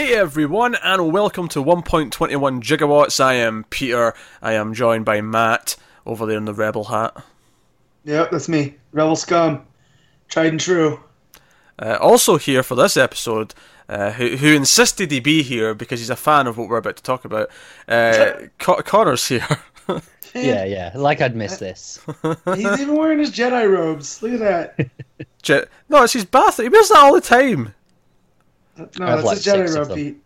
Hey everyone, and welcome to 1.21 gigawatts. I am Peter. I am joined by Matt over there in the rebel hat. Yep, that's me. Rebel scum. Tried and true. Uh, also here for this episode, uh, who, who insisted he be here because he's a fan of what we're about to talk about. Uh, Co- Connor's here. Yeah, yeah. Like I'd miss this. He's even wearing his Jedi robes. Look at that. Je- no, it's his bath. He wears that all the time. No, I have that's like his Jedi six of robe, them. Pete.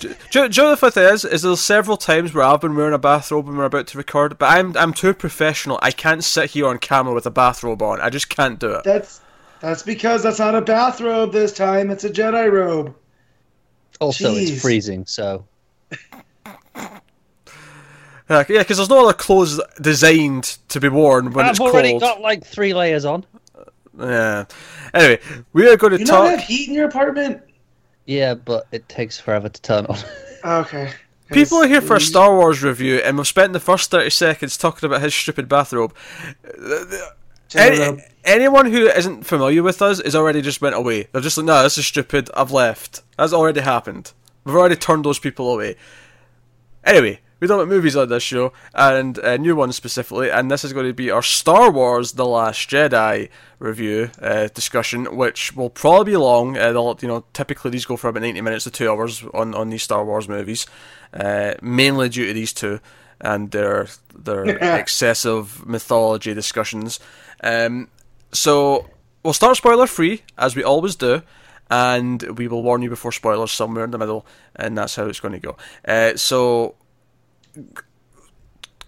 Do, do, do you know the fifth is? Is there's several times where I've been wearing a bathrobe when we're about to record, but I'm I'm too professional. I can't sit here on camera with a bathrobe on. I just can't do it. That's that's because that's not a bathrobe this time. It's a Jedi robe. Also, Jeez. it's freezing, so Yeah, yeah, because there's no other clothes designed to be worn when I've it's already got like three layers on. Yeah. Anyway, we are going to You not talk. have heat in your apartment? Yeah, but it takes forever to turn on. Okay. People are here for a Star Wars review, and we've spent the first 30 seconds talking about his stupid bathrobe. Any, anyone who isn't familiar with us is already just went away. They're just like, no, this is stupid. I've left. That's already happened. We've already turned those people away. Anyway, we talk about movies on this show, and uh, new ones specifically, and this is going to be our Star Wars: The Last Jedi review uh, discussion, which will probably be long. Uh, they'll, you know, typically these go for about ninety minutes to two hours on, on these Star Wars movies, uh, mainly due to these two and their their excessive mythology discussions. Um, so we'll start spoiler free as we always do, and we will warn you before spoilers somewhere in the middle, and that's how it's going to go. Uh, so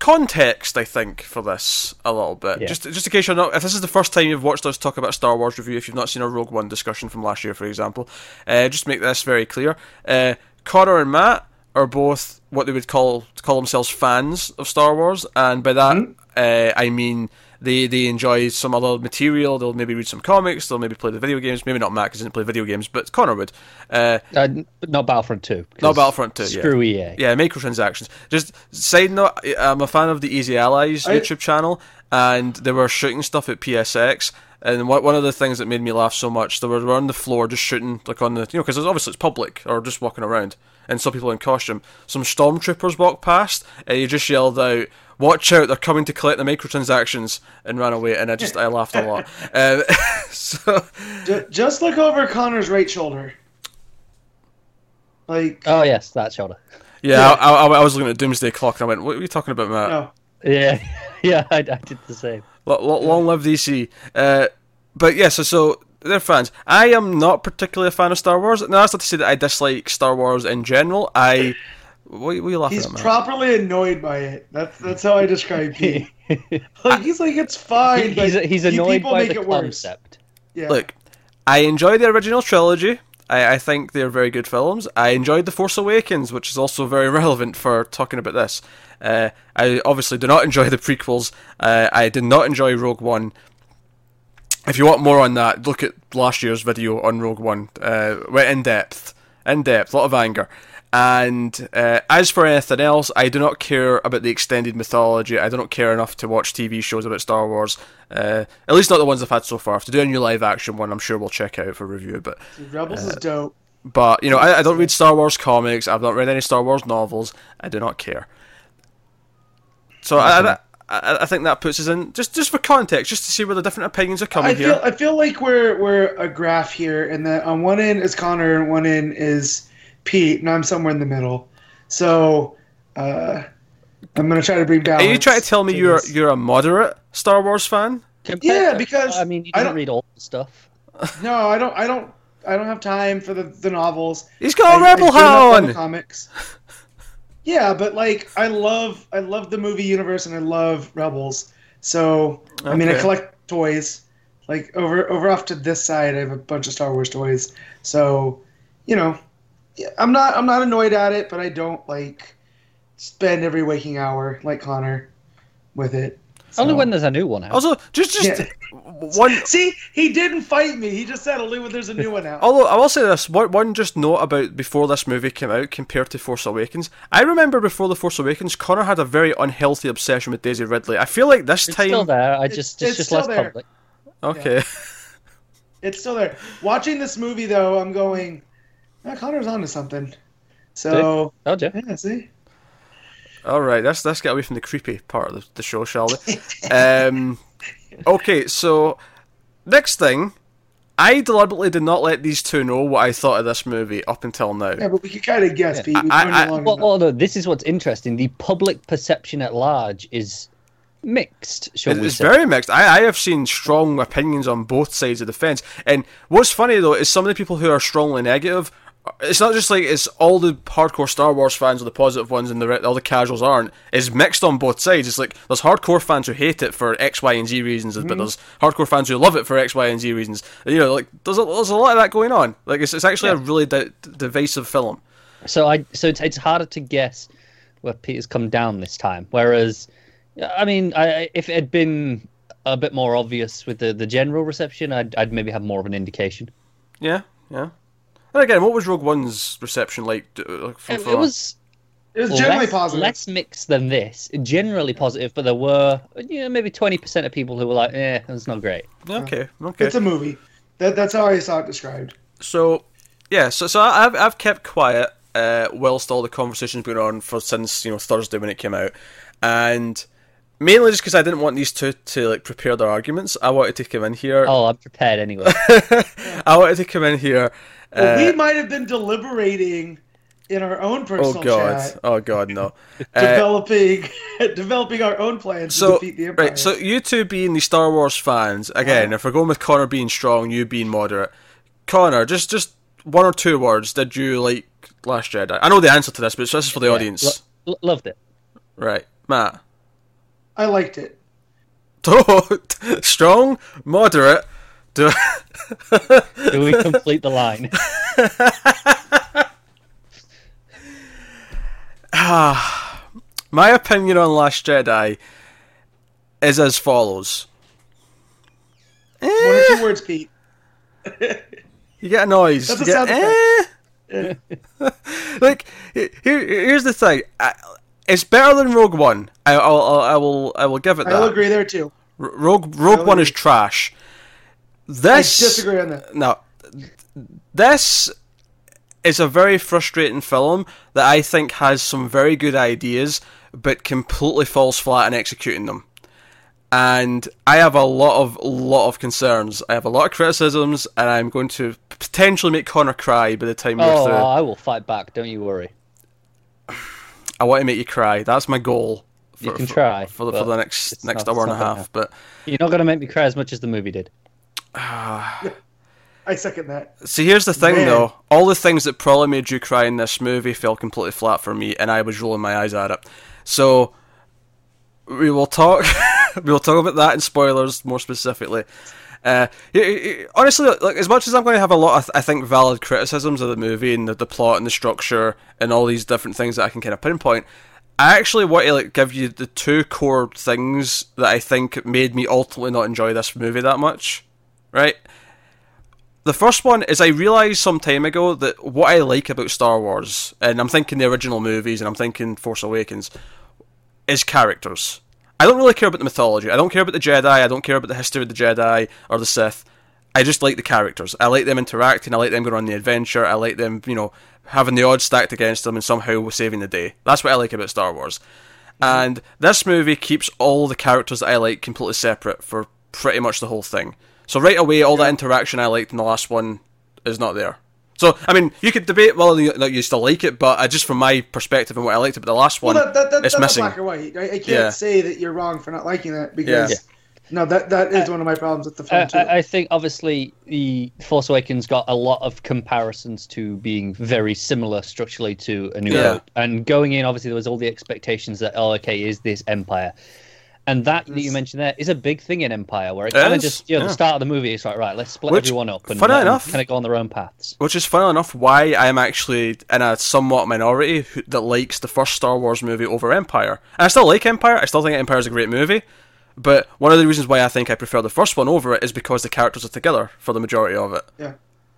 context, I think, for this a little bit. Yeah. Just just in case you're not, if this is the first time you've watched us talk about Star Wars review, if you've not seen our Rogue One discussion from last year, for example, uh, just make this very clear. Uh, Connor and Matt are both what they would call call themselves fans of Star Wars, and by that uh, I mean they they enjoy some other material. They'll maybe read some comics. They'll maybe play the video games. Maybe not Matt because he doesn't play video games, but Connor would. Uh, uh, not Battlefront 2. 'cause not Battlefront 2. yeah. Screw E EA. Yeah, microtransactions. Just side note, I'm a fan of the Easy Allies I- YouTube channel, and they were shooting stuff at PSX. And one one of the things that made me laugh so much, they were, they were on the floor just shooting, like on the, you know, because obviously it's public, or just walking around, and some people in costume. Some stormtroopers walked past, and he just yelled out, "Watch out! They're coming to collect the microtransactions!" and ran away. And I just, I laughed a lot. Um, so, Just look over Connor's right shoulder. Like, Oh, yes, that shoulder. yeah, I, I, I was looking at Doomsday Clock, and I went, "What are you talking about, Matt?" no. Yeah, yeah, I, I did the same. Lo- lo- long live DC. Uh, but yeah, so, so they're fans. I am not particularly a fan of Star Wars. Now, that's not to say that I dislike Star Wars in general. I. What, what are you laughing He's at, man? properly annoyed by it. That's that's how I describe Pete. like he's like it's fine. he's, but he's you annoyed people by make the it worse. concept. Yeah. Look, I enjoy the original trilogy. I, I think they're very good films. I enjoyed The Force Awakens, which is also very relevant for talking about this. Uh, I obviously do not enjoy the prequels. Uh, I did not enjoy Rogue One. If you want more on that, look at last year's video on Rogue One. Uh, went in depth, in depth, a lot of anger. And uh, as for anything else, I do not care about the extended mythology. I do not care enough to watch TV shows about Star Wars. Uh, at least not the ones I've had so far. If to do a new live action one, I'm sure we'll check out for review. But Rebels uh, is dope. but you know, I, I don't read Star Wars comics. I've not read any Star Wars novels. I do not care. So I, I, I, I think that puts us in just just for context, just to see where the different opinions are coming I feel here. I feel like we're we're a graph here, and that on one end is Connor, and one end is Pete, and I'm somewhere in the middle. So uh, I'm gonna try to bring down. Are you trying to tell me you're this. you're a moderate Star Wars fan? Compared Yeah, to- because I mean, you I didn't don't- read all the stuff. no, I don't, I don't, I don't have time for the, the novels. He's got a I- I rebel do enough hat for the on. Comics. Yeah, but like I love I love the movie universe and I love Rebels. So I mean I collect toys. Like over over off to this side I have a bunch of Star Wars toys. So, you know, yeah, I'm not I'm not annoyed at it, but I don't like spend every waking hour like Connor with it. Only when there's a new one out. Also, just just Yeah. one. See, he didn't fight me. He just said only when there's a new one out. Although I will say this, one, one just note about before this movie came out compared to Force Awakens. I remember before the Force Awakens, Connor had a very unhealthy obsession with Daisy Ridley. I feel like this it's time, still there. I just it's it's, just less there. public. okay, It's still there. Watching this movie though, I'm going. Yeah, Connor's onto something. So Told you. yeah, see. All right, let's let's get away from the creepy part of the, the show, shall we? um, okay, so next thing, I deliberately did not let these two know what I thought of this movie up until now. Yeah, but we could kind of guess, Pete. We've I- known I- Well, well, no, this is what's interesting. The public perception at large is mixed, shall we It's say? very mixed. I, I have seen strong opinions on both sides of the fence. And what's funny though is some of the people who are strongly negative. It's not just like it's all the hardcore Star Wars fans are the positive ones and the re- all the casuals aren't. It's mixed on both sides. It's like there's hardcore fans who hate it for X, Y, and Z reasons, but mm-hmm. there's hardcore fans who love it for X, Y, and Z reasons. You know, like there's a, there's a lot of that going on. Like it's, it's actually a really di- divisive film. So I so it's, it's harder to guess where Peter's come down this time. Whereas, I mean, I, if it had been a bit more obvious with the, the general reception, I'd, I'd maybe have more of an indication. Yeah, yeah. And again, what was Rogue One's reception like? for, It, for- it was it was generally less, positive. less mixed than this. Generally positive, but there were you know, maybe twenty percent of people who were like, "Eh, that's not great." okay, okay. It's a movie. That, that's how I saw it described. So, yeah, so so I've I've kept quiet uh, whilst all the conversations been on for since you know Thursday when it came out, and mainly just because I didn't want these two to like prepare their arguments. I wanted to come in here. Oh, I'm prepared anyway. I wanted to come in here. Well, Uh, we might have been deliberating in our own oh personal god! chat, Oh god! No. Uh, developing developing our own plans so to defeat the Empire. right, so you two being the Star Wars fans again. If we're going with Connor being strong, you being moderate, Connor, just just one or two words. Did you like Last Jedi? I know the answer to this, but this is for the audience. Lo- lo- loved it. Right, Matt. I liked it. strong, moderate. Do Do we complete the line? my opinion on Last Jedi is as follows. One Eh, or two words, Pete. you get a noise. That's a get, sound eh. like here, here's the thing. I, it's better than Rogue One. I, I'll, I'll, I will, I will give it that. I'll agree there too. Rogue, Rogue I'll One is agree. Trash. I This disagree on that. No, this is a very frustrating film that I think has some very good ideas, but completely falls flat in executing them. And I have a lot of lot of concerns. I have a lot of criticisms, and I'm going to potentially make Connor cry by the time we're Oh, through. I will fight back. Don't you worry. I want to make you cry. That's my goal. For, You can for- try, for the, for the next next hour and a not gonna half. But You're not going to make me cry as much as the movie did. I second that. See, here's the thing, Man. though. All the things that probably made you cry in this movie fell completely flat for me, and I was rolling my eyes at it. So, we will talk. we will talk about that in spoilers more specifically. Uh, honestly, like as much as I'm going to have a lot of, I think, valid criticisms of the movie and the, the plot and the structure and all these different things that I can kind of pinpoint, I actually want to like give you the two core things that I think made me ultimately not enjoy this movie that much. Right? The first one is I realised some time ago that what I like about Star Wars, and I'm thinking the original movies and I'm thinking Force Awakens, is characters. I don't really care about the mythology. I don't care about the Jedi. I don't care about the history of the Jedi or the Sith. I just like the characters. I like them interacting. I like them going on the adventure. I like them, you know, having the odds stacked against them and somehow saving the day. That's what I like about Star Wars. Mm-hmm. And this movie keeps all the characters that I like completely separate for pretty much the whole thing. So right away, all that interaction I liked in the last one is not there. So I mean, you could debate whether you, like, you still like it, but I, just from my perspective and what I liked about the last one, Well, that, that, that, it's that's missing. black or white. I, I can't Yeah. say that you're wrong for not liking that because Yeah. no, that that is uh, one of my problems with the film I, too. I, I think obviously the Force Awakens got a lot of comparisons to being very similar structurally to A New Yeah. Hope, and going in obviously there was all the expectations that oh okay is this Empire, and that that you mentioned there is a big thing in Empire where it It kind of just you know yeah. the start of the movie is like right let's split Which, everyone up and funny let enough- kind of go on their own paths. Which is funnily enough why I'm actually in a somewhat minority who, that likes the first Star Wars movie over Empire. And I still like Empire. I still think Empire is a great movie. But one of the reasons why I think I prefer the first one over it is because the characters are together for the majority of it. yeah.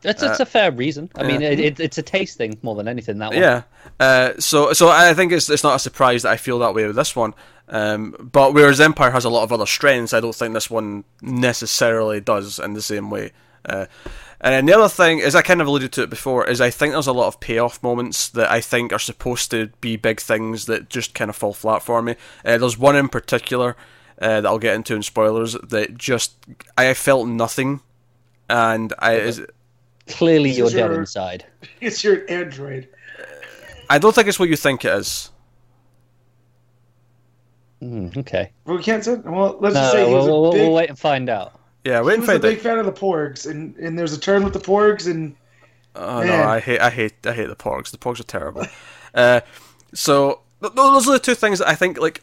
It's, it's a fair reason. I mean, Uh, it, it, it's a taste thing more than anything. That one. Yeah. Uh, so so I think it's it's not a surprise that I feel that way with this one. Um, but whereas Empire has a lot of other strengths, I don't think this one necessarily does in the same way. Uh, and then the other thing is, I kind of alluded to it before, is I think there's a lot of payoff moments that I think are supposed to be big things that just kind of fall flat for me. Uh, there's one in particular uh, that I'll get into in spoilers that just I felt nothing, and I is, Clearly, This you're is dead inside. It's your android. I don't think it's what you think it is. Mm, okay. Well, we can't say. Well, let's No, just say he was we'll, a we'll, big. we'll wait and find out. Yeah, he wait and was a big fan of the Porgs, and and there's a turn with the Porgs, and Oh no, I hate, I hate, I hate the Porgs. The Porgs are terrible. uh, so those are the two things that I think like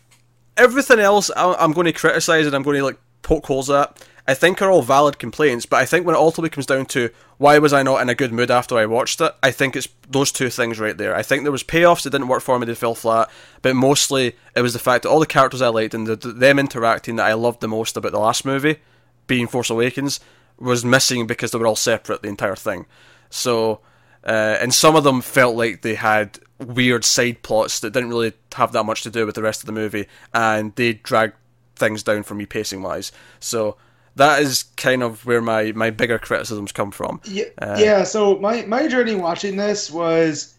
everything else I- I'm going to criticize and I'm going to like poke holes at. I think are all valid complaints, but I think when it ultimately comes down to why was I not in a good mood after I watched it, I think it's those two things right there. I think there was payoffs that didn't work for me; they fell flat. But mostly, it was the fact that all the characters I liked and the, them interacting that I loved the most about the last movie, being Force Awakens, was missing because they were all separate the entire thing. So, uh, and some of them felt like they had weird side plots that didn't really have that much to do with the rest of the movie, and they dragged things down for me pacing wise. So that is kind of where my, my bigger criticisms come from. yeah, Uh, yeah. So my my journey watching this was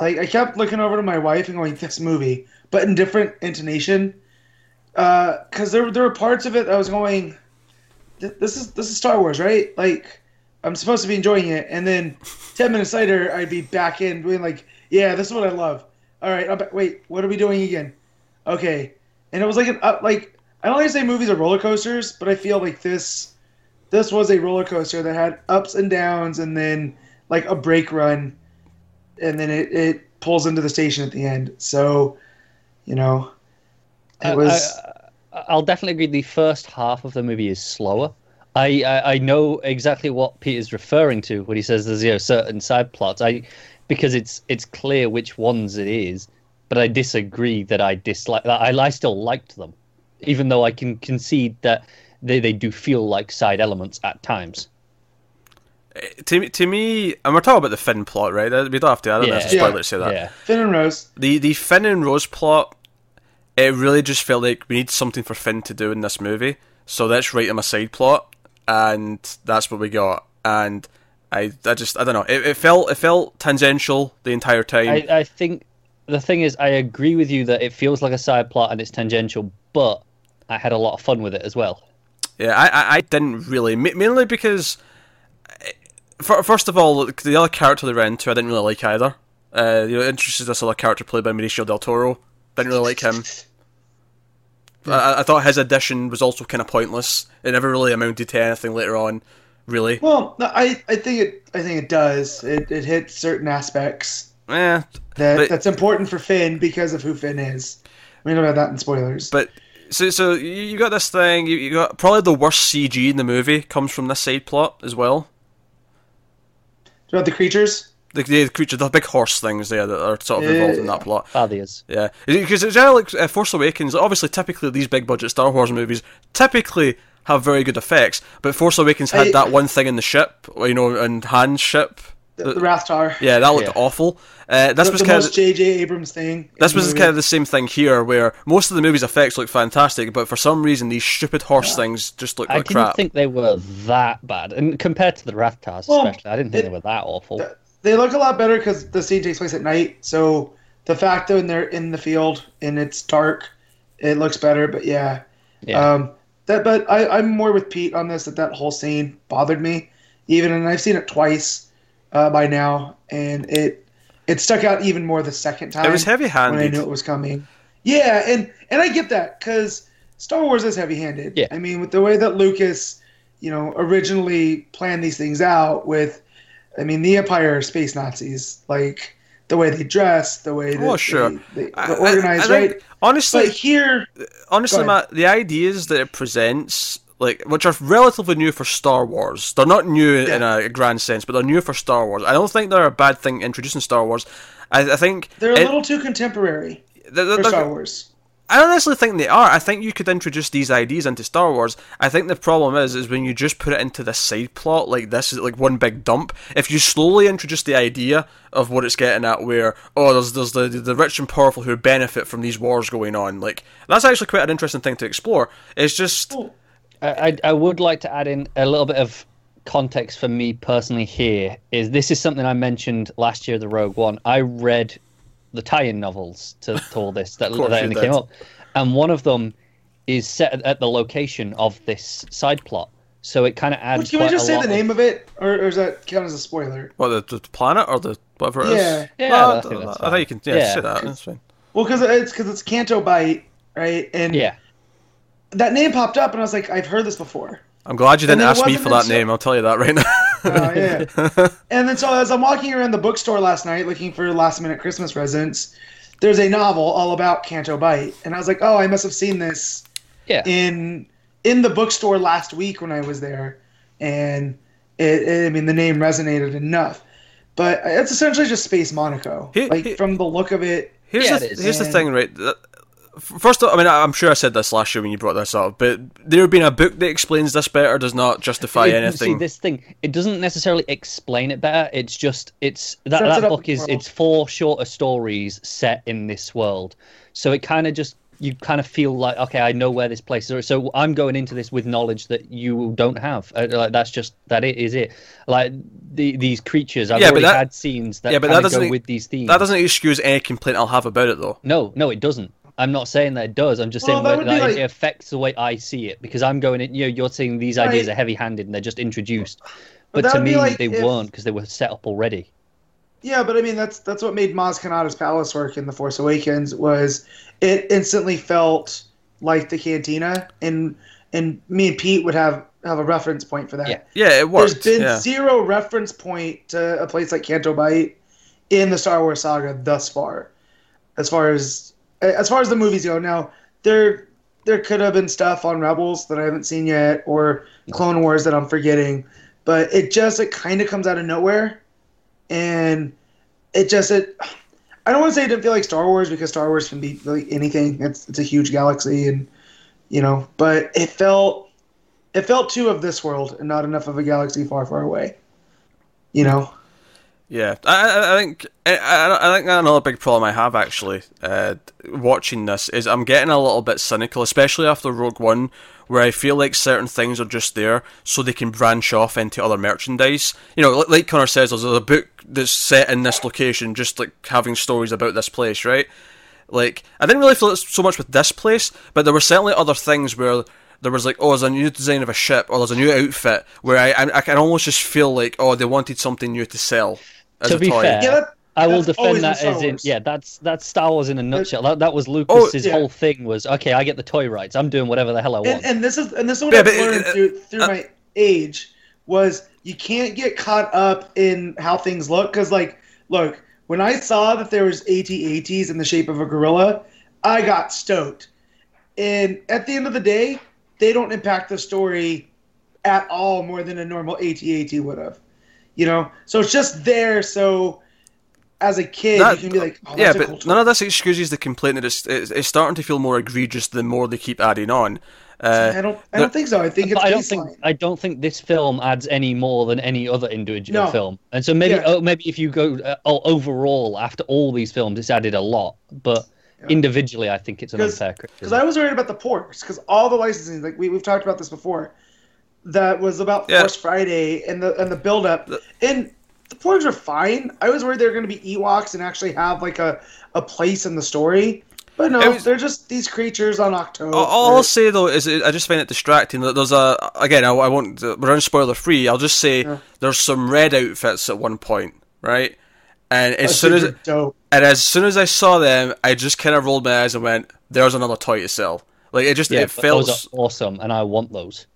like I kept looking over to my wife and going, "This movie," but in different intonation, because there there were parts of it I was going, "This is this is Star Wars, right?" Like I'm supposed to be enjoying it, and then ten minutes later, I'd be back in doing like, "Yeah, this is what I love." All right, wait, what are we doing again? Okay, and it was like an up like I don't like to say movies are roller coasters, but I feel like this this was a roller coaster that had ups and downs, and then like a brake run, and then it, it pulls into the station at the end. So, you know, it was. I, I'll definitely agree. The first half of the movie is slower. I, I, I know exactly what Peter's referring to when he says there's you know certain side plots. I because it's it's clear which ones it is, but I disagree that I dislike that. I, I still liked them, even though I can concede that they, they do feel like side elements at times. Eh, to me, to me, and we're talking about the Finn plot, right? We don't have to. I don't know if it's a Yeah. to say that. Yeah. Finn and Rose. The the Finn and Rose plot, it really just felt like we need something for Finn to do in this movie, so let's write him a side plot, and that's what we got. And I, I just, I don't know. It, it felt, it felt tangential the entire time. I, I think the thing is, I agree with you that it feels like a side plot and it's tangential, but I had a lot of fun with it as well. Yeah, I, I, I didn't really, mainly because, eh, first of all, the other character they ran into, I didn't really like either. Uh, you know, introduced this other character played by Mauricio del Toro. Didn't really like him. I, I thought his addition was also kind of pointless. It never really amounted to anything later on, really. Well, no, I, I think it I think it does. It it hits certain aspects Eh, that But- that's important for Finn because of who Finn is. We know about that in spoilers. but so so you you got this thing. You, you got probably the worst CG in the movie comes from this side plot as well. about the creatures. The, the creature, the big horse things there that are sort of involved in that plot. Fathiers. Yeah, because it's generally like uh, Force Awakens. Obviously, typically these big budget Star Wars movies typically have very good effects, but Force Awakens had I- that one thing in the ship, you know, and Han's ship. The, the Rathtar. Yeah, that looked Yeah. awful. Uh, this The, was the kind most of J.J. Abrams thing. this was kind of the same thing here, where most of the movie's effects look fantastic, but for some reason these stupid horse things just look I like didn't crap. think they were that bad, and compared to the Rathtars, Well, especially, I didn't think it- they were that awful. Th- They look a lot better because the scene takes place at night. So the fact that when they're in the field and it's dark, it looks better. But yeah, yeah, um, that. But I, I'm more with Pete on this. That that whole scene bothered me, even, and I've seen it twice uh, by now, and it it stuck out even more the second time. it was heavy handed when I knew it was coming. Yeah, and and I get that because Star Wars is heavy-handed. Yeah. I mean, with the way that Lucas, you know, originally planned these things out with, I mean, the Empire space Nazis, like the way they dress, the way that Oh, sure. they, they, they're organized, I think, right? Honestly, But here, honestly, Matt, the ideas that it presents, like which are relatively new for Star Wars, they're not new in a grand sense, but they're new for Star Wars. I don't think they're a bad thing introducing Star Wars. I, I think they're a it- little too contemporary they're- for they're- Star Wars. I don't necessarily think they are. I think you could introduce these ideas into Star Wars. I think the problem is, is when you just put it into the side plot like this, is like one big dump. If you slowly introduce the idea of what it's getting at, where oh, there's there's the the rich and powerful who benefit from these wars going on, like that's actually quite an interesting thing to explore. It's just I, I I would like to add in a little bit of context for me personally here is this is something I mentioned last year, the Rogue One. I read the tie-in novels to, to all this that, that only came up, and one of them is set at, at the location of this side plot. So it kind of adds. Which, can we just say the name of it, or, or does that count as a spoiler? What the, the planet or the whatever it is? Yeah. Yeah, No, I I, think that's I think you can yeah, Yeah. say that. That's fine. Well, because it's because it's Canto Bight, right? And Yeah, that name popped up, and I was like, I've heard this before. I'm glad you didn't ask me for that until- name. I'll tell you that right now. Oh, yeah. and then so as I'm walking around the bookstore last night looking for last minute Christmas presents, there's a novel all about Canto Bight, and I was like, oh, I must have seen this yeah. in in the bookstore last week when I was there, and it, it- I mean the name resonated enough. But it's essentially just Space Monaco. He- like he- from the look of it, Here's Yeah, the it is. here's the thing, right? That- f- First, of, I mean, I'm sure I said this last year when you brought this up, but there being a book that explains this better does not justify It- anything. See, this thing, it doesn't necessarily explain it better. It's just it's that Sets it that up book is world. it's four shorter stories set in this world. So it kind of just you kind of feel like okay, I know where this place is. So I'm going into this with knowledge that you don't have. Uh, Like that's just that it is it. Like the, these creatures, I've Yeah, but already that- had scenes that yeah, but kind that of go doesn't- with these themes. that doesn't excuse any complaint I'll have about it, though. No, no, it doesn't. I'm not saying that it does. I'm just Well, saying that that, that like- it affects the way I see it because I'm going in. You know, you're saying these ideas Right. are heavy-handed and they're just introduced, But but, to me like they if- weren't because they were set up already. Yeah, but I mean that's that's what made Maz Kanata's palace work in The Force Awakens was it instantly felt like the cantina and and me and Pete would have have a reference point for that. Yeah. Yeah, it worked. There's been yeah. zero reference point to a place like Canto Bight in the Star Wars saga thus far. As far as Uh, as far as the movies go, now there there could have been stuff on Rebels that I haven't seen yet, or Clone Wars that I'm forgetting, but it just it kind of comes out of nowhere, and it just it. I don't want to say it didn't feel like Star Wars because Star Wars can be really anything. It's it's a huge galaxy, and you know, but it felt it felt too of this world and not enough of a galaxy far, far away. You know, Yeah, I, I- think I, I think another big problem I have actually uh, watching this is I'm getting a little bit cynical, especially after Rogue One, where I feel like certain things are just there so they can branch off into other merchandise. You know, like, Connor says, there's a book that's set in this location, just like having stories about this place, right? Like I didn't really feel it so much with this place, but there were certainly other things where there was like, oh, there's a new design of a ship, or there's a new outfit, where I I, I can almost just feel like, oh, they wanted something new to sell To a be toy. fair, yeah, that, I will defend that as in yeah, that's that's Star Wars in a nutshell. That, that was Lucas's yeah. whole thing was okay. I get the toy rights. I'm doing whatever the hell I want. and, and this is and this is what Yeah, I've but, learned uh, through through uh, my age was you can't get caught up in how things look because like look when I saw that there was AT-ATs in the shape of a gorilla, I got stoked. And at the end of the day, they don't impact the story at all more than a normal AT-AT would have. You know, so it's just there so as a kid That- you can be like, oh, yeah, a but cool none of this excuses the complaint that it's, it's, it's starting to feel more egregious the more they keep adding on. Uh, I don't I don't think so. I think it's I don't baseline. think I don't think this film adds any more than any other individual No. film. And so maybe Yeah. oh, maybe if you go uh, oh, overall after all these films, it's added a lot. But individually, I think it's an 'Cause- unfair criticism. Because. I was worried about the porgs, because all the licensing, like we, we've talked about this before, that was about Yeah. Force Friday and the and the build up. And the porgs are fine. I was worried they were going to be Ewoks and actually have like a, a place in the story. But no, was- they're just these creatures on Ahch-To. all, all I'll say though is it, I just find it distracting that there's a again I, I won't we're on spoiler free. I'll just say Yeah. there's some red outfits at one point, right? And as That's soon as dope. and as soon as I saw them, I just kind of rolled my eyes and went, "There's another toy to sell." Like it just yeah, it but felt awesome, and I want those.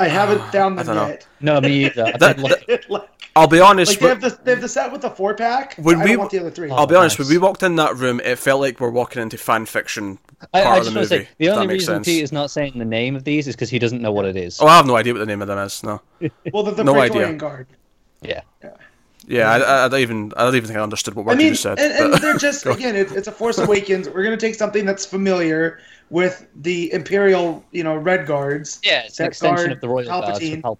I haven't ah, found I them don't know. yet. No, me either. I That- did look- like, I'll be honest. like they but- have the they have the set with the four pack. When I we- don't want the other three. Oh, I'll be Oh, honest. When we walked in that room, it felt like we're walking into fan fiction I, part I of just the want to movie. say the if only that makes reason sense. Peter's not saying the name of these is because he doesn't know what it is. Oh, I have no idea what the name of them is. No. well, the, the no Praetorian idea. Guard. Yeah, Yeah, I, I, I don't even. I don't even think I understood what word I mean, you just said. and, and but- they're just again, it, it's a Force Awakens. We're gonna take something that's familiar with the Imperial, you know, Red Guards, yeah, it's an extension guard, of the Royal Palpatine. Pal-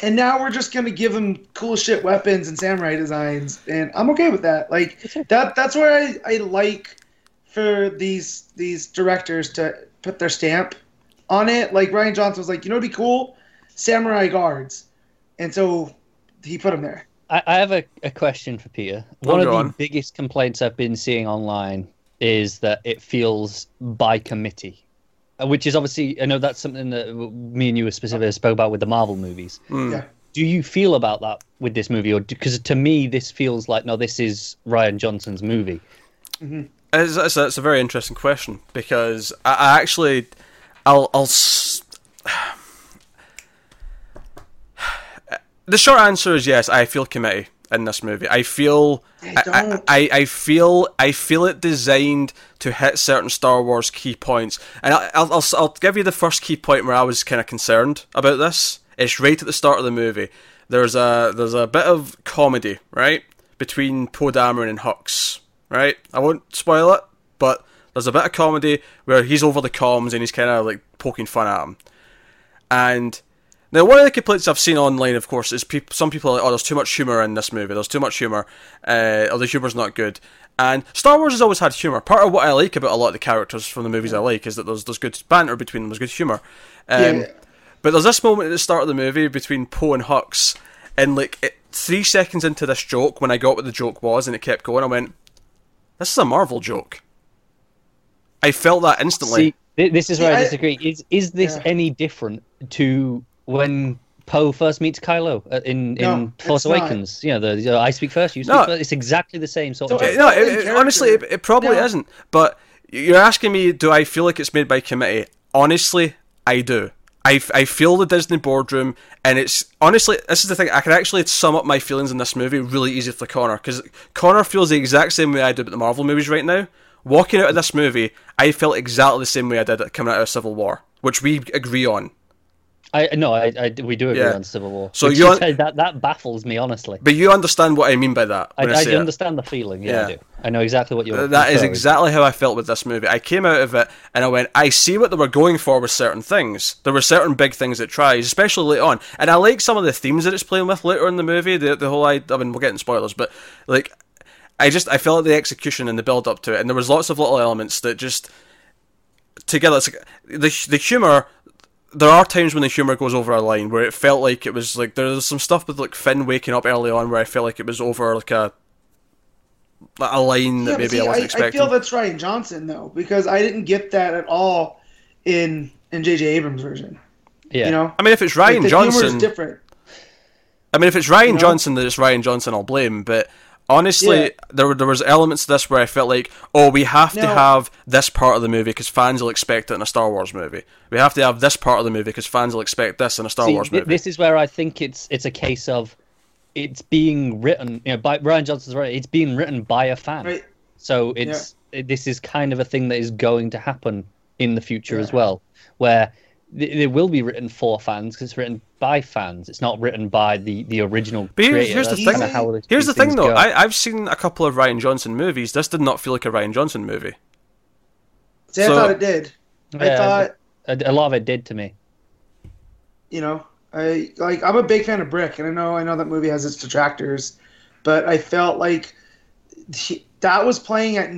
and now we're just gonna give them cool shit weapons and samurai designs, and I'm okay with that. Like that. That's where I, I like for these these directors to put their stamp on it. Like Rian Johnson was like, you know, it'd be cool, samurai guards, and so he put them there. I, I have a, a question for Peter. Oh, One of go the on. biggest complaints I've been seeing online is that it feels by committee, uh, which is obviously I know that's something that me and you specifically spoke about with the Marvel movies. Hmm. Yeah. Do you feel about that with this movie, or because to me this feels like no, this is Rian Johnson's movie. It's, it's, a, it's a very interesting question because I, I actually, I'll, I'll. s- The short answer is yes. I feel committee in this movie. I feel, I I, I, don't. I, I feel, I feel it designed to hit certain Star Wars key points, and I, I'll, I'll, I'll give you the first key point where I was kind of concerned about this. It's right at the start of the movie. There's a, there's a bit of comedy, right, between Poe Dameron and Hux, right? I won't spoil it, but there's a bit of comedy where he's over the comms and he's kind of like poking fun at him. And now, one of the complaints I've seen online, of course, is peop some people are like, "Oh, there's too much humor in this movie. There's too much humor. Uh, or the humor's not good." And Star Wars has always had humor. Part of what I like about a lot of the characters from the movies I like is that there's there's good banter between them. There's good humor. Um, Yeah. But there's this moment at the start of the movie between Poe and Hux, and like it, three seconds into this joke, when I got what the joke was, and it kept going, I went, "This is a Marvel joke." I felt that instantly. See, this is where I I- disagree. Is is this Yeah. any different to when Poe first meets Kylo uh, in No, in Force it's not. Awakens? You know, the, the I speak first, you speak No. first. It's exactly the same sort So of. it- joke. no, it, it- honestly, it, it probably No. isn't. But you're asking me, do I feel like it's made by committee? Honestly, I do. I, I feel the Disney boardroom, and it's honestly, this is the thing. I can actually sum up my feelings in this movie really easy for Connor because Connor feels the exact same way I do about the Marvel movies right now. Walking out of this movie, I felt exactly the same way I did coming out of Civil War, which we agree on. I no, I, I we do agree Yeah. on Civil War. So you un- that that baffles me honestly. But you understand what I mean by that. I, I, I say it. understand the feeling. Yeah, Yeah. I do. I know exactly what you're. That is exactly how I felt with this movie. I came out of it and I went, I see what they were going for with certain things. There were certain big things it tries, especially late on. And I like some of the themes that it's playing with later in the movie. The the whole I, I mean, we're getting spoilers, but like, I just I felt the execution and the build up to it, and there was lots of little elements that just together. It's like, the the humor. There are times when the humor goes over a line where it felt like it was like there was some stuff with like Finn waking up early on where I felt like it was over like a a line that Yeah, but maybe see, I wasn't I, expecting. feel that's Rian Johnson though, because I didn't get that at all in in J.J. Abrams' version. Yeah. You know, I mean, if it's Like, Rian the Johnson, is different. I mean, if it's Rian know? Johnson, that it's Rian Johnson, I'll blame. But honestly, Yeah. there were there was elements to this where I felt like, oh, we have to have this part of the movie because fans will expect it in a Star Wars movie. We have to have this part of the movie because fans will expect this in a Star See, Wars thi- movie. this is where I think it's it's a case of it's being written. You know, by Rian Johnson's right. It's being written by a fan. Right. So it's it, this is kind of a thing that is going to happen in the future as well, where th- it will be written for fans because it's written by fans. It's not written by the the original But here's- creator. here's the thing. how these- Here's the thing, though. go. I, I've seen a couple of Rian Johnson movies. This did not feel like a Rian Johnson movie. See, So- I thought it did. I Yeah, thought, a, a lot of it did to me. you know, I like I'm a big fan of Brick, and I know I know that movie has its detractors, but I felt like he, that was playing at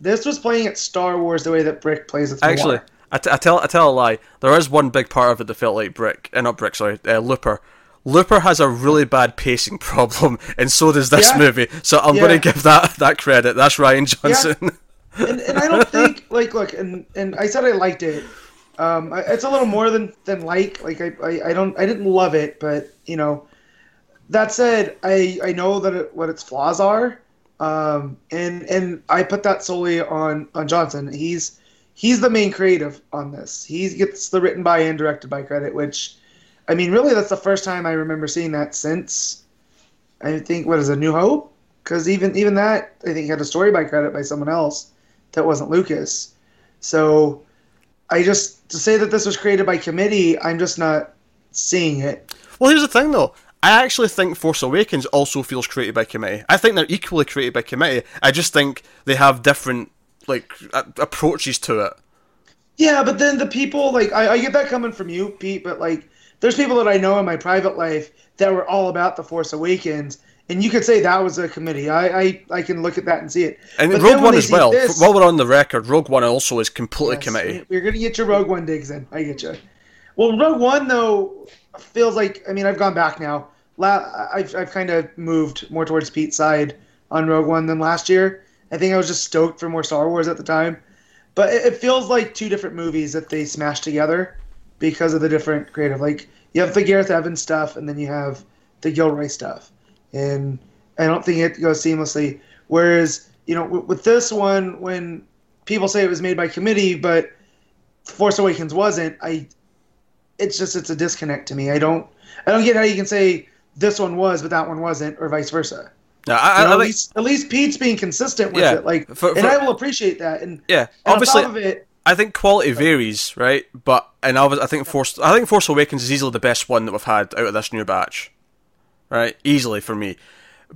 this was playing at Star Wars the way that Brick plays at Actually, I, t- I tell I tell a lie. There is one big part of it that felt like Brick, uh, not Brick, sorry, uh, Looper. Looper has a really bad pacing problem, and so does this Yeah. movie. So I'm Yeah. going to give that that credit. That's Rian Johnson. and, and I don't think like look and and I said I liked it. Um, I, it's a little more than than like like I, I I don't I didn't love it, but you know, that said, I I know that it, what its flaws are, um, and and I put that solely on on Johnson. He's he's the main creative on this. He gets the written by and directed by credit, which I mean, really, that's the first time I remember seeing that since I think what is a New Hope because even even that I think had a story by credit by someone else that wasn't Lucas. So I just to say that this was created by committee, I'm just not seeing it. well, here's the thing, though. I actually think Force Awakens also feels created by committee. I think they're equally created by committee. I just think they have different like a- approaches to it. Yeah, but then the people like I, I get that coming from you, Pete, but like there's people that I know in my private life that were all about the Force Awakens, and you could say that was a committee. I I, I can look at that and see it. And But Rogue One as well. this- While we're on the record, Rogue One also is completely Yes, committee. We're gonna get your Rogue One digs in. I get you. Well, Rogue One though feels like I mean I've gone back now, la- I've I've kind of moved more towards Pete's side on Rogue One than last year. I think I was just stoked for more Star Wars at the time, but it, it feels like two different movies that they smashed together because of the different creative. Like you have the Gareth Evans stuff, and then you have the Gilroy stuff, and I don't think it goes seamlessly. Whereas you know with, with this one, when people say it was made by committee, but Force Awakens wasn't, I it's just it's a disconnect to me. I don't I don't get how you can say this one was but that one wasn't, or vice versa. No, I, You know, I, at least at least Pete's being consistent with Yeah, it, like, for- and I will appreciate that. And, yeah, and obviously, on top of it, I think quality varies, right? But and I, was, I think Force, I think Force Awakens is easily the best one that we've had out of this new batch, right? Easily for me,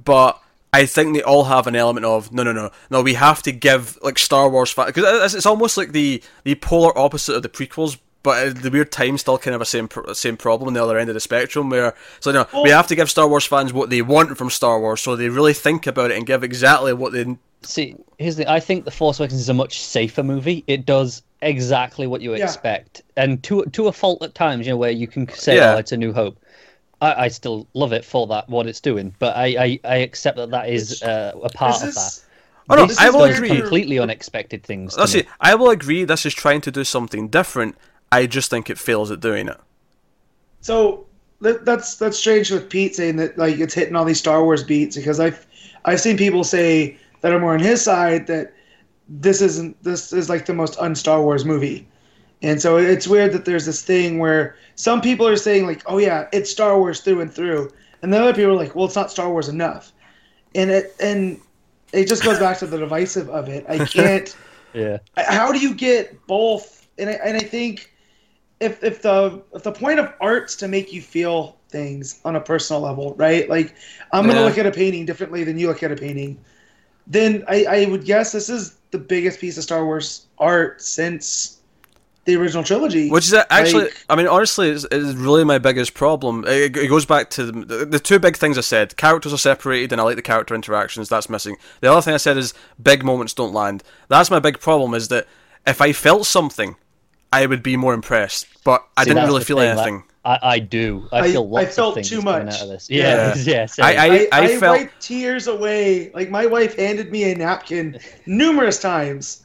but I think they all have an element of no, no, no, no. We have to give like Star Wars fans because it's almost like the the polar opposite of the prequels. But the weird time, still kind of a same pro- same problem on the other end of the spectrum. Where so you no, we have to give Star Wars fans what they want from Star Wars, so they really think about it and give exactly what they See, here's the. I think the Force Awakens is a much safer movie. It does exactly what you Yeah. expect, and to to a fault at times, you know, where you can say, Yeah. "Oh, it's a New Hope." I, I still love it for that what it's doing, but I I, I accept that that is uh, a part this of is that. Oh no, This I will does agree. completely unexpected things. Let's see. I will agree. This is trying to do something different. I just think it fails at doing it. So that's that's strange with Pete saying that like it's hitting all these Star Wars beats because I've I've seen people say that are more on his side that this isn't this is like the most un Star Wars movie. And so it's weird that there's this thing where some people are saying like, "Oh yeah, it's Star Wars through and through," and then other people are like, "Well, it's not Star Wars enough," and it and it just goes back to the divisive of it. I can't. Yeah. how do you get both? And I, and I think if if the if the point of art's to make you feel things on a personal level, right? Like I'm gonna look at a painting differently than you look at a painting. Then I, I would guess this is the biggest piece of Star Wars art since the original trilogy. Which is actually, Like- I mean, honestly, is, is really my biggest problem. It, it goes back to the, the two big things I said. Characters are separated, and I like the character interactions. That's missing. The other thing I said is big moments don't land. That's my big problem. Is that if I felt something, I would be more impressed. But I See, didn't really feel thing, like, anything. I, I do. I, I- feel I felt of things too coming much. out of this. Yeah, Yeah. yeah. I, I, I, I, felt wiped tears away. Like my wife handed me a napkin numerous times.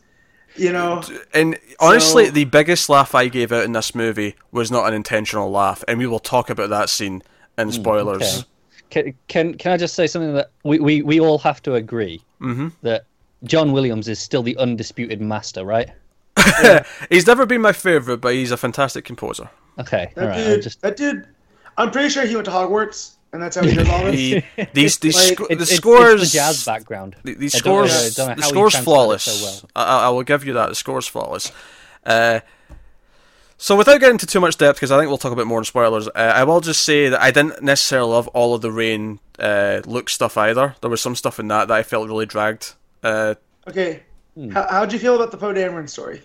You know, And honestly, So- the biggest laugh I gave out in this movie was not an intentional laugh, and we will talk about that scene in spoilers. okay. Can, can can I just say something that we, we, we all have to agree Mm-hmm. that John Williams is still the undisputed master, right? he's never been my favorite, but he's a fantastic composer. Okay, that all right. dude. I'm just That dude. I'm pretty sure he went to Hogwarts, and that's how he does all this. He, these these Like, sco- it's, the it's- scores it's the jazz background. The, the I scores, know the scores flawless. so well. I, I I will give you that. The score's flawless. Uh, so without getting into too much depth, because I think we'll talk a bit more in spoilers, uh, I will just say that I didn't necessarily love all of the rain uh, look stuff either. There was some stuff in that that I felt really dragged. Uh, Okay. Hmm. How, how'd you feel about the Poe Dameron story?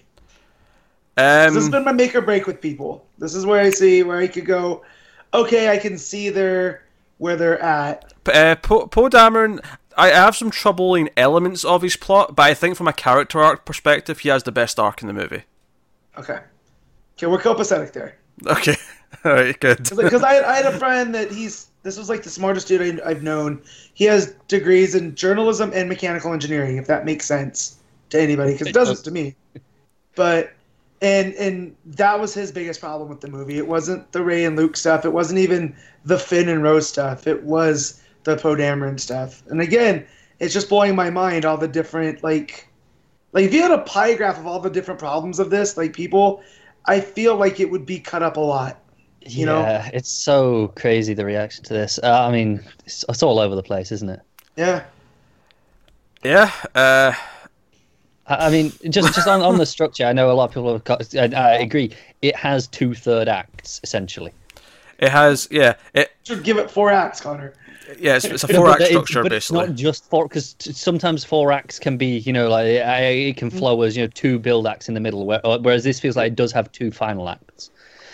this has um, been my make or break with people. This is where I see where I could go. Okay, I can see their where they're at. Uh, Poe Poe Dameron, I I have some troubling elements of his plot, but I think from a character arc perspective, he has the best arc in the movie. Okay. Okay, we're copacetic there. Okay, all right, good. Because I, I had a friend that he's this was like the smartest dude I, I've known. He has degrees in journalism and mechanical engineering, if that makes sense to anybody, because it It doesn't to me. But and and that was his biggest problem with the movie. It wasn't the Rey and Luke stuff. It wasn't even the Finn and Rose stuff. It was the Poe Dameron stuff. And again, it's just blowing my mind all the different like like if you had a pie graph of all the different problems of this, like people, I feel like it would be cut up a lot. You know? yeah, it's so crazy the reaction to this. Uh, I mean, it's, it's all over the place, isn't it? Yeah. Yeah, uh, I I mean, just just on, on the structure, I know a lot of people have got. I, I agree. It has two third acts essentially. it has. Yeah, it. Should give it four acts, Connor. Yeah, it's, it's a four act structure but basically. It's not just four because sometimes four acts can be, you know, like it, it can mm. flow as you know two build acts in the middle, where, uh, whereas this feels like it does have two final acts.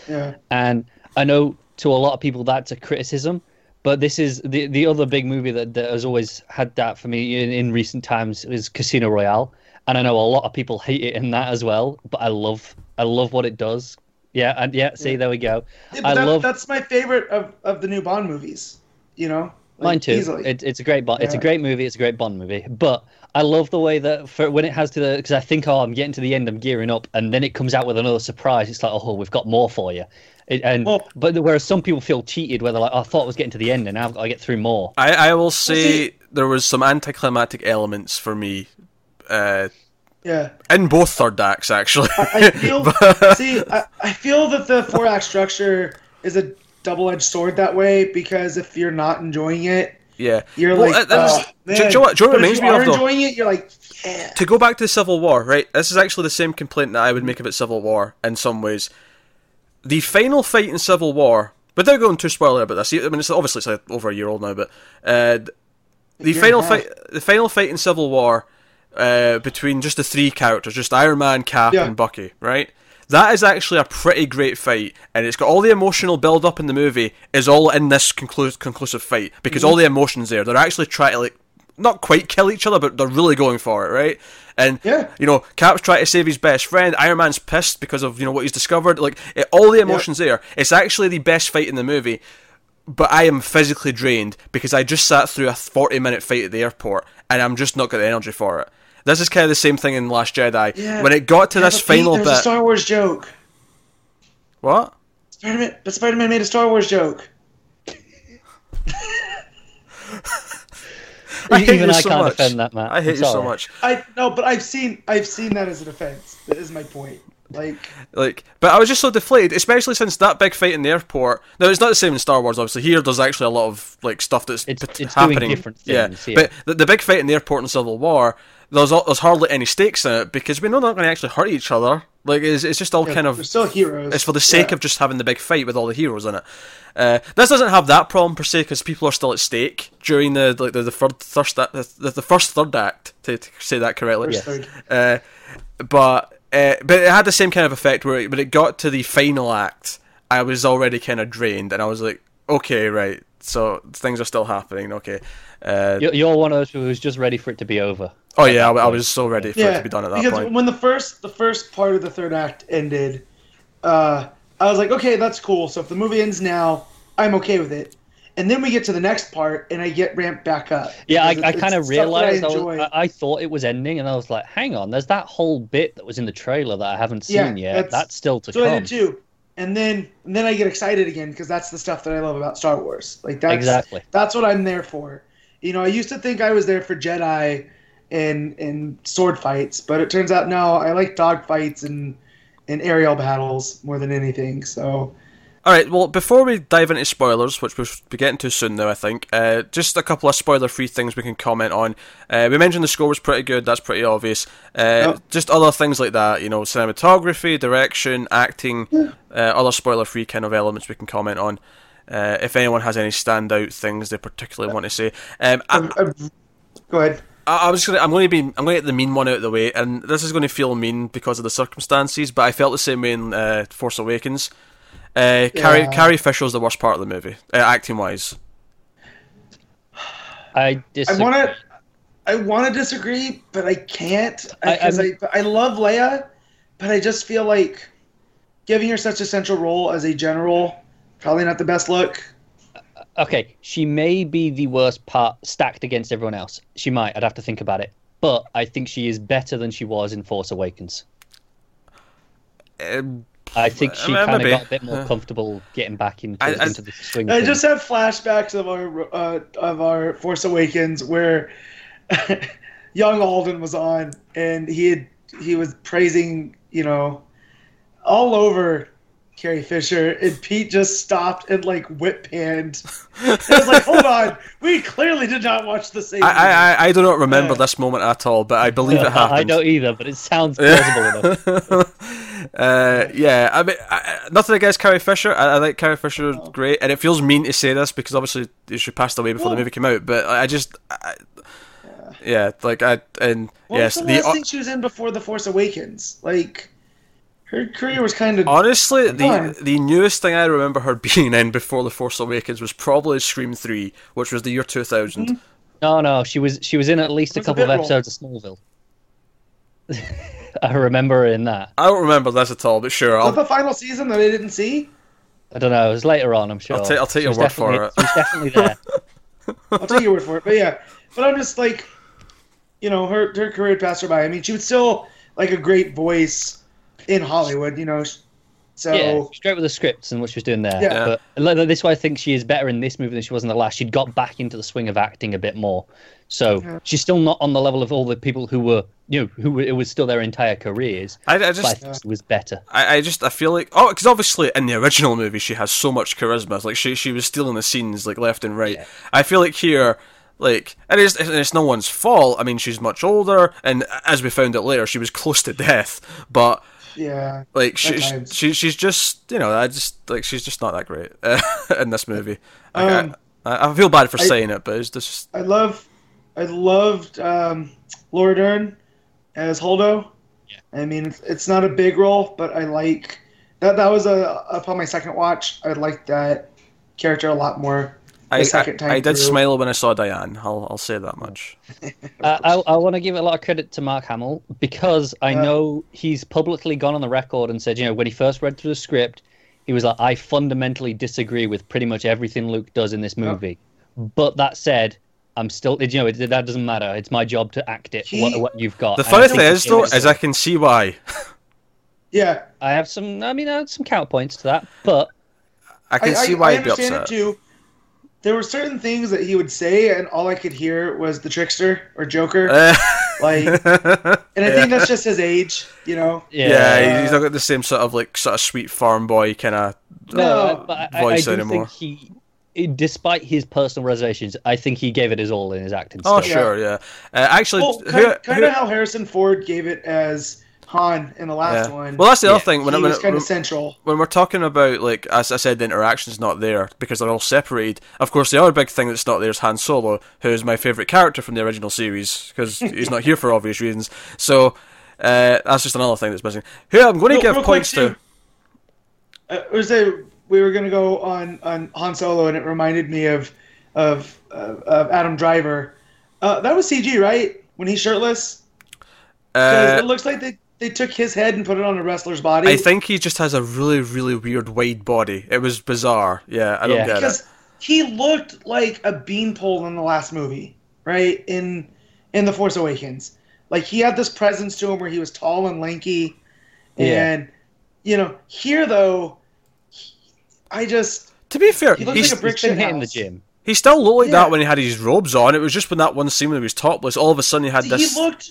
Yeah. And I know to a lot of people that's a criticism, but this is the the other big movie that, that has always had that for me in, in recent times is Casino Royale, and I know a lot of people hate it in that as well, but I love I love what it does. Yeah, and yeah, see, Yeah. there we go. Yeah, I that, love that's my favorite of, of the new Bond movies. You know, like, Mine too. Easily. It, it's a great Bond. It's a great movie. It's a great Bond movie. But I love the way that for when it has to the because I think oh I'm getting to the end I'm gearing up and then it comes out with another surprise. It's like oh we've got more for you. It, and Well- but whereas some people feel cheated where they're like oh, I thought I was getting to the end and now I've got to get through more. I, I will say see- there was some anticlimactic elements for me uh, yeah. in both third acts, actually. I feel But- see, I, I feel that the four act structure is a double edged sword that way because if you're not enjoying it, yeah. you're Well, like, uh, oh, do you man. know what- do you know what But it if reminds you me of, though? enjoying it, you're like, yeah. to go back to Civil War, right? This is actually the same complaint that I would make about Civil War in some ways. The final fight in Civil War, without going too spoiler about this, I mean, it's obviously it's like over a year old now, but uh, the final and a half. fight, the final fight in Civil War uh, between just the three characters, just Iron Man, Cap, Yeah. and Bucky, right? That is actually a pretty great fight, and it's got all the emotional build up in the movie is all in this conclu- conclusive fight because Mm-hmm. all the emotions there. They're actually trying to like not quite kill each other, but they're really going for it, right? And Yeah. you know, Cap's trying to save his best friend. Iron Man's pissed because of you know what he's discovered. Like it, all the emotions there. It's actually the best fight in the movie. But I am physically drained because I just sat through a forty-minute fight at the airport, and I'm just not got the energy for it. This is kind of the same thing in Last Jedi. Yeah. When it got to Yeah, this but Pete, final there's a bit, Star Wars joke. what? Spider-Man, but Spider-Man made a Star Wars joke. I hate Even you I so can't much. defend that, Matt. I hate I'm you so sorry. much. I no, but I've seen I've seen that as a defense. That is my point. Like, Like, but I was just so deflated, especially since that big fight in the airport. Now it's not the same in Star Wars, obviously. Here, there's actually a lot of like stuff that's It's- p- it's doing happening. different yeah, things, yeah. but the, the big fight in the airport in Civil War, there's there's hardly any stakes in it because we know they're not going to actually hurt each other. Like, it's, it's just all kind of still heroes. it's for the sake Yeah. of just having the big fight with all the heroes in it. Uh, this doesn't have that problem per se because people are still at stake during the like the, the third first the, the first third act to, to say that correctly. First Yes. third. Uh, but uh, but it had the same kind of effect where it, when it got to the final act, I was already kind of drained, and I was like, okay, right, so things are still happening. Okay. Uh, You're, you're one of those who's just ready for it to be over. oh yeah, I, I was so ready for it to be done at that because point. when the first the first part of the third act ended, uh, I was like, okay, that's cool. So if the movie ends now, I'm okay with it. And then we get to the next part, and I get ramped back up. Yeah, I, I kind of it's stuff that realized I, was. I, I thought it was ending, and I was like, "Hang on, there's that whole bit that was in the trailer that I haven't Yeah, seen yet. that's- That's, still to So I come." did too. And then and then I get excited again because that's the stuff that I love about Star Wars. Like that's Exactly. that's what I'm there for. You know, I used to think I was there for Jedi and and sword fights, but it turns out no, I like dog fights and and aerial battles more than anything. So All right. Well, before we dive into spoilers, which we'll be getting to soon now, I think, uh, just a couple of spoiler-free things we can comment on. Uh, we mentioned the score was pretty good. That's pretty obvious. Uh, Yep. Just other things like that, you know, cinematography, direction, acting, uh, other spoiler-free kind of elements we can comment on. Uh, if anyone has any standout things they particularly want to say, um, I, I've, I've, go ahead. I, I was gonna, I'm going to be, I'm going to get the mean one out of the way, and this is going to feel mean because of the circumstances, but I felt the same way in uh, Force Awakens. Uh, Carrie, Yeah. Carrie Fisher's the worst part of the movie, uh, acting wise. I I disagree. want to I want to disagree, but I can't I- because I, I'm- I, love Leia, but I just feel like giving her such a central role as a general probably not the best look. Okay, she may be the worst part stacked against everyone else. She might. I'd have to think about it. But I think she is better than she was in Force Awakens. Um, I think she kind of got a bit more Uh, comfortable getting back into, I- I- into the swing. I thing. just have flashbacks of our uh, of our Force Awakens where young Alden was on and he had he was praising you know all over Carrie Fisher and Pete just stopped and like whip panned. I was like, hold on, we clearly did not watch the same. I, I, I- I do not remember Yeah. this moment at all, but I believe it happened. I don't either, but it sounds plausible enough. uh, yeah, I mean, I, I- nothing against Carrie Fisher. I, I like Carrie Fisher great, and it feels mean to say this because obviously she passed away before the movie came out. But I just, I, yeah, like I and What yes, was the the last thing she was in before the Force Awakens? Like her career was kind of honestly the the newest thing I remember her being in before the Force Awakens was probably Scream Three, which was the year two Mm-hmm. No, no, she was she was in at least a It was a couple of bit role. episodes of Smallville. I remember her in that. I don't remember this at all, but sure, Was I'll the final season that I didn't see. I don't know. It was later on. I'm sure. I'll take- I'll take your word for it. She was definitely there. I'll take your word for it. But yeah, but I'm just like, you know, her her career passed her by. I mean, she was still like a great voice in Hollywood. You know, so Yeah, straight with the scripts and what she was doing there. Yeah. But this is why I think she is better in this movie than she was in the last. She'd got back into the swing of acting a bit more. So Yeah. she's still not on the level of all the people who were, you know, who were, it was still their entire careers. I, I But I just think it was better. I, I just I feel like oh because obviously in the original movie she has so much charisma like she she was stealing the scenes like left and right. Yeah. I feel like here like and it's and it's no one's fault. I mean she's much older and as we found out later she was close to death. But yeah, like she, she she's just you know I just like she's just not that great uh, in this movie. Like, Um, I, I feel bad for I- saying it, but it's just I love, I loved um, Laura Dern as Holdo. Yeah. I mean, it's, it's not a big role, but I like that. That was a upon my second watch. I liked that character a lot more. The I, I, I did through. smile when I saw Diane. I'll I'll say that much. Uh, I, I want to give a lot of credit to Mark Hamill because I Yeah. know he's publicly gone on the record and said, you know, when he first read through the script, he was like, I fundamentally disagree with pretty much everything Luke does in this movie. But that said, I'm still, you know, it, that doesn't matter. It's my job to act it. He- what, what you've got. The And funny thing is gave though it- is I can see why. Yeah, I have some. I mean, I have some counterpoints to that, but I can I, see why I he'd be understand upset. it too. There were certain things that he would say, and all I could hear was the trickster or Joker. Uh, like, and I think that's just his age, you know. yeah, yeah, he's not got the same sort of like sort of sweet farm boy kind of. no, No. but I, I, I voice do anymore. think he, despite his personal reservations, I think he gave it his all in his acting. Oh still. sure, yeah. Uh, actually, Well, who- kind, kind who- of how Harrison Ford gave it as Han in the last yeah. one. Well, that's the Yeah. other thing. When, he when, was kind when, of central. when we're talking about like as I said, the interaction's not there because they're all separated. Of course, the other big thing that's not there is Han Solo, who is my favorite character from the original series because he's not here for obvious reasons. So uh, that's just another thing that's missing. Who I'm going to Real- give real points to. Uh, was a, we were going to go on, on Han Solo, and it reminded me of of, uh, of Adam Driver. Uh, that was CG, right? When he's shirtless, because Uh, it looks like they, they took his head and put it on a wrestler's body. I think he just has a really, really weird wide body. It was bizarre. Yeah, I don't Yeah. get it. because he looked like a beanpole in the last movie, right? In in the Force Awakens, like he had this presence to him where he was tall and lanky, Yeah. and you know here though, he- I just To be fair, He looks he's, like a brick He's been shit hitting the gym. he still looked like Yeah. that when he had his robes on. It was just when that one scene when he was topless, all of a sudden he had this. he looked,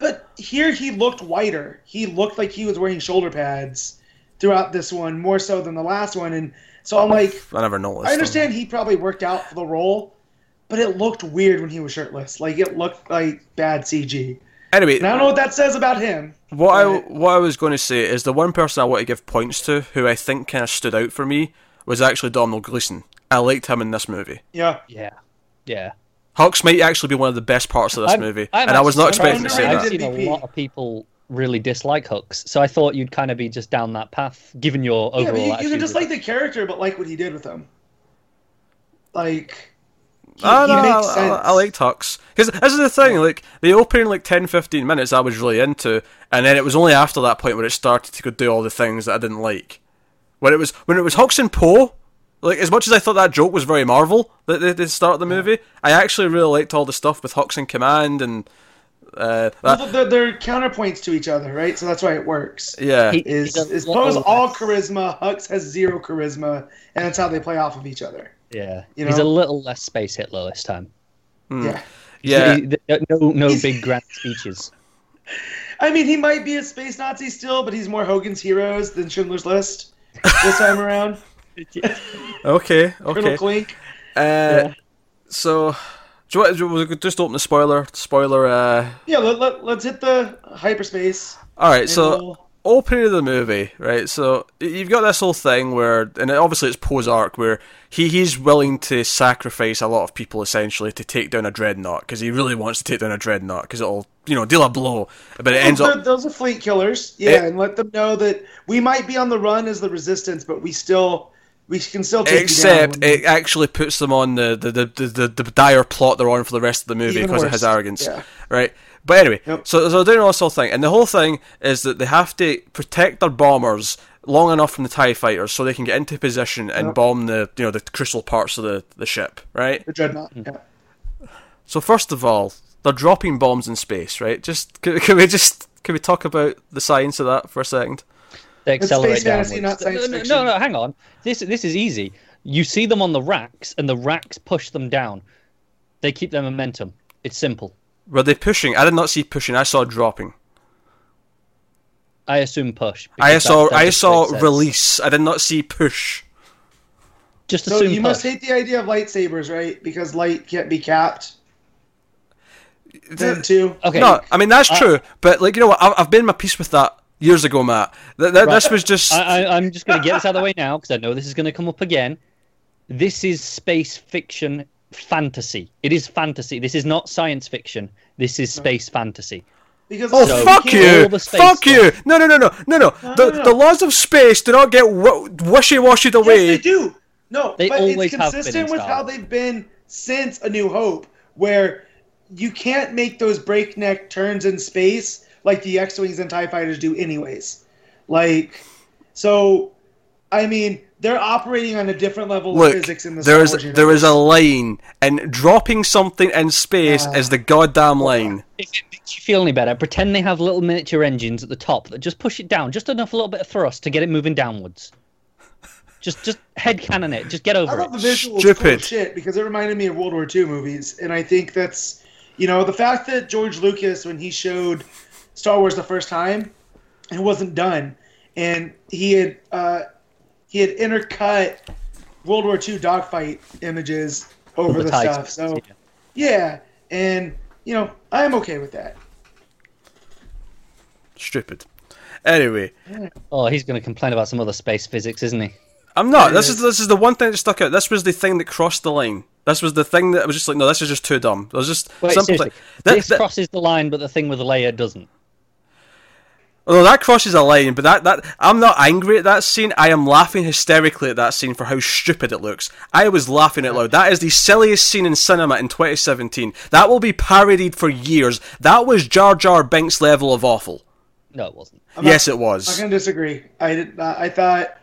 but here he looked whiter. He looked like he was wearing shoulder pads throughout this one more so than the last one, and so I'm like, I never noticed. I understand he probably worked out for the role, but it looked weird when he was shirtless. Like it looked like bad CG. Anyway, And I don't know what that says about him. what I what I was going to say is the one person I want to give points to, who I think kind of stood out for me, was actually Domhnall Gleeson. I liked him in this movie. Yeah. Yeah, yeah. Hux might actually be one of the best parts of this I'm- movie, I'm and I was not expecting to say that. I've that. seen a lot of people really dislike Hux, so I thought you'd kind of be just down that path, given your overall. Yeah, but you, you attitude can just with like the character, but like what he did with him. Like, he, I, he know, makes I, sense. I, I liked Hux because this is the thing. Like the opening, like 10, 15 minutes, I was really into, and then it was only after that point where it started to go do all the things that I didn't like. When it was when it was Hux and Poe, like as much as I thought that joke was very Marvel that they, they start the movie, I actually really liked all the stuff with Hux in command and uh, that. Well, they're, they're counterpoints to each other, right? So that's why it works. Yeah, He- Is He's is lot Poe's less- all charisma, Hux has zero charisma, and that's how they play off of each other. Yeah, you he's a little less space Hitler this time. Yeah. yeah. He- he- no, no He's- big grand speeches. I mean, he might be a space Nazi still, but he's more Hogan's Heroes than Schindler's List this time around. Okay, okay. Klink. Uh, So, do you want, you just open the spoiler? Spoiler. Uh, Yeah, let, let, let's hit the hyperspace. all right, so. we'll- opening of the movie, right? So you've got this whole thing where, and obviously it's Poe's arc, where he he's willing to sacrifice a lot of people essentially to take down a dreadnought because he really wants to take down a dreadnought because it'll you know deal a blow, but it ends Those- up. those are fleet killers. Yeah, It- and let them know that we might be on the run as the resistance, but we still we can still take Except down. it actually puts them on the the, the, the, the, the dire plot they're on for the rest of the movie Even because of his worse. arrogance, Yeah. right? But anyway, Yep. so so they're doing this whole thing, and the whole thing is that they have to protect their bombers long enough from the Tie fighters so they can get into position and Yep. bomb the you know the crucial parts of the, the ship, right? the dreadnought. Mm. Yeah. So first of all, they're dropping bombs in space, right? Just can, can we just can we talk about the science of that for a second? They accelerate space downwards. no, no, no, no, hang on. This this is easy. You see them on the racks, and the racks push them down. They keep their momentum. It's simple. Were they pushing? I did not see pushing. I saw dropping. I assume push. I saw that- that I saw release. I did not see push. Just assume. So assume you must hate the idea of lightsabers, right? Because light can't be capped. Then too. Okay. No, I mean that's Uh, true. But like you know what? I've, I've been my piece with that years ago, Matt. Th- th- Right. This was just I, I, I'm just going to get this out of the way now because I know this is going to come up again. This is space fiction fantasy. It is fantasy. This is not science fiction. This is space fantasy. Because Oh So- fuck you! all the space Fuck stuff. you! No no no no no no. No, the no, no. the laws of space do not get w- wishy washied Yes, they do. No, They but always it's have been consistent with how they've been since A New Hope, where you can't make those breakneck turns in space like the X-wings and Tie fighters do, anyways. Like, so, I mean, they're operating on a different level Look, of physics in the there Star is Wars there is a line, and dropping something in space Ah. is the goddamn line. If it makes you feel any better, pretend they have little miniature engines at the top that just push it down, just enough, a little bit of thrust to get it moving downwards. Just, just headcanon it. Just get I over thought the it. visuals was cool Stupid. as shit because it reminded me of World War II movies, and I think that's you know the fact that George Lucas when he showed Star Wars the first time, it wasn't done, and he had uh, he had intercut World War II dogfight images over The the, TIE stuff. So space, yeah, and you know I am okay with that. Stupid. Anyway, Oh, he's going to complain about some other space physics, isn't he? I'm not. This is is. this is the one thing that stuck out. This was the thing that crossed the line. This was the thing that I was just like, no, this is just too dumb. It was just Wait, simple seriously. That- this that- crosses the line, but the thing with Leia doesn't. Although that crosses a line, but that, that I'm not angry at that scene. I am laughing hysterically at that scene for how stupid it looks. I was laughing out loud. That is the silliest scene in cinema in 2017. That will be parodied for years. That was Jar Jar Binks level of awful. No, it wasn't. I'm yes, not, it was. I'm gonna disagree. I did. Not, I thought.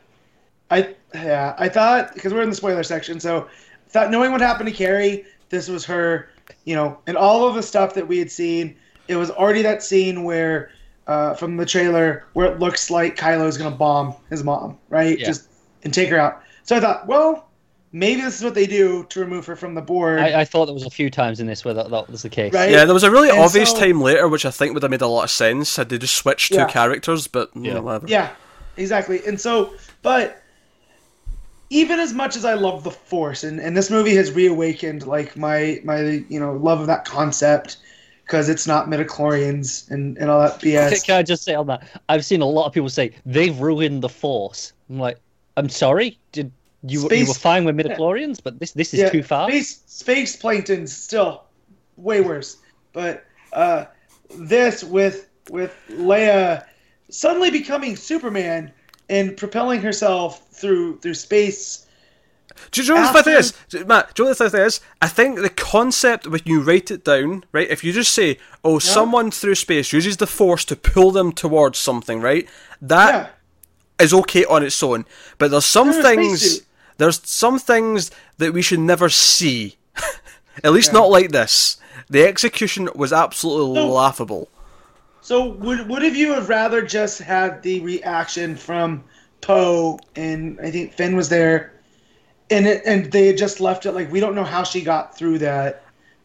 I yeah. I thought because we're in the spoiler section, so thought knowing what happened to Carrie, this was her. You know, and all of the stuff that we had seen, it was already that scene where. Uh, from the trailer, where it looks like Kylo is gonna bomb his mom, right? Yeah. Just and take her out. So I thought, well, maybe this is what they do to remove her from the board, I, I thought there was a few times in this where that, that was the case. right? Yeah, there was a really And obvious so- time later, which I think would have made a lot of sense had they just switched two characters. But mm, Yeah. whatever. Yeah, exactly. And so, but even as much as I love the Force, and, and this movie has reawakened like my my you know love of that concept because it's not midichlorians and and all that BS. can I just say on that? I've seen a lot of people say they've ruined the Force. I'm like, I'm sorry. Did you, you were fine with midichlorians, but this this is too far. Space space plankton's still way worse. But uh, this with with Leia suddenly becoming Superman and propelling herself through thugh space. Do you know what the thing is, Matt? Do you know what the thing is? I think the concept when you write it down, right? If you just say, "Oh, someone through space uses the force to pull them towards something," right? That is Yeah, okay on its own. But there's some They're things. There's some things that we should never see. At least Yeah. not like this. The execution was absolutely No. laughable. So would would have you have rather just had the reaction from Poe and I think Finn was there, and it, and they had just left it like we don't know how she got through that,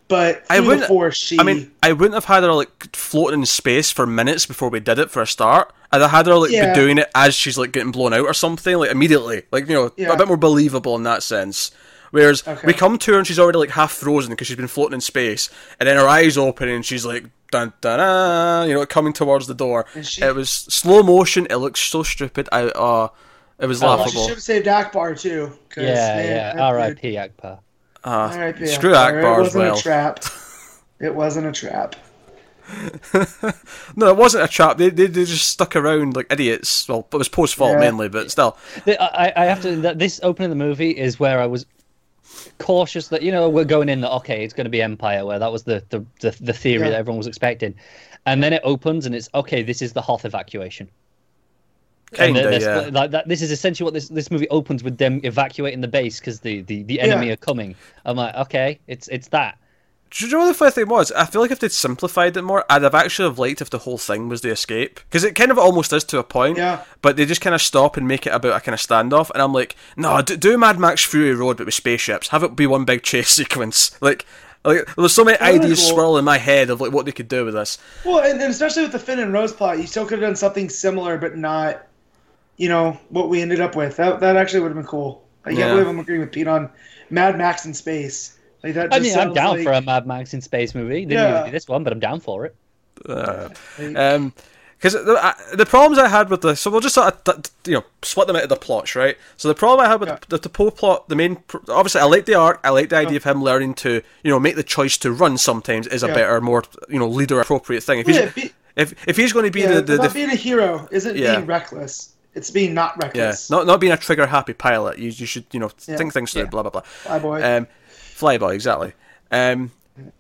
but I wouldn't- she. I mean, I wouldn't have had her like floating in space for minutes before we did it for a start. I'd have had her like Yeah. be doing it as she's like getting blown out or something, like immediately, like you know, Yeah. a bit more believable in that sense. Whereas Okay. we come to her and she's already like half frozen because she's been floating in space, and then her eyes open and she's like dun dun dun, you know, coming towards the door. She- it was slow motion. It looks so stupid. I uh, it was Oh, well, she laughable. should have saved Ackbar too. Yeah, man, yeah. R.I.P. Ackbar. Uh, R.I.P. screw Ackbar. Ackbar It wasn't well. a trap. It wasn't a trap. No, it wasn't a trap. They, they they just stuck around like idiots. Well, it was Poe's fault Yeah. mainly, but still. I, I have to. This opening of the movie is where I was cautious that you know we're going in that okay, it's going to be Empire, where that was the the the, the theory Yeah. that everyone was expecting, and then it opens and it's okay. This is the Hoth evacuation. And Kinda, yeah. like that, this is essentially what this this movie opens with them evacuating the base because the, the, the enemy Yeah. are coming. I'm like, okay, it's it's that. Do you know what the funny thing was? I feel like if they'd simplified it more, I'd have actually have liked if the whole thing was the escape. Because it kind of almost is to a point. Yeah. But they just kind of stop and make it about a kind of standoff. And I'm like, no, do, do Mad Max Fury Road but with spaceships. Have it be one big chase sequence. Like, like there's so many That'd ideas cool. swirling in my head of like what they could do with this. Well, and, and especially with the Finn and Rose plot, you still could have done something similar, but not, you know, what we ended up with. That that actually would have been cool. I can't Yeah. believe I'm agreeing with Pete on Mad Max in space. Like that. I just mean, I'm down like, for a Mad Max in space movie. Didn't Yeah. even do this one, but I'm down for it. Uh, like- Um, because the, the problems I had with the so we'll just sort of t- t- you know split them into the plots, right? So the problem I had with Yeah. the, the Poe plot, the main obviously I like the arc, I like the idea of him learning to you know make the choice to run. Sometimes is a Yeah. better, more you know leader appropriate thing. If he's yeah, be, if if he's going to be yeah, the, the, the being a hero isn't Yeah. being reckless. It's being not reckless. yeah reckless. not not being a trigger happy pilot, you you should you know Yeah. think things through. Yeah. Blah blah blah. Fly boy. Um, Flyboy, exactly. Um,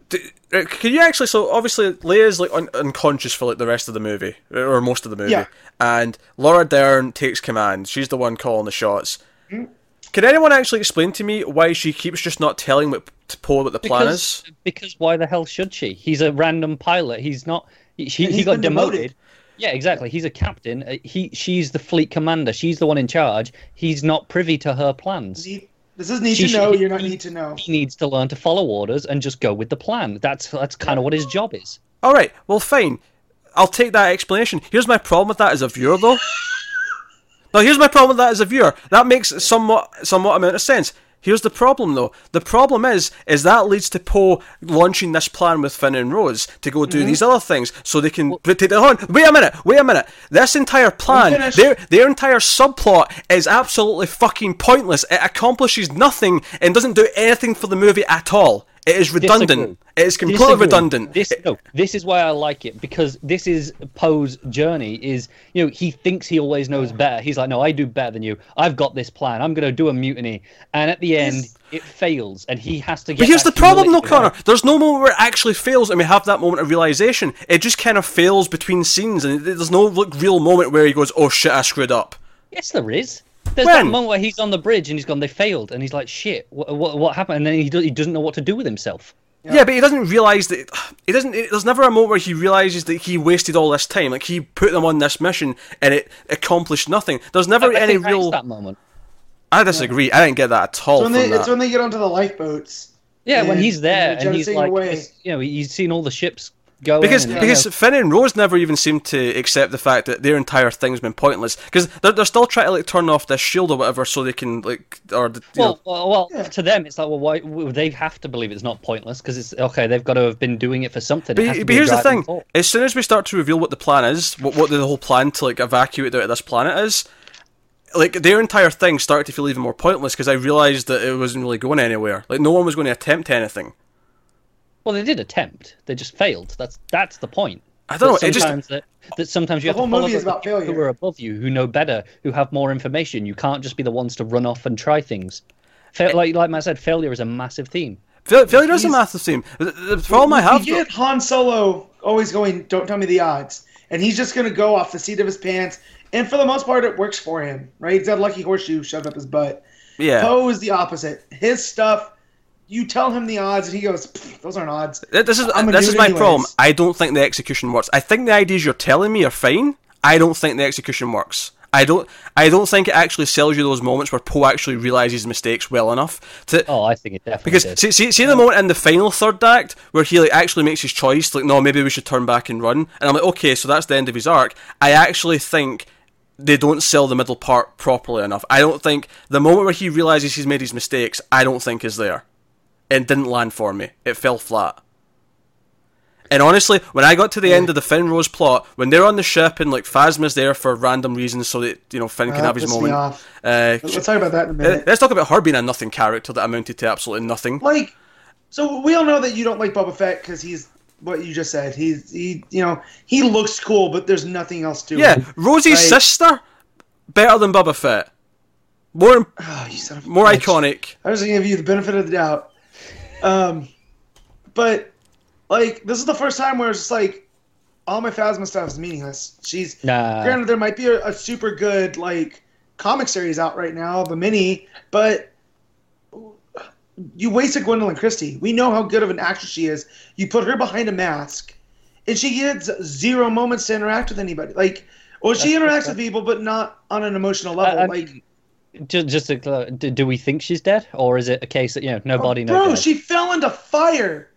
d- uh, can you actually? So obviously, Leia's like un- unconscious for like the rest of the movie or most of the movie, Yeah. and Laura Dern takes command. She's the one calling the shots. Hmm? Can anyone actually explain to me why she keeps just not telling what to Poe what the plan is? Because, because why the hell should she? He's a random pilot. He's not. He, he, he got demoted. demoted. Yeah, exactly. He's a captain. Uh, He, she's the fleet commander. She's the one in charge. He's not privy to her plans. Need- this is need She to know. should- You're not need to know. He needs to learn to follow orders and just go with the plan. That's that's kind of what his job is. All right, well, fine. I'll take that explanation. Here's my problem with that as a viewer, though. now, here's my problem with that as a viewer. That makes somewhat somewhat amount of sense. Here's the problem, though. The problem is, is that leads to Poe launching this plan with Finn and Rose to go do these other things, so they can take the on. Wait a minute. Wait a minute. This entire plan, their their entire subplot is absolutely fucking pointless. It accomplishes nothing and doesn't do anything for the movie at all. It is redundant. Disagree. It is completely Disagree. redundant. This no, this is why I like it because this is Poe's journey. Is you know he thinks he always knows better. He's like, no, I do better than you. I've got this plan. I'm going to do a mutiny, and at the end it fails, and he has to get. But here's the problem, though, Connor. There's no moment where it actually fails, and we have that moment of realization. It just kind of fails between scenes, and there's no like, real moment where he goes, "Oh shit, I screwed up." Yes, there is. There's When? that moment where he's on the bridge and he's gone. They failed, and he's like, shit. What what, what happened? And then he, do, he doesn't know what to do with himself. Yeah. but he doesn't realize that. He doesn't. There's never a moment where he realizes that he wasted all this time. Like he put them on this mission, and it accomplished nothing. There's never I any think real. that moment. I disagree. I didn't get that at all It's when from they, that. it's when they get onto the lifeboats. Yeah, when he's there and and he's like, away. you know, he's seen all the ships going. Because and, because know, Finn and Rose never even seem to accept the fact that their entire thing's been pointless. Because they're, they're still trying to like turn off this shield or whatever so they can like or the- you know, Well, well, well Yeah. to them, it's like, well, why well, they have to believe it's not pointless because it's okay. They've got to have been doing it for something. But, but here's the thing: force. as soon as we start to reveal what the plan is, what what the whole plan to like evacuate out of this planet is, like their entire thing started to feel even more pointless because I realized that it wasn't really going anywhere. Like no one was going to attempt anything. Well, they did attempt. They just failed. That's that's the point. I don't know. That It just sometimes that, that sometimes you The have whole to follow movie is the about people failure. who are above you, who know better, who have more information. You can't just be the ones to run off and try things. Fa- eh. like like Matt said, failure is a massive theme. fail- failure is a massive theme. The, the problem I have. You get Han Solo always going, "Don't tell me the odds," and he's just going to go off the seat of his pants. And for the most part, it works for him, right? He's got a lucky horseshoe shoved up his butt. yeah. Poe is the opposite. His stuff, you tell him the odds, and he goes, "Those aren't odds." This is I'm this is my anyways. problem. I don't think the execution works. I think the ideas you're telling me are fine. I don't think the execution works. I don't. I don't think it actually sells you those moments where Poe actually realizes mistakes well enough to. Oh, I think it definitely Because did. see, see, see the moment in the final third act where he like actually makes his choice, like no, maybe we should turn back and run, and I'm like, okay, so that's the end of his arc. I actually think they don't sell the middle part properly enough. I don't think the moment where he realizes he's made his mistakes, I don't think is there. It didn't land for me. It fell flat. And honestly, when I got to the end of the Finn Rose plot, when they're on the ship and like Phasma's there for random reasons so that you know Finn can Ah, have his moment. Uh, Let's talk about that in a uh, minute. let's talk about her being a nothing character that amounted to absolutely nothing. Like, so we all know that you don't like Boba Fett because he's what you just said. He's he, you know, he looks cool, but there's nothing else to it. Yeah, him. Rosie's Right. sister, better than Boba Fett. More, Oh, you son of more bitch. iconic. I was gonna give you the benefit of the doubt. Um, but like this is the first time where it's just like all my Phasma stuff is meaningless. She's Nah. granted there might be a, a super good like comic series out right now, the mini, but you wasted Gwendoline Christie. We know how good of an actress she is. You put her behind a mask, and she gets zero moments to interact with anybody. Like, well, she interacts with people, but not on an emotional level. I- I like, Just, just to, clar- do, do we think she's dead, or is it a case that you know nobody oh, bro, knows? she fell into fire.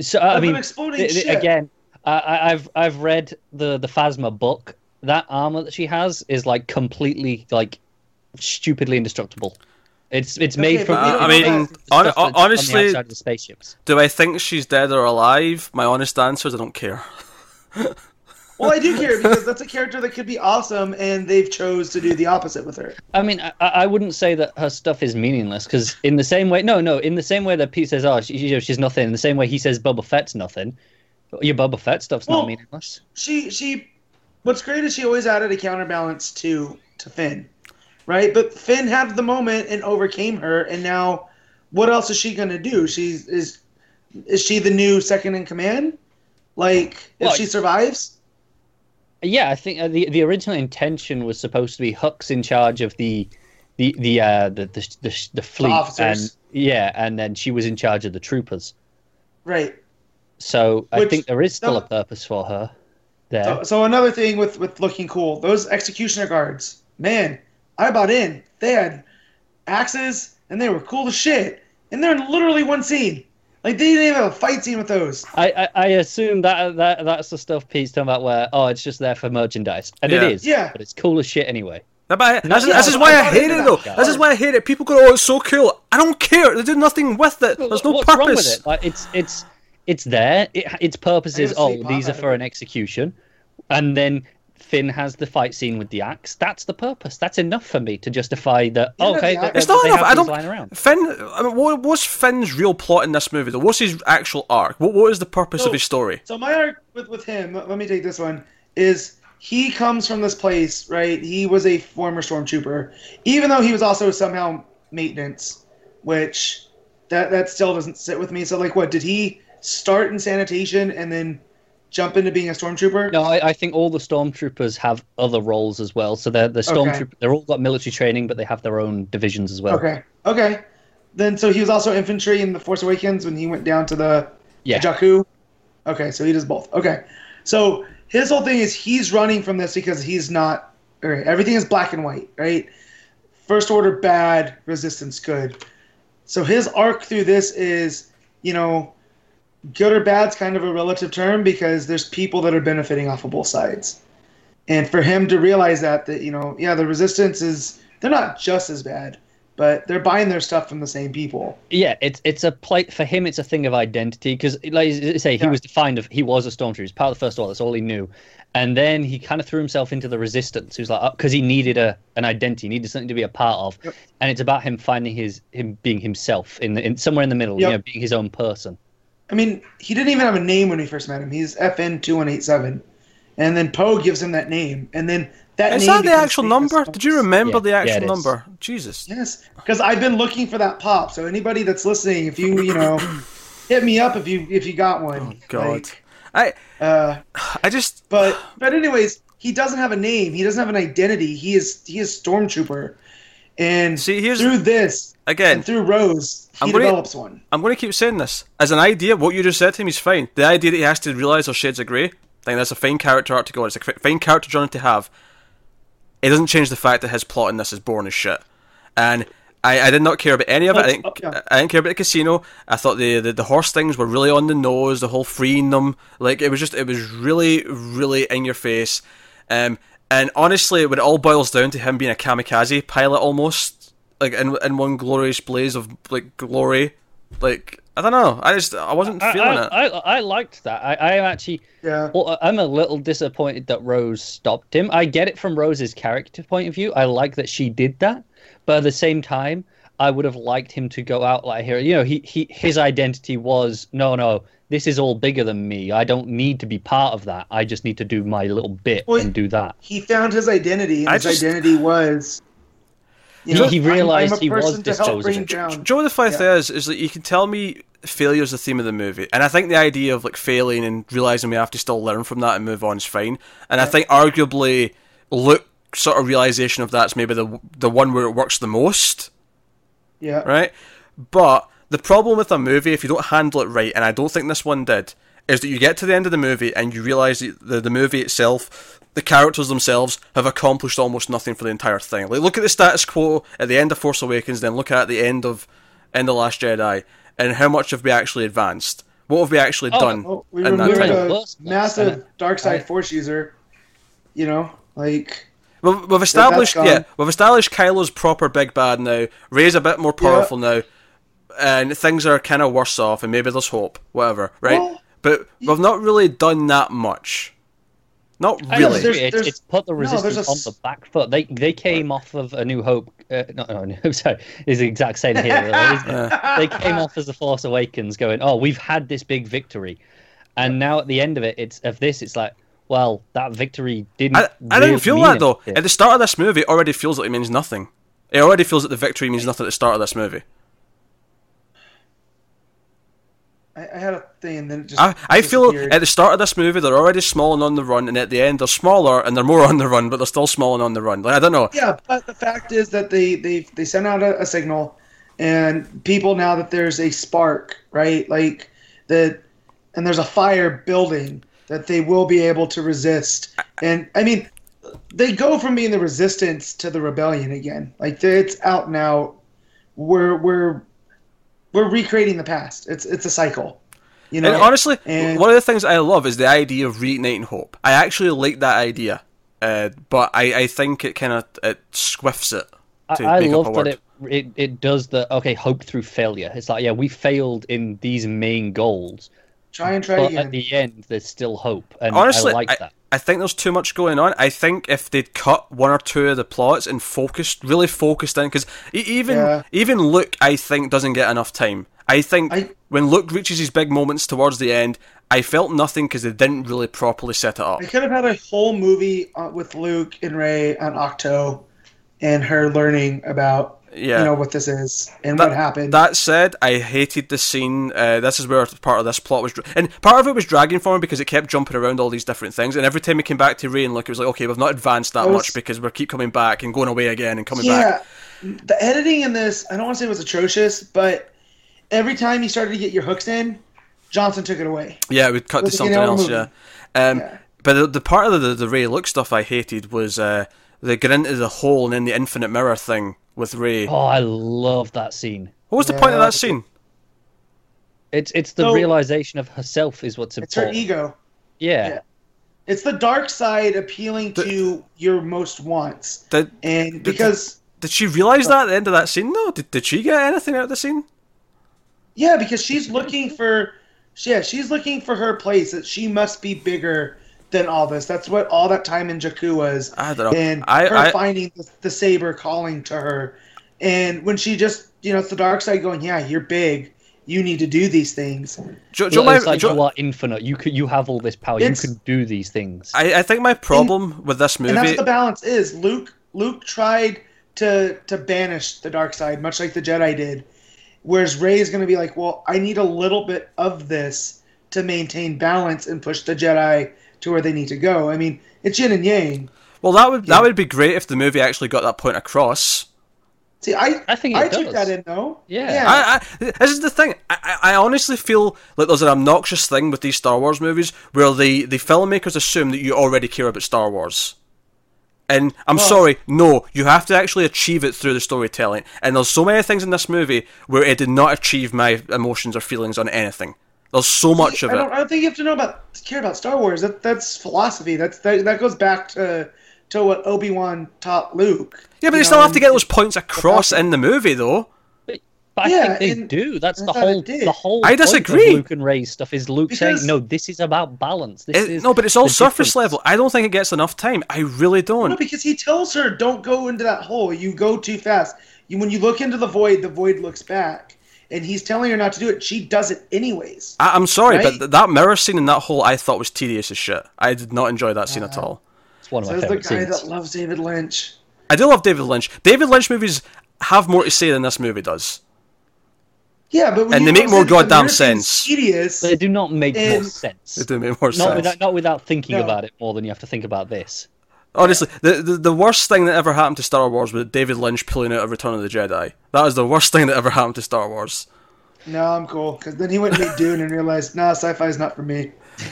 So I mean, exploding th- th- ship. again, I, I- I've I've read the the Phasma book. That armor that she has is like completely like stupidly indestructible. It's it's made Okay, from. but I mean, that. the hon- on the honestly- outside of the spaceships. Do I think she's dead or alive? My honest answer is I don't care. Well, I do care because that's a character that could be awesome, and they've chose to do the opposite with her. I mean, I, I wouldn't say that her stuff is meaningless because in the same way, no, no, in the same way that Pete says, "Oh, she, you know, she's nothing," in the same way he says Boba Fett's nothing. Your Boba Fett stuff's Well- not meaningless. She she, what's great is she always added a counterbalance to to Finn, right? But Finn had the moment and overcame her, and now what else is she gonna do? She's is is she the new second in command? Like if Well, she survives? Yeah, I think uh, the the original intention was supposed to be Hux in charge of the the the uh, the, the the the fleet, officers. and yeah, and then she was in charge of the troopers. Right. So I think there is still no. a purpose for her there. So, so another thing with with looking cool, those executioner guards, man, I bought in. They had axes and they were cool as shit, and they're in literally one scene. Like they didn't even have a fight scene with those. I, I, I assume that that that's the stuff Pete's talking about where oh it's just there for merchandise and Yeah. it is Yeah. but it's cool as shit anyway. No, but this, yeah, this is why I I hate it though. that This is why I hate it. People go, "Oh, it's so cool." I don't care. They do nothing with it. There's no What's purpose. wrong with it? Like it's it's it's there. It, its purpose is oh these are for an execution, and then Finn has the fight scene with the axe. That's the purpose. That's enough for me to justify that. Yeah, okay, the axe- It's not enough. I don't. lying around. Finn. I mean, what, what's Finn's real plot in this movie? Though? What's his actual arc? What What is the purpose So- of his story? So my arc with with him, let let me take this one, is he comes from this place, right? He was a former stormtrooper, even though he was also somehow maintenance, which that that still doesn't sit with me. So like, what did he start in sanitation and then jump into being a stormtrooper? No, I, I think all the stormtroopers have other roles as well. So they're the stormtrooper. They're all got military training, but they have their own divisions as well. Okay, okay. Then so he was also infantry in the Force Awakens when he went down to the Yeah. Jakku. Okay, so he does both. Okay, so his whole thing is he's running from this because he's not. Okay, everything is black and white, right? First order bad, resistance good. So his arc through this is, you know, good or bad's kind of a relative term because there's people that are benefiting off of both sides. And for him to realize that that, you know, yeah, the resistance is they're not just as bad, but they're buying their stuff from the same people. Yeah, it's it's a plate for him. It's a thing of identity because, like you say, he Yeah. was defined of he was a stormtrooper. He's part of the first order. That's all he knew. And then he kind of threw himself into the resistance. He was like, uh, because he needed a an identity, he needed something to be a part of. Yep. And it's about him finding his him being himself in the, in somewhere in the middle. Yep. You know, being his own person. I mean, he didn't even have a name when we first met him. He's FN two one eight seven, and then Poe gives him that name, and then that Is name that the actual number? Did you remember Yeah, the actual it is. number? Jesus. Yes, because I've been looking for that pop. So anybody that's listening, if you you know, hit me up if you if you got one. Oh, God. Like, I uh, I just but but anyways, he doesn't have a name. He doesn't have an identity. He is he is stormtrooper, and See, here's- through this again. and through Rose, he I'm gonna- develops one. I'm going to keep saying this as an idea. What you just said to him is fine. The idea that he has to realize those shades of grey, I think that's a fine character arc to go. on. It's a fine character journey to have. It doesn't change the fact that his plot in this is boring as shit, and I, I did not care about any of it. I didn't, oh, yeah. I didn't care about the casino. I thought the, the the horse things were really on the nose. The whole freeing them, like it was just it was really really in your face. Um, and honestly, when it all boils down to him being a kamikaze pilot, almost like in in one glorious blaze of like glory, like I don't know. I just I wasn't I, feeling I, it. I, I liked that. I, I am actually. Yeah. Well, I'm a little disappointed that Rose stopped him. I get it from Rose's character point of view. I like that she did that, but at the same time, I would have liked him to go out like here. You know, he, he his identity was no, no. This is all bigger than me. I don't need to be part of that. I just need to do my little bit Well, and do that. He found his identity, and I his just- identity was. You He- know, he I'm- realized I'm he was person to help bring disposable. Joe, the fact Yeah. is, is that you can tell me failure is the theme of the movie, and I think the idea of like failing and realizing we have to still learn from that and move on is fine. And I think arguably, Luke sort of realization of that's maybe the the one where it works the most, Yeah. right? But the problem with a movie if you don't handle it right, and I don't think this one did, is that you get to the end of the movie and you realize that the the movie itself, the characters themselves have accomplished almost nothing for the entire thing. Like look at the status quo at the end of Force Awakens, then look at the end of in The Last Jedi, and how much have we actually advanced? What have we actually Oh, done Well, we in that time. a massive dark side I- force user. You know, like We've, we've established, gone. yeah, we've established Kylo's proper big bad now. Rey's a bit more powerful now, and things are kind of worse off, and maybe there's hope, whatever, right? Well, but we've not really done that much. Not really. agree. There's- It's, it's put the no, resistance a on the back foot. They they came off of A New Hope. Uh, no, no, no, sorry, is the exact same here. Really, isn't it? they came off as the Force Awakens, going, "Oh, we've had this big victory," and now at the end of it, it's of this. It's like, well, that victory didn't. I, I really didn't feel mean that though. anything. At the start of this movie, it already feels like it means nothing. It already feels that the victory means nothing at the start of this movie. I, I had a thing, and then it just I, I feel at the start of this movie they're already small and on the run, and at the end they're smaller and they're more on the run, but they're still small and on the run. Like I don't know. Yeah, but the fact is that they they they sent out a, a signal, and people now that there's a spark, right? Like that, and there's a fire building that they will be able to resist. And I mean, they go from being the resistance to the rebellion again. Like it's out now. We're we're we're recreating the past. It's it's a cycle. You know, And honestly, and- one of the things I love is the idea of reigniting hope. I actually like that idea, uh, but I, I think it kind of it squiffs it. To I, I make up a love word. that it, it it does the okay hope through failure. It's like yeah, we failed in these main goals, try and try but again. at the end there's still hope, and Honestly, I like I, that. I think there's too much going on. I think if they'd cut one or two of the plots and focused, really focused in, because even Yeah. even Luke, I think, doesn't get enough time. I think I- when Luke reaches his big moments towards the end, I felt nothing because they didn't really properly set it up. I could have had a whole movie uh, with Luke and Rey on Ahch-To, and her learning about Yeah. you know what this is and That- what happened. That said, I hated the scene. Uh, this is where part of this plot was, dra- and part of it was dragging for me because it kept jumping around all these different things. And every time we came back to Rey and Luke, it was like, okay, we've not advanced that was- much because we keep coming back and going away again and coming back. yeah, the editing in this I don't want to say it was atrocious, but every time you started to get your hooks in, Johnson took it away. Yeah, we'd cut to something else. Yeah, um, Yeah. but the, the part of the the Rey Luke stuff I hated was uh, they get into the hole and then the infinite mirror thing with Rey. Oh, I love that scene. What was the point of that scene? It's it's the So- realization of herself is what's It's her ego. Yeah. Yeah. It's the dark side appealing to your most wants, Did and because did she realize that at the end of that scene? No, did did she get anything out of the scene? Yeah, because she's looking for, yeah, she's looking for her place. That she must be bigger than all this. That's what all that time in Jakku was, I don't know. and I- her I- finding the, the saber calling to her, and when she just, you know, it's the dark side going, yeah, you're big, you need to do these things. Jo, Jo, it's like Jo- you are infinite. You could you have all this power. You can do these things. I, I think my problem with this movie And that's what the balance is. Luke, Luke tried to to banish the dark side, much like the Jedi did. Whereas Rey is going to be like, well, I need a little bit of this to maintain balance and push the Jedi to where they need to go. I mean, it's yin and yang. Well, that would Yeah. that would be great if the movie actually got that point across. See, I I think it I took that in though. Yeah. I, I, this is the thing. I, I I honestly feel like there's an obnoxious thing with these Star Wars movies where the, the filmmakers assume that you already care about Star Wars. And I'm Well- sorry, no, you have to actually achieve it through the storytelling. And there's so many things in this movie where it did not achieve my emotions or feelings on anything. There's so much of I it. don't, I don't think you have to know about care about Star Wars. That that's philosophy. That's that, that goes back to to what Obi Wan taught Luke. Yeah, but you they still have to get those points across in the movie, though. But I Yeah, think they do. That's I the whole did. the whole. I point of disagree. Luke and Rey stuff is Luke Because- saying, "No, this is about balance. This It- is no, but it's all surface difference." level. I don't think it gets enough time. I really don't. No, because he tells her, "Don't go into that hole. You go too fast. You, when you look into the void, the void looks back." And he's telling her not to do it. She does it anyways. I, I'm sorry, Right? but th- that mirror scene in that hole I thought was tedious as shit. I did not enjoy that scene at all. It's one of my Says the guy scenes. that loves David Lynch. I do love David Lynch. David Lynch movies have more to say than this movie does. Yeah, but when And they make more say that the goddamn sense. Tedious. They do not make more sense. It do make more Not sense. without, not without thinking No. about it more than you have to think about this. Honestly, the, the the worst thing that ever happened to Star Wars was David Lynch pulling out of Return of the Jedi. That is the worst thing that ever happened to Star Wars. No, I'm cool. Because then he went and made Dune and realized, nah, sci-fi is not for me.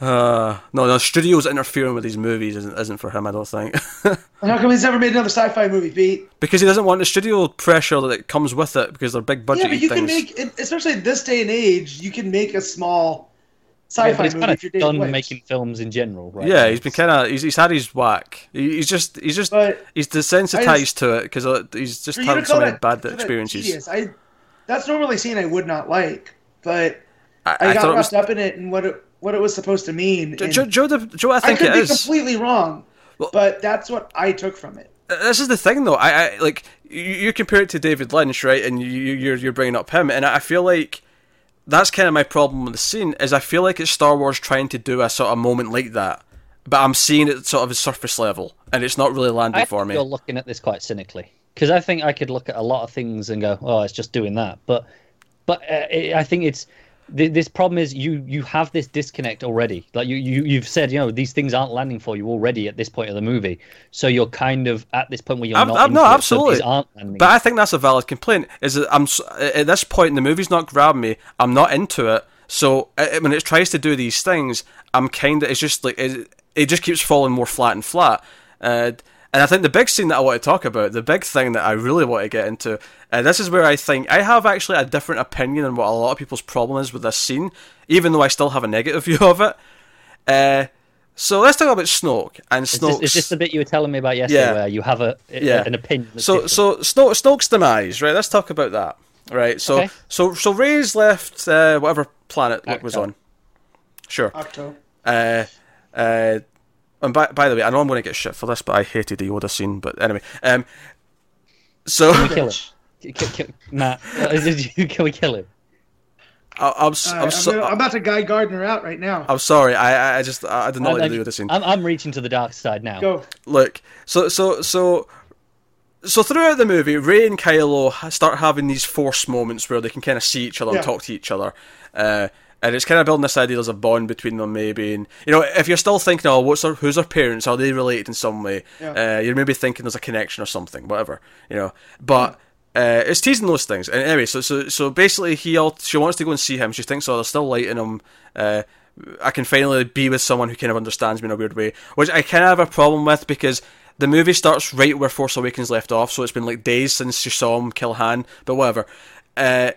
Uh, no, no, studios interfering with these movies isn't isn't for him. I don't think. How come he's never made another sci-fi movie, Pete? because he doesn't want the studio pressure that comes with it because they're big budget Yeah, but you things. can make, especially in this day and age, you can make a small Yeah, sci-fi but he's movie kind of done Lynch. making films in general, right? yeah, he's been kind of he's, he's had his whack. He's just he's just But he's desensitized I just- to it because uh, he's just had to so many bad experiences. tedious, I, that's normally a scene I would not like, but I, I, I got thought it was. wrapped up in it and what it what it was supposed to mean. Joe, Joe, Joe, the- Joe, I I think could it be is. completely wrong, Well- but that's what I took from it. Uh, this is the thing though. I, I like you, you compare it to David Lynch, right? And you, you're you're bringing up him, and I feel like that's kind of my problem with the scene. Is I feel like it's Star Wars trying to do a sort of moment like that, but I'm seeing it sort of a surface level, and it's not really landing I for me. you're looking at this quite cynically because I think I could look at a lot of things and go, "Oh, it's just doing that," but but uh, it, I think it's th- this problem is you you have this disconnect already. Like you, you you've said, you know, these things aren't landing for you already at this point of the movie, so you're kind of at this point where you're I'm- not. I'm- no, into it, so absolutely. But I think that's a valid complaint. Is that I'm at this point, the movie's not grabbing me. I'm not into it. So uh, when it tries to do these things, I'm kind of. It's just like it, it just keeps falling more flat and flat. Uh, and I think the big scene that I want to talk about, the big thing that I really want to get into, and this is where I think I have actually a different opinion on what a lot of people's problem is with this scene, even though I still have a negative view of it. Uh, so let's talk about Snoke and Is Snoke. this, is this the bit you were telling me about yesterday, Yeah. where you have a, a- Yeah. an opinion? So different? so Snoke, Snoke's demise, right? Let's talk about that, right? So Okay. so so Rey's left uh, whatever planet Luke was on. Sure. Ahch-To. Uh, uh, and by, by the way, I know I'm going to get shit for this, but I hated the Yoda scene. But anyway, um, so Can we kill him? K- k- k- Matt, uh, did you, can we kill him? I, I'm s- All I'm, right, I'm, so, gonna- I'm about to Guy Gardner out right now. I'm sorry. I I- I just I, I did not like I'm, the Yoda scene. I'm, I'm reaching to the dark side now. Go. look so so so so throughout the movie Rey and kylo start having these force moments where they can kind of see each other Yeah. and talk to each other uh, and it's kind of building this idea there's a bond between them maybe and you know if you're still thinking oh what's their, who's her parents are they related in some way Yeah. uh, you're maybe thinking there's a connection or something whatever you know but uh, it's teasing those things. And anyway, so so so basically, he all, she wants to go and see him. She thinks, oh, there's still light in him. Uh, I can finally be with someone who kind of understands me in a weird way, which I kind of have a problem with because the movie starts right where Force Awakens left off. So it's been like days since she saw him kill Han, but whatever. Uh,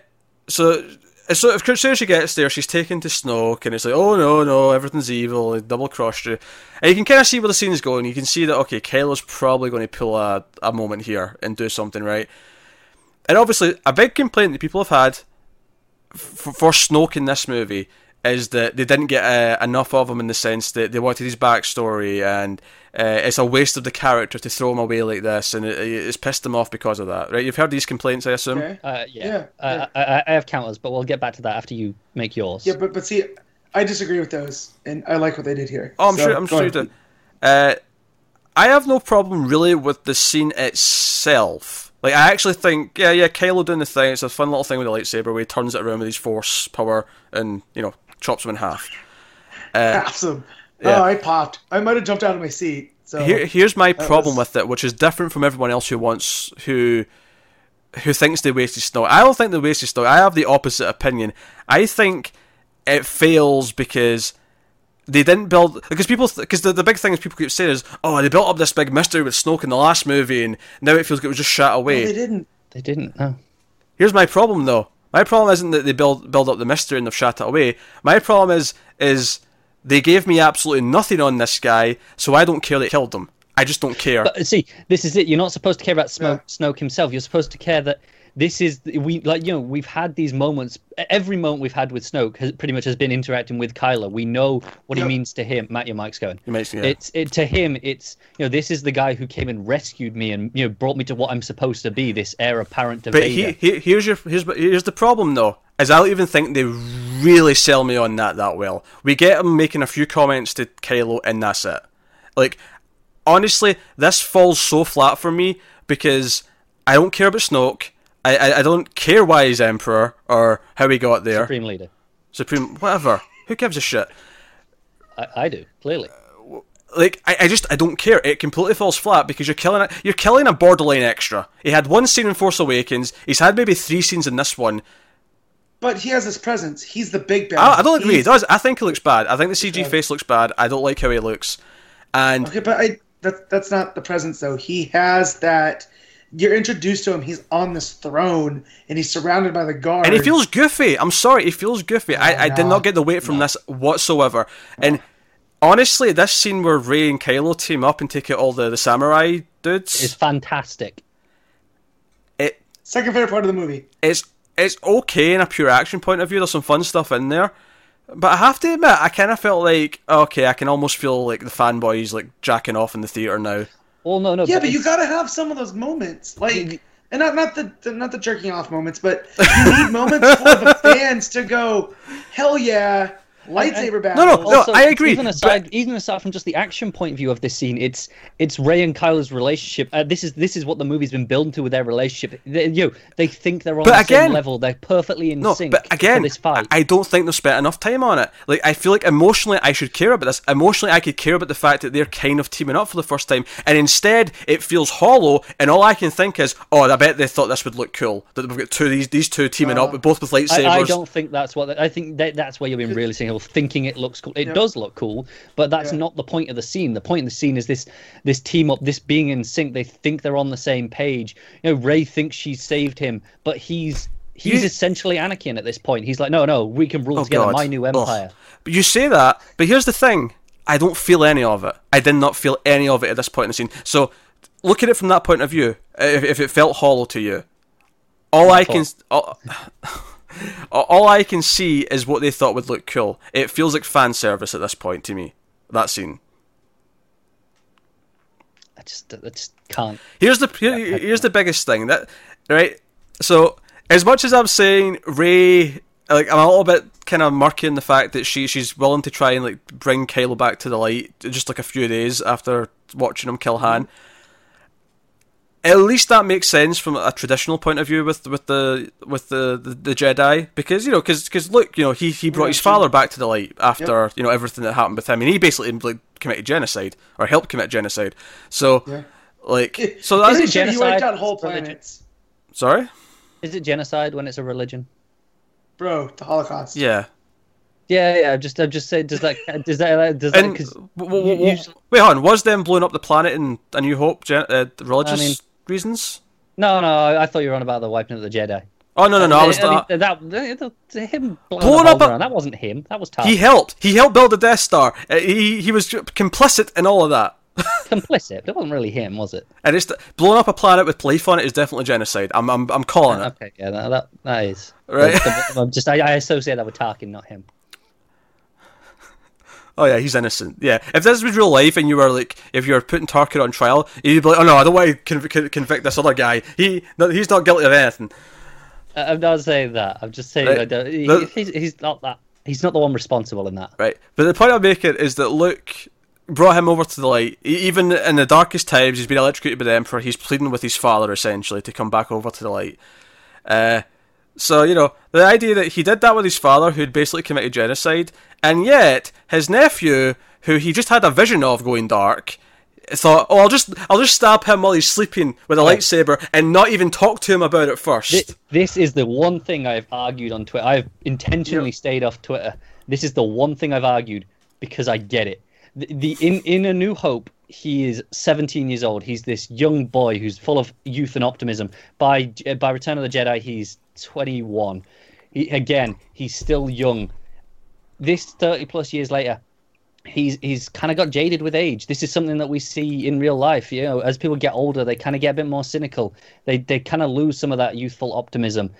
so. So if as soon as she gets there, she's taken to Snoke, and it's like, oh no, no, everything's evil, double crossed you. And you can kind of see where the scene's going. You can see that, okay, Kylo's probably going to pull a, a moment here and do something right. And obviously, a big complaint that people have had f- for Snoke in this movie is that they didn't get uh, enough of him in the sense that they wanted his backstory, and uh, it's a waste of the character to throw him away like this, and it, it's pissed them off because of that. Right? You've heard these complaints, I assume. Okay. Uh, yeah, Yeah, Uh, I, I have counters, but we'll get back to that after you make yours. Yeah, but but see, I disagree with those, and I like what they did here. Oh, I'm So, sure. I'm sure you ahead. do. Uh, I have no problem really with the scene itself. Like, I actually think, yeah, yeah, Kylo doing the thing. It's a fun little thing with the lightsaber where he turns it around with his force power and you know chops him in half. Awesome. Uh, yeah. Oh, I popped. I might have jumped out of my seat. So Here, here's my problem was- with it, which is different from everyone else who wants who who thinks they wasted Snoke. I don't think they wasted Snoke. I have the opposite opinion. I think it fails because they didn't build because people because the, the big thing is people keep saying is oh they built up this big mystery with Snoke in the last movie and now it feels like it was just shot away. No, they didn't. They didn't. No. Here's my problem though. My problem isn't that they build build up the mystery and they've shot it away. My problem is is they gave me absolutely nothing on this guy, so I don't care they killed him. I just don't care. But see, this is it. You're not supposed to care about Snoke, Snoke himself. You're supposed to care that this is we like you know we've had these moments. Every moment we've had with Snoke has pretty much has been interacting with Kylo. We know what Yep. he means to him. Matt, your mic's going. Mic's- yeah. It's it to him. It's you know this is the guy who came and rescued me and you know brought me to what I'm supposed to be. This heir apparent to But Vader. he, he, here's your here's here's the problem though. Is I don't even think they really sell me on that that well. We get him making a few comments to Kylo, and that's it. Like honestly, this falls so flat for me because I don't care about Snoke. I, I, I don't care why he's Emperor or how he got there. Supreme leader. Supreme, whatever. Who gives a shit? I, I do clearly. Uh, like I, I just I don't care. It completely falls flat because you're killing a you're killing a borderline extra. He had one scene in Force Awakens. He's had maybe three scenes in this one. but he has his presence. He's the big bad. I, I don't agree. He does. I think he looks bad. I think the CG face looks bad. I don't like how he looks. And Okay, but I that that's not the presence though. He has that. You're introduced to him. He's on this throne, and he's surrounded by the guards. and he feels goofy. I'm sorry, he feels goofy. I, I did not get the weight from this whatsoever. And honestly, this scene where Rey and Kylo team up and take out all the, the samurai dudes, is fantastic. it second favorite part of the movie. it's it's okay in a pure action point of view. There's some fun stuff in there. But I have to admit, I kind of felt like, okay, I can almost feel like the fanboys like jacking off in the theater now. Well, no, no. Yeah, but you gotta have some of those moments, like, and not not the, the not the jerking off moments, but you need moments for the fans to go, hell yeah, lightsaber battle. No, no, no, I agree, Even aside, even aside from just the action point of view of this scene, it's it's Rey and Kylo's relationship. Uh, this is this is what the movie's been building to with their relationship. They, you, know, they think they're on But the again- same level. They're perfectly in No, sync but again, for this fight. I I don't think they've spent enough time on it. Like, I feel like emotionally I should care about this. Emotionally, I could care about the fact that they're kind of teaming up for the first time, and instead it feels hollow. And all I can think is, oh, I bet they thought this would look cool. That we've got two these these two teaming up, both with lightsabers. I, I don't think that's what I think. That, that's where you're being really cynical, thinking it looks cool. It does look cool, but that's Yeah. not the point of the scene. The point of the scene is this this team up, this being in sync. They think they're on the same page. You know, Rey thinks she's saved him, but he's he's You- essentially Anakin at this point. He's like, no, no, we can rule Oh, together, God. my new Ugh. empire. But you say that, but here's the thing: I don't feel any of it. I did not feel any of it at this point in the scene. So, look at it from that point of view. If, if it felt hollow to you, all I can all, all I can see is what they thought would look cool. It feels like fan service at this point to me. That scene. I just, I just can't. Here's the here, here's the biggest thing that right. So as much as I'm saying Rey, like I'm a little bit kind of murky in the fact that she she's willing to try and like bring Kylo back to the light just like a few days after watching him kill Han. Mm-hmm. At least that makes sense from a traditional point of view with with the with the, the, the Jedi because you know because because look you know he, he brought his father back to the light after you know everything that happened with him and he basically like committed genocide or helped commit genocide so Yeah. like so Is that's it He wiped genocide? out whole planets, sorry Is it genocide when it's a religion? bro. The Holocaust. yeah Yeah, yeah. I'm just, I'm just saying. Does that, does that, does that? Because w- w- w- usually- wait on was them blowing up the planet in A New Hope gen- uh, religious I mean- reasons no, no. I, thought you were on about the wiping of the Jedi. oh no no no I was I mean, not, uh, that, that, him blowing, up a- that wasn't him. That was Tar. he helped he helped build the Death Star Uh, he he was complicit in all of that complicit. It wasn't really him, was it? and it's blowing up a planet with life on it is definitely genocide I'm I'm, I'm calling uh, it Okay, yeah, that that, that is Right. I'm just I, I associate that with Tarkin, not him. Oh yeah, he's innocent. Yeah, if this was real life and you were like, if you were putting Tarkin on trial, you'd be like, oh no, I don't want to conv- convict this other guy. He, no, he's not guilty of anything. I'm not saying that. I'm just saying Right. He, he's, he's not that. He's not the one responsible in that. Right. But the point I'm making is that Luke brought him over to the light. Even in the darkest times, he's been electrocuted by the Emperor. He's pleading with his father essentially to come back over to the light. Uh, so you know the idea that he did that with his father, who'd basically committed genocide, and yet his nephew, who he just had a vision of going dark, thought, "Oh, I'll just I'll just stab him while he's sleeping with a lightsaber, and not even talk to him about it first. Thi- This is the one thing I've argued on Twitter. I've intentionally stayed off Twitter. This is the one thing I've argued because I get it. The, the in in A New Hope, he is 17 years old. He's this young boy who's full of youth and optimism. By by Return of the Jedi, he's 21. He, again, he's still young. This 30 plus years later, he's he's kind of got jaded with age. This is something that we see in real life. You know, as people get older, they kind of get a bit more cynical. They they kind of lose some of that youthful optimism.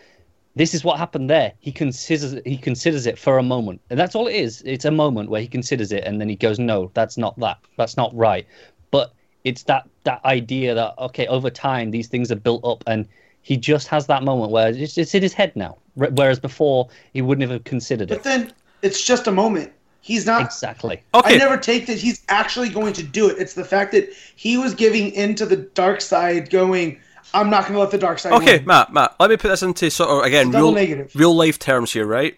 This is what happened there. He considers he considers it for a moment, and that's all it is. It's a moment where he considers it, and then he goes, "No, that's not that. That's not right." But it's that that idea that okay, over time these things are built up, and he just has that moment where it's, it's in his head now. Whereas before he wouldn't have considered it. But then it's just a moment. He's not. Exactly. okay, I never take that he's actually going to do it. It's the fact that he was giving into the dark side, going, "I'm not going to let the dark side." okay, win." Matt, Matt. Let me put this into sort of again real negative. real life terms here, right?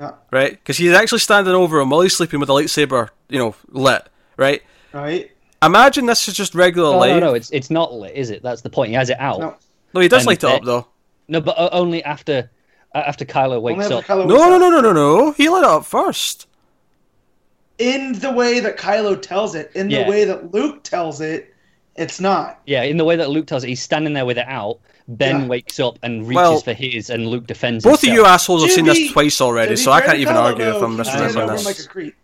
Yeah. right? Because he's actually standing over him while he's sleeping with a lightsaber, you know, lit, right? Right? Imagine this is just regular Oh, life. no, no, it's it's not lit, is it? That's the point. He has it out. No. No, he does And light it it- up though. No, but only after after Kylo wakes Only up. Kylo No, wakes no, up. no, no, no, no. He lit it up first. In the way that Kylo tells it, in Yeah. the way that Luke tells it, it's not. Yeah, in the way that Luke tells it, he's standing there with it out. Ben Yeah. wakes up and reaches Well, for his, and Luke defends. Both of you assholes have seen this twice already, so I can't even argue if I'm he missing ran this on over him this. like a creep.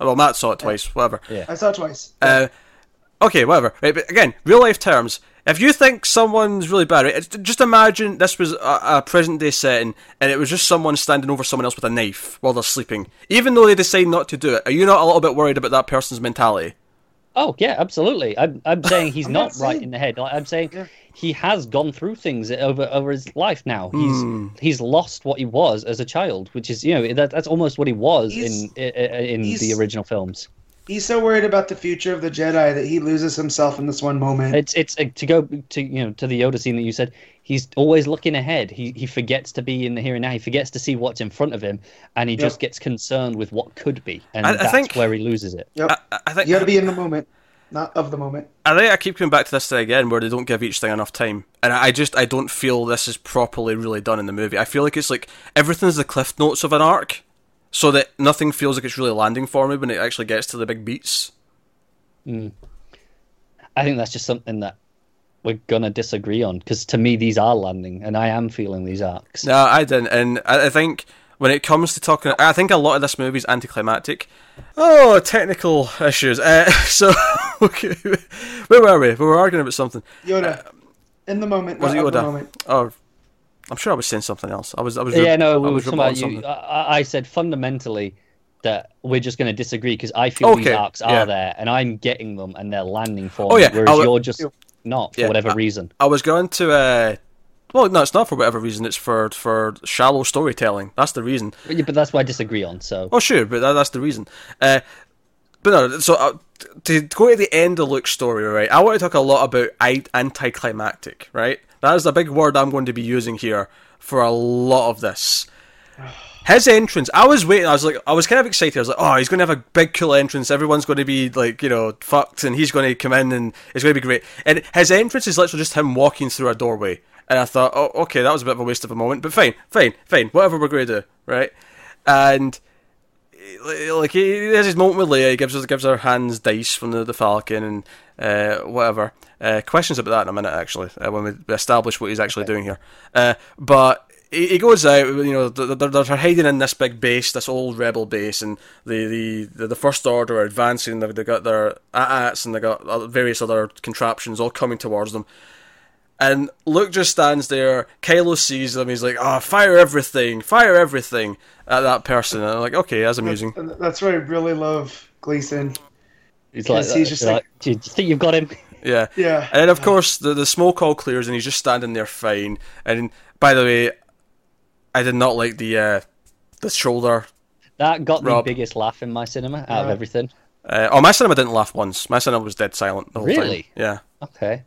Well, Matt saw it twice. Whatever. Yeah. I saw it twice. Uh, okay, whatever. Right, but again, real life terms. If you think someone's really bad, right, just imagine this was a, a present day setting and it was just someone standing over someone else with a knife while they're sleeping. Even though they decide not to do it, are you not a little bit worried about that person's mentality? Oh yeah, absolutely. I'm I'm saying he's not, not right saying- in the head. I'm saying Yeah. he has gone through things over over his life now. He's Hmm. he's lost what he was as a child, which is you know that, that's almost what he was He's- in in, in the original films. He's so worried about the future of the Jedi that he loses himself in this one moment. It's it's uh, to go to you know to the Yoda scene that you said. He's always looking ahead. He he forgets to be in the here and now. He forgets to see what's in front of him, and he just gets concerned with what could be, and I- I that's think- where he loses it. yep. I, I think you got to be in the moment, not of the moment. I think I keep coming back to this thing again, where they don't give each thing enough time, and I I just I don't feel this is properly really done in the movie. I feel like it's like everything's the cliff notes of an arc, so that nothing feels like it's really landing for me when it actually gets to the big beats. I think that's just something that we're gonna disagree on because to me these are landing, and I am feeling these arcs. No, I didn't, and I, I think when it comes to talking, I think a lot of this movie is anticlimactic. Oh, technical issues. Uh, so, okay, where were we? We were arguing about something. Yoda, in the moment, Was it of the Yoda? moment. Oh, I'm sure I was saying something else. I was, I was. yeah, no, I we were talking about you. I, I said fundamentally that we're just going to disagree because I feel these Okay, arcs are yeah. there, and I'm getting them, and they're landing for Oh, me. yeah, whereas I wa- you're just not for Yeah, whatever I- reason. I was going to. Uh, well, no, it's not for whatever reason. It's for for shallow storytelling. That's the reason. But, yeah, but that's what I disagree on. So Oh, sure, but that, that's the reason. Uh, but no, so uh, to go to the end of Luke's story, right? I want to talk a lot about I- anticlimactic, right? That is a big word I'm going to be using here for a lot of this. His entrance, I was waiting. I was like, I was kind of excited. I was like, oh, he's going to have a big, cool entrance. Everyone's going to be like, you know, fucked, and he's going to come in, and it's going to be great. And his entrance is literally just him walking through a doorway. And I thought, oh, okay, that was a bit of a waste of a moment, but fine, fine, fine, whatever we're going to do, right? And like he, has his moment with Leia. He gives her gives her hands dice from the, the Falcon and uh, whatever. Uh, questions about that in a minute, actually, uh, when we establish what he's actually doing here. Uh, but he, he goes out. You know, they're, they're, hiding in this big base, this old rebel base, and the the, the, First Order are advancing. They've, they've got their AT-ATs and they got various other contraptions all coming towards them. And Luke just stands there. Kylo sees them. He's like, "Oh, fire everything! Fire everything!" At that person. And I'm like, "Okay, that's amusing." And That's why I really love Gleeson. he's like, he's just you're like- "Do you think you've got him?" Yeah. Yeah. And then, of course, the, the smoke all clears and he's just standing there fine. And by the way, I did not like the uh, the shoulder. That got Rob. the biggest laugh in my cinema out of everything. Uh, oh, my cinema didn't laugh once. My cinema was dead silent the whole Really? time. Yeah. Okay,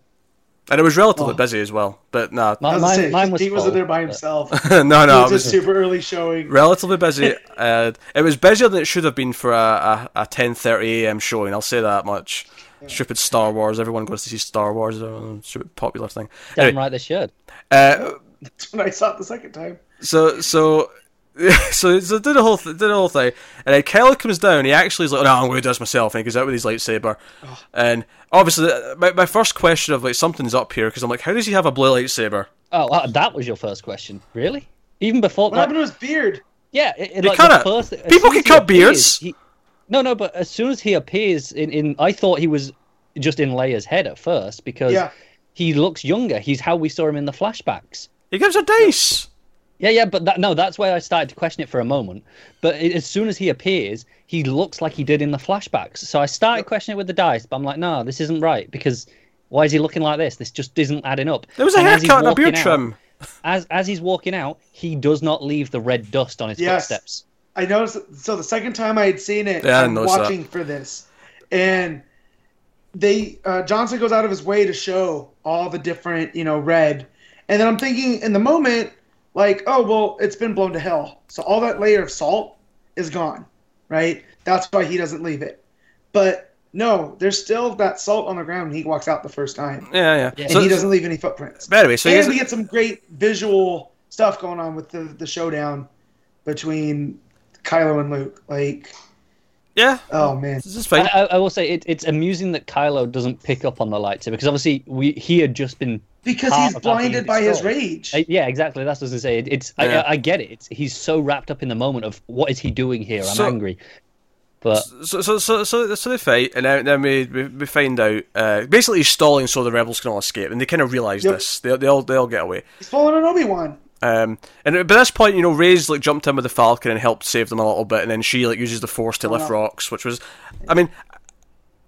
And it was relatively Oh. busy as well. But nah. My- mine, say, mine was he wasn't there by himself. no, no. it it was was a super early showing. relatively busy. uh, it was busier than it should have been for a, a, a 10.30 a.m. showing. I'll say that much. Stupid Star Wars. Everyone goes to see Star Wars. uh, Stupid popular thing. Damn Anyway, right they should. uh, when I saw it the second time. So so so so did the whole th- did the whole thing, and then Kylo comes down. He actually is like, "Oh, "No, I'm going to do this myself." And he goes out with his lightsaber, and obviously, uh, my, my first question of like something's up here because I'm like, how does he have a blue lightsaber? Oh, that was your first question, really? Even before, What like, happened to his beard? yeah, it, it, like, kinda- first, people can cut appears, beards. he- no, no, but as soon as he appears in, in, I thought he was just in Leia's head at first because Yeah. he looks younger. He's how we saw him in the flashbacks. He gives a dice. Yeah, yeah, but that, no, that's why I started to question it for a moment. But it, as soon as he appears, he looks like he did in the flashbacks. So I started questioning it with the dice, but I'm like, no, this isn't right because why is he looking like this? This just isn't adding up. There was a And as he's haircut and a beard walking out- trim. As as he's walking out, he does not leave the red dust on his Yes. footsteps. I noticed. So the second time I had seen it, Yeah, I I'm noticed that. watching for this, and they uh, Johnson goes out of his way to show all the different, you know, red, and then I'm thinking in the moment, like, oh well, it's been blown to hell, so all that layer of salt is gone, right? That's why he doesn't leave it, but no, there's still that salt on the ground when he walks out the first time, Yeah, yeah. Yeah. and So, he doesn't leave any footprints. By the way, so and we get some great visual stuff going on with the the showdown between Kylo and Luke. Like, Yeah, oh man, this is fine. I, I, I will say it, it's amusing that Kylo doesn't pick up on the lightsaber because obviously we he had just been. Because he's of that being blinded by his rage. uh, yeah, exactly. That's what I was gonna say. It, it's Yeah. I, I get it. It's, he's so wrapped up in the moment of what is he doing here? I'm So- angry. But So, so, so, so, so they fight, and then, then we, we we find out. Uh, basically, he's stalling so the rebels can all escape, and they kind of realize Yep. this. They, they all they all get away. He's following an Obi Wan. Um, and by this point, you know, Rey's like jumped in with the Falcon and helped save them a little bit, and then she like uses the Force to lift rocks, which was, I mean,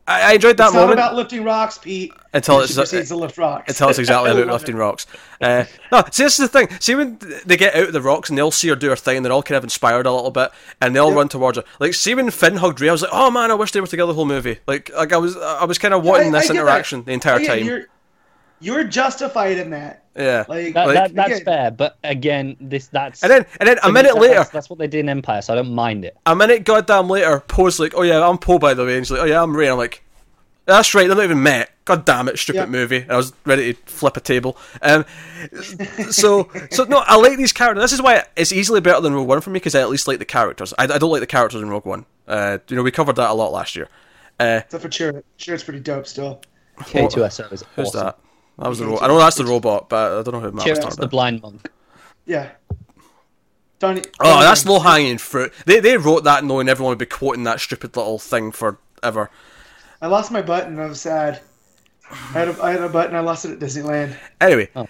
I, I enjoyed that It's not moment about lifting rocks, Pete. until it's proceeds to lift rocks. until it's exactly about lifting it. rocks. Uh, no, see, this is the thing. See, when they get out of the rocks and they all see her do her thing, and they're all kind of inspired a little bit, and they all Yep. run towards her. Like, see when Finn hugged Rey, I was like, oh man, I wish they were together the whole movie. Like, like I was, I was kind of wanting I- I this get that. interaction the entire Again, time. You're, you're justified in that. Yeah. Like, that, Like- that, that's Again. fair. But again, this that's And then, and then a minute that- later, That's, that's what they did in Empire, so I don't mind it. a minute goddamn later, Poe's like, oh yeah, I'm Poe by the way, and she's like, oh yeah, I'm Rey. I'm like, that's right, they're not even met. God damn it, stupid Yeah. movie. And I was ready to flip a table. Um, so, so no, I like these characters. This is why it's easily better than Rogue One for me because I at least like the characters. I, I don't like the characters in Rogue One. Uh, you know, we covered that a lot last year. Uh, except for Chirrut. Chirrut's pretty dope still. K2SO is who's that? That was the ro- I know that's the robot, but I don't know who Matt was Chirrut's talking the about. blind monk. Yeah. Donnie. Oh, that's low hanging fruit. They they wrote that knowing everyone would be quoting that stupid little thing forever. I lost my button. I was sad. I had a, I had a button. I lost it at Disneyland. Anyway, Oh.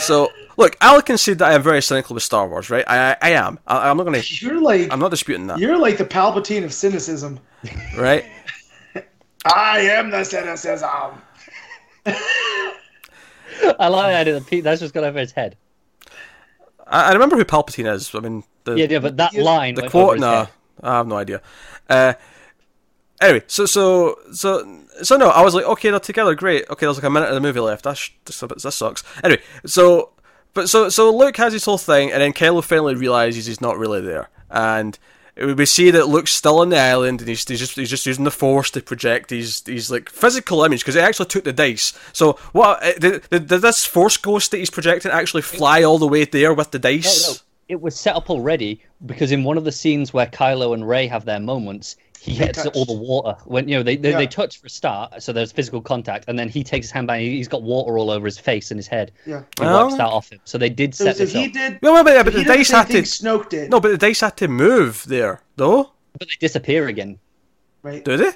so look, I'll concede that I am very cynical with Star Wars, right? I I, I am. I, I'm not gonna. You're like I'm not disputing that, you're like the Palpatine of cynicism. right? I am the cynicism. I like that. idea. Pete, that's just got over his head. I, I remember who Palpatine is. I mean, the Yeah, yeah, but that You- line. the quote. over No, head. I have no idea. Uh, anyway, so so so so no, I was like, okay, they're together, great. Okay, there's like a minute of the movie left. That's that's a bit, that sucks. Anyway, so but so so Luke has his whole thing, and then Kylo finally realizes he's not really there, and we see that Luke's still on the island, and he's, he's just he's just using the Force to project his his like physical image because he actually took the dice. So what did, did, did this Force ghost that he's projecting actually fly all the way there with the dice? No, no. It was set up already because in one of the scenes where Kylo and Ray have their moments, he They hits touched. all the water. When you know they they, Yeah. they touch for a start, so there's physical contact, and then he takes his hand back. and He's got water all over his face and his head. Yeah. He Oh. wipes that off him. So they did set so this he up, did. Well, wait, wait, but he the the dice had to Snoke did. no, but the dice had to move there, though. but they disappear again. right. Do they?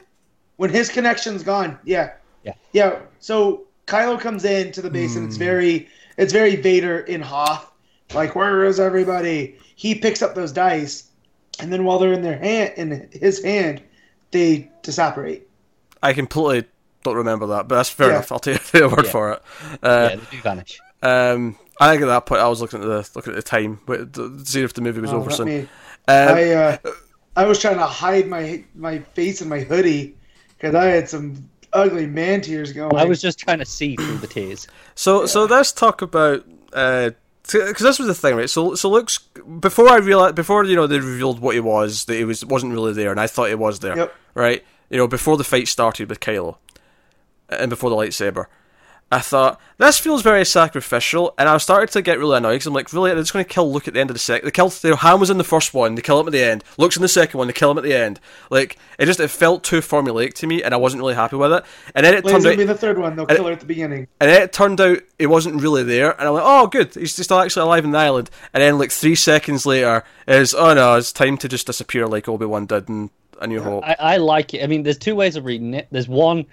when his connection's gone. Yeah. Yeah. Yeah. So Kylo comes in to the base and it's hmm. very it's very Vader in Hoth. Like, where is everybody? He picks up those dice, and then while they're in their hand in his hand, they disapparate. I completely don't remember that, but that's fair Yeah. enough. I'll take your word Yeah. for it. Uh, yeah, they do vanish. um, I think at that point I was looking at the looking at the time, but to see if the movie was Oh, over soon. me- Um, I uh, I was trying to hide my my face in my hoodie because I had some ugly man tears going. I was just trying to see through the tears. So so let's talk about because this was the thing, right? So so Luke's before I realized before you know they revealed what he was that he was wasn't really there, and I thought he was there, Yep. right? You know before the fight started with Kylo, and before the lightsaber. I thought this feels very sacrificial, and I started to get really annoyed because I'm like, really, they're just going to kill Luke at the end of the second. They killed, you know, Han was in the first one, they kill him at the end. Luke's in the second one, they kill him at the end. Like it just it felt too formulaic to me, and I wasn't really happy with it. And then it Lane's turned gonna out be the third one. They'll kill her at the beginning. and then it turned out he wasn't really there, and I'm like, oh, good, he's still actually alive in the island. And then, like, three seconds later, is, oh no, it's time to just disappear like Obi Wan did in A New Hope. I, I like it. I mean, there's two ways of reading it. There's one,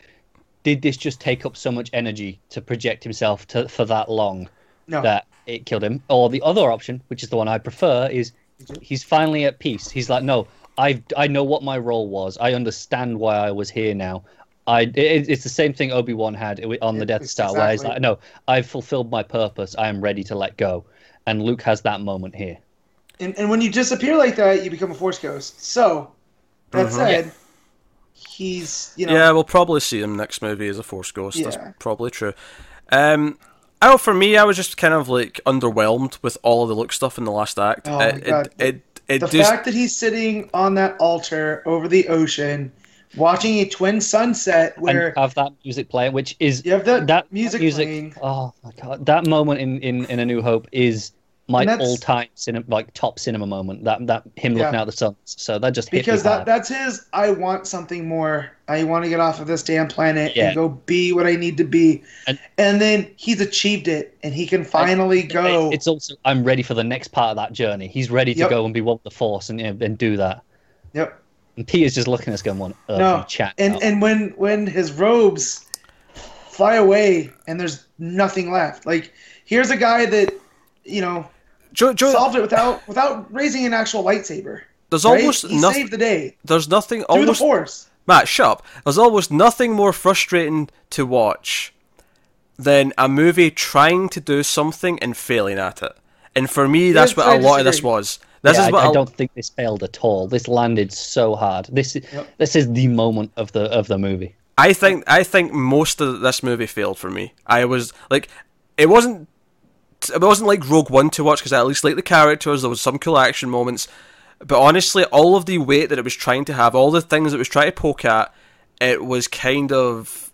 did this just take up so much energy to project himself to, for that long No. that it killed him? Or the other option, which is the one I prefer, is he's finally at peace. He's like, no, I I know what my role was. I understand why I was here now. I it, it's the same thing Obi Wan had on the Death it's Star, where he's exactly- like, no, I've fulfilled my purpose. I am ready to let go. And Luke has that moment here. And, and when you disappear like that, you become a force ghost. So, that Mhm. said, he's you know yeah, we'll probably see him next movie as a Force Ghost. Yeah. That's probably true. Um, I know, for me, I was just kind of like underwhelmed with all of the Luke stuff in the last act. Oh my God. it, it, it the just fact that he's sitting on that altar over the ocean, watching a twin sunset where and have that music playing, which is you have that, that music, music playing. Oh my god, that moment in, in, in A New Hope is my all-time cinema, like top cinema moment. That that him looking Yeah. out the suns. So that just because that hard. that's his. I want something more. I want to get off of this damn planet Yeah. and go be what I need to be. And- And, then he's achieved it, and he can finally go. It's also I'm ready for the next part of that journey. He's ready to Yep. go and be one with the force and and do that. Yep. And Peter's just looking at us going, "What on No, chatting And about?" and when when his robes fly away and there's nothing left, like here's a guy that you know Joe, Joe, solved it without without raising an actual lightsaber. there's right? almost he nothing. saved the day There's nothing. through Almost the force. Matt, shut up. There's almost nothing more frustrating to watch than a movie trying to do something and failing at it. And for me, that's Yes, what a lot of this was. This Yeah, is I, what I a- don't think this failed at all. This landed so hard. This is Yep. this is the moment of the of the movie. I think. I think most of this movie failed for me. I was like, it wasn't. It wasn't like Rogue One to watch because I at least liked the characters. There was some cool action moments, but honestly, all of the weight that it was trying to have, all the things it was trying to poke at, it was kind of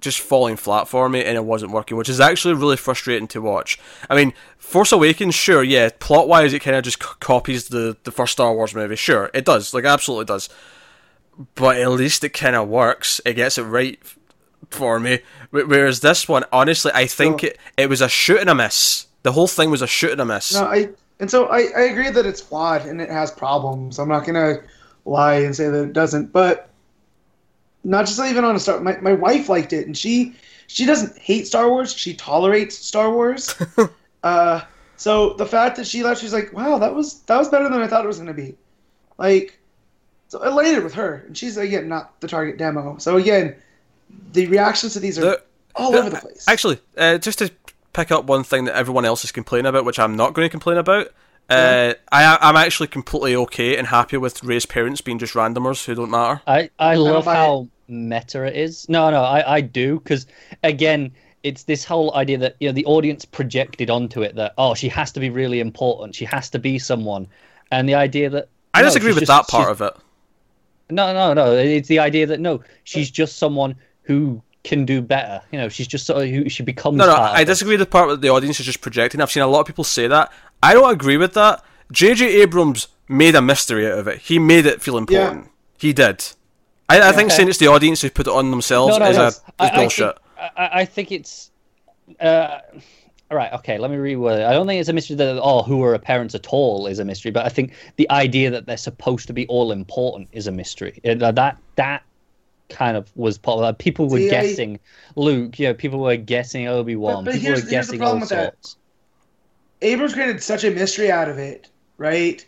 just falling flat for me and it wasn't working, which is actually really frustrating to watch. I mean, Force Awakens, sure, yeah, plot wise, it kind of just c- copies the, the first Star Wars movie. Sure, it does, like, absolutely does. But at least it kind of works. It gets it right for me. Whereas this one, honestly, I think So- it, it was a shoot and a miss. The whole thing was a shoot and a miss. No, I and so I, I agree that it's flawed and it has problems. I'm not gonna lie and say that it doesn't, but not just even on a Star. My, my wife liked it, and she she doesn't hate Star Wars. She tolerates Star Wars. uh, so the fact that she left, she's like, "Wow, that was that was better than I thought it was gonna be." Like, so it landed with her, and she's again not the target demo. So again, the reactions to these are The- all over the place. Actually, uh, just to pick up one thing that everyone else is complaining about, which I'm not going to complain about. Uh, I, I'm actually completely okay and happy with Rey's parents being just randomers who don't matter. I, I love buy how meta it is. No, no, I, I do because again, it's this whole idea that you know the audience projected onto it that oh she has to be really important, she has to be someone, and the idea that I no, disagree with just- that part of it. No, no, no. It's the idea that no, she's just someone who can do better. You know, she's just sort of who she becomes. No, no, part I disagree with the part that the audience is just projecting. I've seen a lot of people say that. I don't agree with that. J.J. Abrams made a mystery out of it. He made it feel important. He did. I, I think saying it's the audience who put it on themselves No, no, is, no. a, is I, I bullshit. think, I, I think it's. Uh, all right, okay. Let me reword it. I don't think it's a mystery that oh, who are her parents at all is a mystery, but I think the idea that they're supposed to be all important is a mystery. Uh, that that kind of was popular. People were See, I- guessing Luke. You know, people were guessing Obi Wan. But- but People here's- were here's the guessing problem all with that. Abrams created such a mystery out of it, right?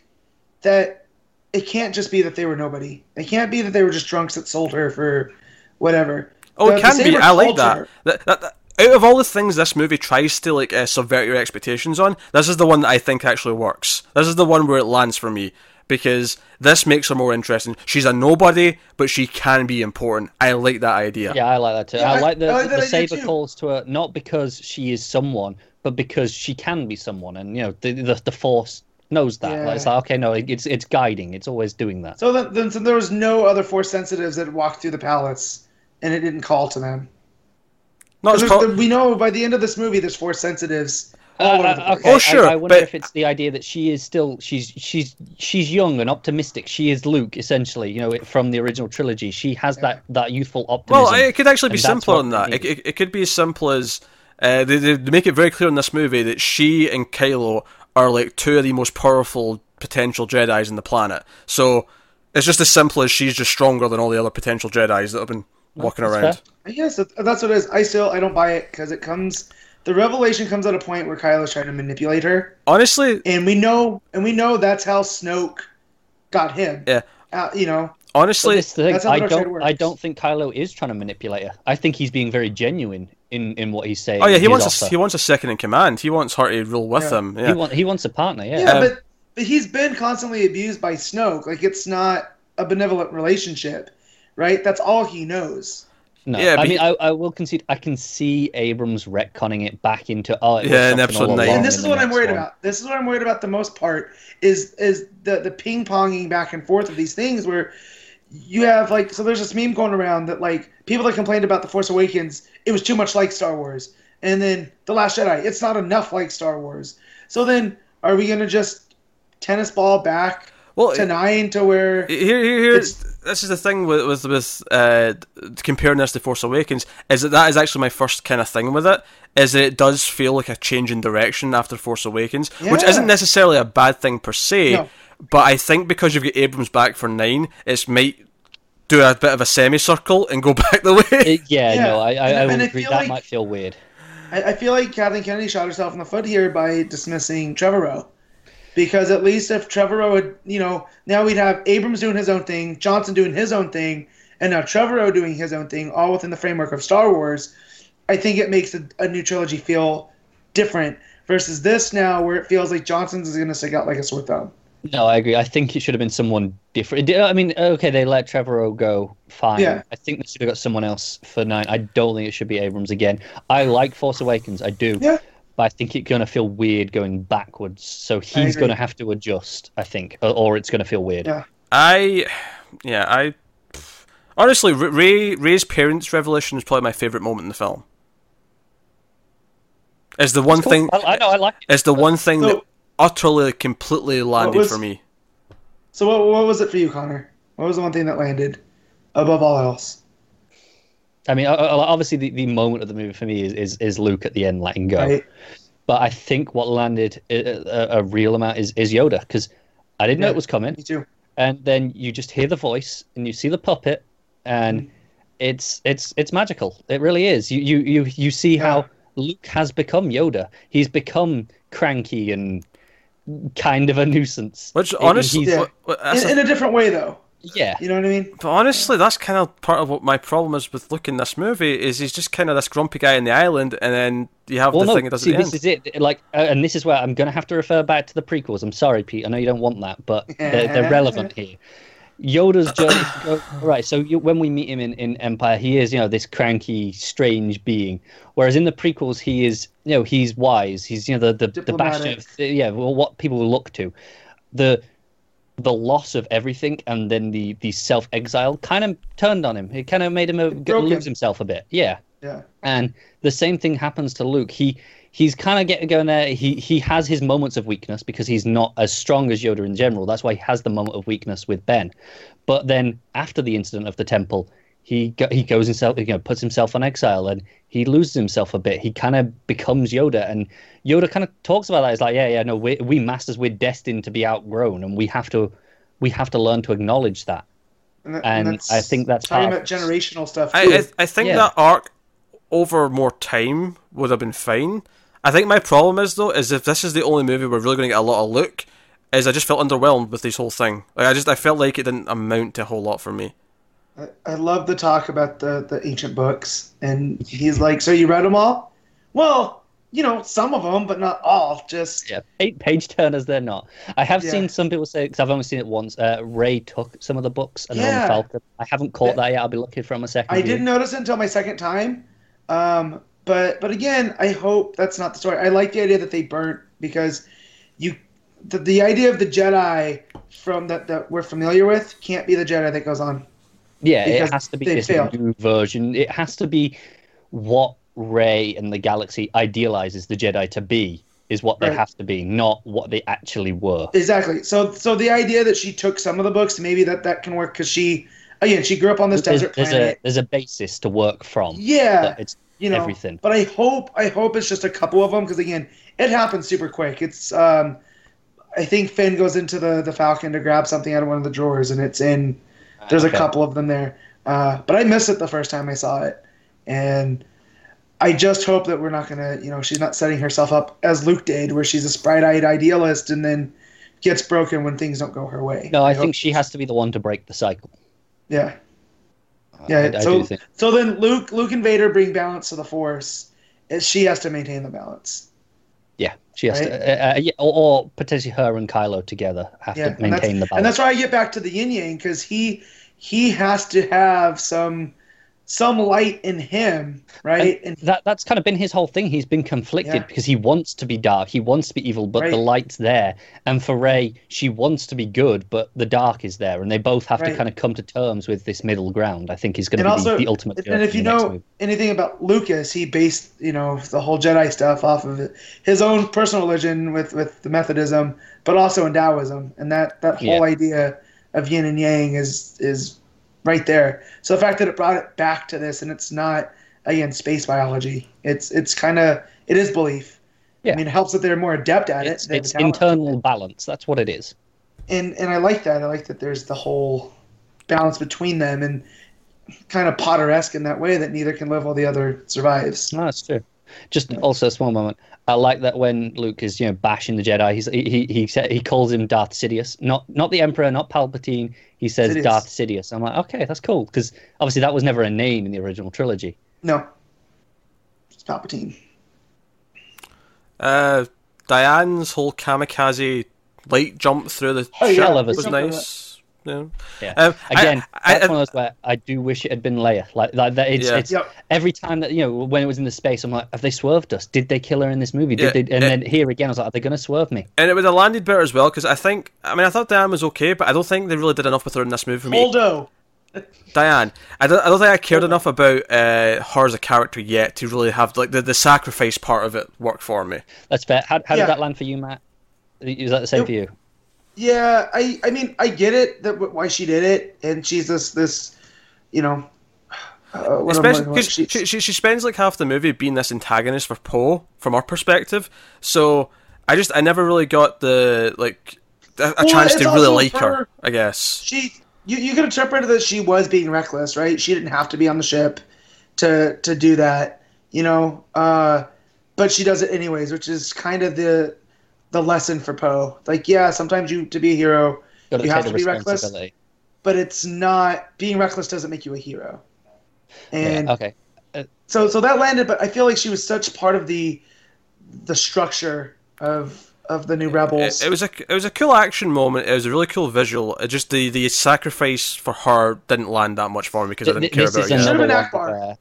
That it can't just be that they were nobody. It can't be that they were just drunks that sold her for whatever. Oh, The- it the can be. I like that. That, that, that. Out of all the things this movie tries to like uh, subvert your expectations on, this is the one that I think actually works. This is the one where it lands for me because this makes her more interesting. She's a nobody, but she can be important. I like that idea. Yeah, I like that too. Yeah, I I- like the, I like the saber calls to her not because she is someone, but because she can be someone, and you know the the, the force knows that. Like, it's like okay, no, it's it's guiding. It's always doing that. So then, then so there was no other force sensitives that walked through the palace, and it didn't call to them. Not as There's- we know by the end of this movie, there's force sensitives all Uh, over the okay, Oh, sure, I, I wonder but- if it's the idea that she is still she's she's she's young and optimistic. She is Luke, essentially. You know, from the original trilogy, she has that that youthful optimism. Well, it could actually be simpler what than that. It, it, it could be as simple as uh, they, they they make it very clear in this movie that she and Kylo are like two of the most powerful potential Jedi's in the planet. So it's just as simple as she's just stronger than all the other potential Jedi's that have been walking that's around. fair. I guess that's what it is. I still I don't buy it because it comes. The revelation comes at a point where Kylo's trying to manipulate her, Honestly, and we know and we know that's how Snoke got him. yeah. Uh, you know, Honestly, this the thing. that's how I the dark side don't. I don't think Kylo is trying to manipulate her. I think he's being very genuine in, in what he's saying. oh yeah, he his wants a, he wants a second in command. He wants her to rule with Yeah. him. He, Yeah. want, he wants a partner. Yeah. yeah, Um, but but he's been constantly abused by Snoke. Like it's not a benevolent relationship, right? That's all he knows. No, Yeah, I but mean, he- I, I will concede. I can see Abrams retconning it back into oh, it Yeah, in episode all nine. and this is what I'm worried one. about. This is what I'm worried about the most part is is the the ping ponging back and forth of these things where you have like so there's this meme going around that like people that complained about the Force Awakens it was too much like Star Wars and then the Last Jedi it's not enough like Star Wars. So then are we gonna just tennis ball back Well, to nine to where here, here, here It's- this is the thing with with, with uh, comparing this to Force Awakens is that that is actually my first kind of thing with it. Is that it does feel like a change in direction after Force Awakens, which isn't necessarily a bad thing per se. No. But I think because you've got Abrams back for nine, it might do a bit of a semicircle and go back the way. It- yeah, Yeah, no, I, I, and- I would and agree. That like- might feel weird. I, I feel like Kathleen Kennedy shot herself in the foot here by dismissing Trevorrow. Because at least if Trevorrow had, you know, now we'd have Abrams doing his own thing, Johnson doing his own thing, and now Trevorrow doing his own thing, all within the framework of Star Wars. I think it makes a, a new trilogy feel different versus this now, where it feels like Johnson's is going to stick out like a sore thumb. No, I agree. I think it should have been someone different. I mean, okay, they let Trevorrow go, fine. Yeah. I think they should have got someone else for nine. I don't think it should be Abrams again. I like Force Awakens, I do. Yeah. But I think it's going to feel weird going backwards. So he's going to have to adjust, I think, or, or it's going to feel weird. Yeah. I, yeah, I honestly Rey Rey's parents' revelation is probably my favorite moment in the film. Is the one Cool. thing. I, I know, I like it. It's the one thing So- that utterly, completely landed was- for me. So what, what was it for you, Connor? What was the one thing that landed above all else? I mean, o- o- obviously, the, the moment of the movie for me is, is, is Luke at the end letting go. Right? But I think what landed a, a, a real amount is, is Yoda, because I didn't know it was coming. Me too. and then you just hear the voice and you see the puppet and Mm. it's it's it's magical it really is you you you, you see Yeah. how luke has become yoda he's become cranky and kind of a nuisance Which honestly, he's- Yeah. what- what- that's In, in a different way, though. Yeah You know what I mean? but honestly, that's kind of part of what my problem is with looking this movie. Is he's just kind of this grumpy guy in the island, and then you have well, the no, thing that does see, at the this end. is it. Like, uh, and this is where I'm going to have to refer back to the prequels. I'm sorry, Pete. I know you don't want that, but they're, they're relevant here. Yoda's journey. to right. So you, when we meet him in, in Empire, he is, you know, this cranky, strange being. Whereas in the prequels, he is, you know, he's wise. He's, you know, the the, the bastion of, yeah, well, what people will look to. The the loss of everything and then the the self exile kind of turned on him. It kind of made him a, broke him. lose himself a bit. Yeah. Yeah. And the same thing happens to Luke. He he's kind of getting going there. He he has his moments of weakness because he's not as strong as Yoda in general. That's why he has the moment of weakness with Ben. But then after the incident of the temple, he go, he goes himself, you know, puts himself on exile and he loses himself a bit. He kind of becomes Yoda, and Yoda kind of talks about that. It's like, yeah, yeah, no, we we masters, we're destined to be outgrown, and we have to we have to learn to acknowledge that. And, that- And that's I think that's talking part about generational stuff. Too. I, I, I think Yeah. that arc over more time would have been fine. I think my problem is though is if this is the only movie we're really going to get a lot of Luke, is I just felt underwhelmed with this whole thing. Like I just I felt like it didn't amount to a whole lot for me. I, I love the talk about the, the ancient books, and he's like, "So you read them all?" Well, you know, some of them, but not all. Just Yeah, page, page turners they're not. I have Yeah. seen some people say because I've only seen it once. Uh, Rey took some of the books and Yeah. yeah. Falcon. I haven't caught that yet. I'll be looking for him a second. I view. didn't notice it until my second time. Um, but but again, I hope that's not the story. I like the idea that they burnt because you the, the idea of the Jedi from that that we're familiar with can't be the Jedi that goes on. Yeah, because it has to be this failed. new version. It has to be what Rey and the galaxy idealizes the Jedi to be. Is what they Right. have to be, not what they actually were. Exactly. So so the idea that she took some of the books, maybe that that can work because she again she grew up on this There's, desert there's a planet. there's a basis to work from. yeah, it's you know everything. But I hope I hope it's just a couple of them because again, it happens super quick. It's um, I think Finn goes into the the Falcon to grab something out of one of the drawers, and it's in. There's Okay. a couple of them there, uh, but I missed it the first time I saw it, and I just hope that we're not gonna, you know, she's not setting herself up as Luke did, where she's a bright-eyed idealist and then gets broken when things don't go her way. No, I hope- think she has to be the one to break the cycle. Yeah. Yeah, I, I so- do think. So then Luke, Luke and Vader bring balance to the Force. and She has to maintain the balance. Yeah, she has Right? to, uh, uh, yeah, or, or potentially her and Kylo together have Yeah, to maintain the balance. And that's why I get back to the yin yang because he he has to have some some light in him, right? And, that that's kind of been his whole thing. He's been conflicted Yeah. because he wants to be dark, he wants to be evil, but the light's there. And for Rey, she wants to be good, but the dark is there, and they both have to kind of come to terms with this middle ground. I think is going and to be also, the, the ultimate. and journey if you in the next know movie. anything about Lucas, he based you know the whole Jedi stuff off of his own personal religion with with the Methodism, but also in Taoism, and that that whole Yeah. idea of yin and yang is is right there. So the fact that it brought it back to this, and it's not again space biology, it's it's kind of it is belief. Yeah. I mean, it helps that they're more adept at it's, it. it's internal balance. That's what it is. and and I like that. I like that there's the whole balance between them, and kind of Potter-esque in that way that neither can live while the other survives. No, that's true. Just also a small moment. I like that when Luke is, you know, bashing the Jedi, he's, he he he sa- he calls him Darth Sidious, not not the Emperor, not Palpatine. He says Sidious. Darth Sidious. I'm like, okay, that's cool because obviously that was never a name in the original trilogy. No, it's Palpatine. Uh, Diane's whole kamikaze light jump through the Oh, ship yeah, was nice. Yeah. Yeah. Um, Again, I- that's I- one of those where I do wish it had been Leia. Like, like that. It's, Yeah. it's Yep. every time that you know when it was in the space, I'm like, have they swerved us? Did they kill her in this movie? Did Yeah, they? And then here again, I was like, are they going to swerve me? and it would have landed better as well because I think I mean I thought Diane was okay, but I don't think they really did enough with her in this movie for me. Holdo. Diane, I don't, I don't think I cared enough about uh, her as a character yet to really have like the, the sacrifice part of it work for me. That's fair. How, how Yeah. did that land for you, Matt? Is that the same It- for you? Yeah, I I mean I get it that why she did it, and she's this this, you know. Uh, what am I- Especially because she- she, she she spends like half the movie being this antagonist for Poe from our perspective. So I just I never really got the like a, a Well, chance to really like her. her- I guess. she you, you could interpret that she was being reckless, right? She didn't have to be on the ship to to do that, you know. Uh, but she does it anyways, which is kind of the the lesson for Poe. Like, yeah, sometimes you to be a hero, Got you have to be reckless, but it's not being reckless doesn't make you a hero. And Yeah, okay. so so that landed, but I feel like she was such part of the the structure of of the new rebels. It, it was a it was a cool action moment. It was a really cool visual. It just the the sacrifice for her didn't land that much for me because I didn't care about is it. yet. Should've been one Ackbar.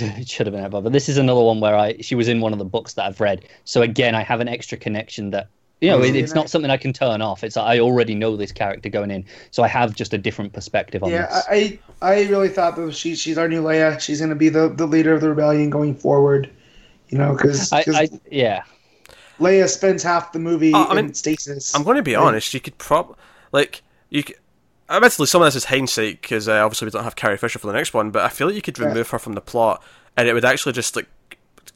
Where it should have been Ackbar, but this is another one where I she was in one of the books that I've read. So again, I have an extra connection that you know it, it's not something I can turn off. It's I already know this character going in, so I have just a different perspective on yeah, this. I I I really thought that she she's our new Leia. She's going to be the the leader of the rebellion going forward. You know, because I, I yeah. Leia spends half the movie Oh, I in mean, stasis. I'm going to be Like, honest. You could prob like you. Could, admittedly, some of this is hindsight because uh, obviously we don't have Carrie Fisher for the next one. But I feel like you could Yeah. remove her from the plot, and it would actually just like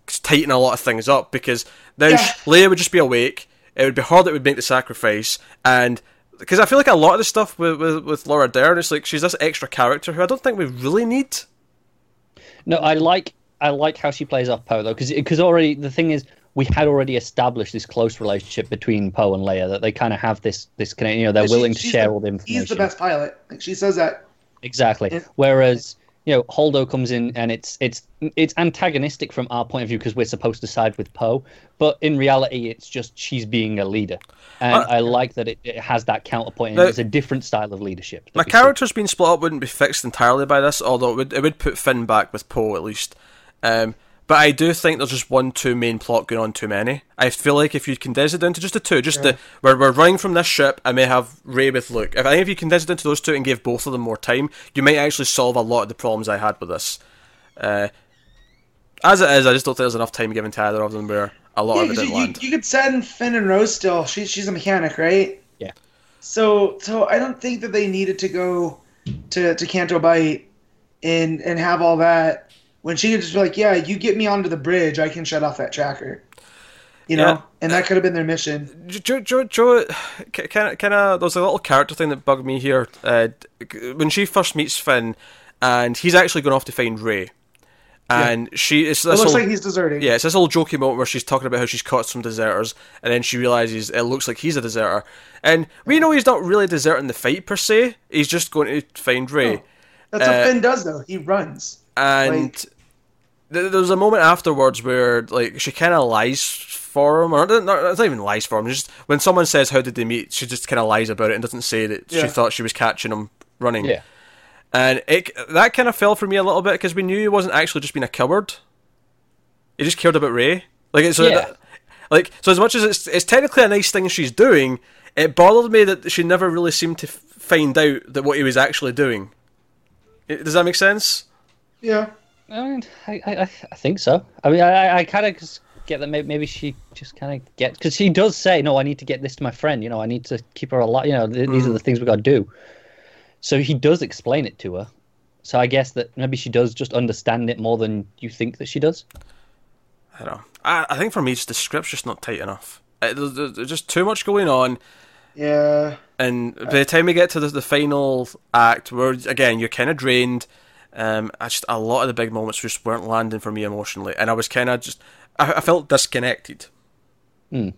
tighten a lot of things up because then Yeah. Leia would just be awake. It would be her that would make the sacrifice, and because I feel like a lot of the stuff with, with with Laura Dern, it's like she's this extra character who I don't think we really need. No, I like I like how she plays off Poe though, because because already the thing is we had already established this close relationship between Poe and Leia that they kind of have this this connection. You know, they're she- willing to share the- all the information. He's the best pilot. Like she says that. Exactly. And- Whereas you know Holdo comes in and it's it's it's antagonistic from our point of view because we're supposed to side with Poe, but in reality it's just she's being a leader, and Uh, I like that it, it has that counterpoint. And Now- it's a different style of leadership. My we see. characters being split up wouldn't be fixed entirely by this, although it would, it would put Finn back with Poe at least. Um, but I do think there's just one too main plot going on too many. I feel like if you condense it down to just the two, just the where we're running from this ship, I may have Rey with Luke. If I think if you condense it down to those two and give both of them more time, you might actually solve a lot of the problems I had with this. Uh, as it is, I just don't think there's enough time given to either of them where a lot Yeah, of it 'cause didn't you, you, land. you could send Finn and Rose still. She, she's a mechanic, right? Yeah. So so I don't think that they needed to go to to Canto Bight and and have all that when she could just be like, yeah, you get me onto the bridge, I can shut off that tracker. You know, Yeah. and that could have been their mission. Joe, Joe, Joe, kind of, kind of. There's a little character thing that bugged me here. Uh, when she first meets Finn, and he's actually going off to find Rey, and she it's It looks whole, like he's deserting. yeah, it's this little jokey moment where she's talking about how she's caught some deserters, and then she realizes it looks like he's a deserter, and we know he's not really deserting the fight per se. He's just going to find Rey, That's what Uh, Finn does, though. He runs. and Like- there's a moment afterwards where like she kind of lies for him, or not, not, it's not even lies for him. Just when someone says how did they meet, she just kind of lies about it and doesn't say that she thought she was catching him running. Yeah. and it that kind of fell for me a little bit because we knew he wasn't actually just being a coward. He just cared about Rey. Like it's so Yeah. that- like so as much as it's it's technically a nice thing she's doing, it bothered me that she never really seemed to f- find out that what he was actually doing. I- Does that make sense? Yeah. I mean, I, I, I- I think so. I mean, I, I kind of get that maybe, maybe she just kind of gets because she does say, "No, I need to get this to my friend. You know, I need to keep her alive. You know, th- these are the things we got to do." So he does explain it to her. So I guess that maybe she does just understand it more than you think that she does. I don't know. I, I think for me, it's the script's just not tight enough. Uh, there's, there's there's just too much going on. Yeah. and by the time we get to the, the final act, where again you're kind of drained, um, I just a lot of the big moments just weren't landing for me emotionally, and I was kind of just I, I felt disconnected. Hmm.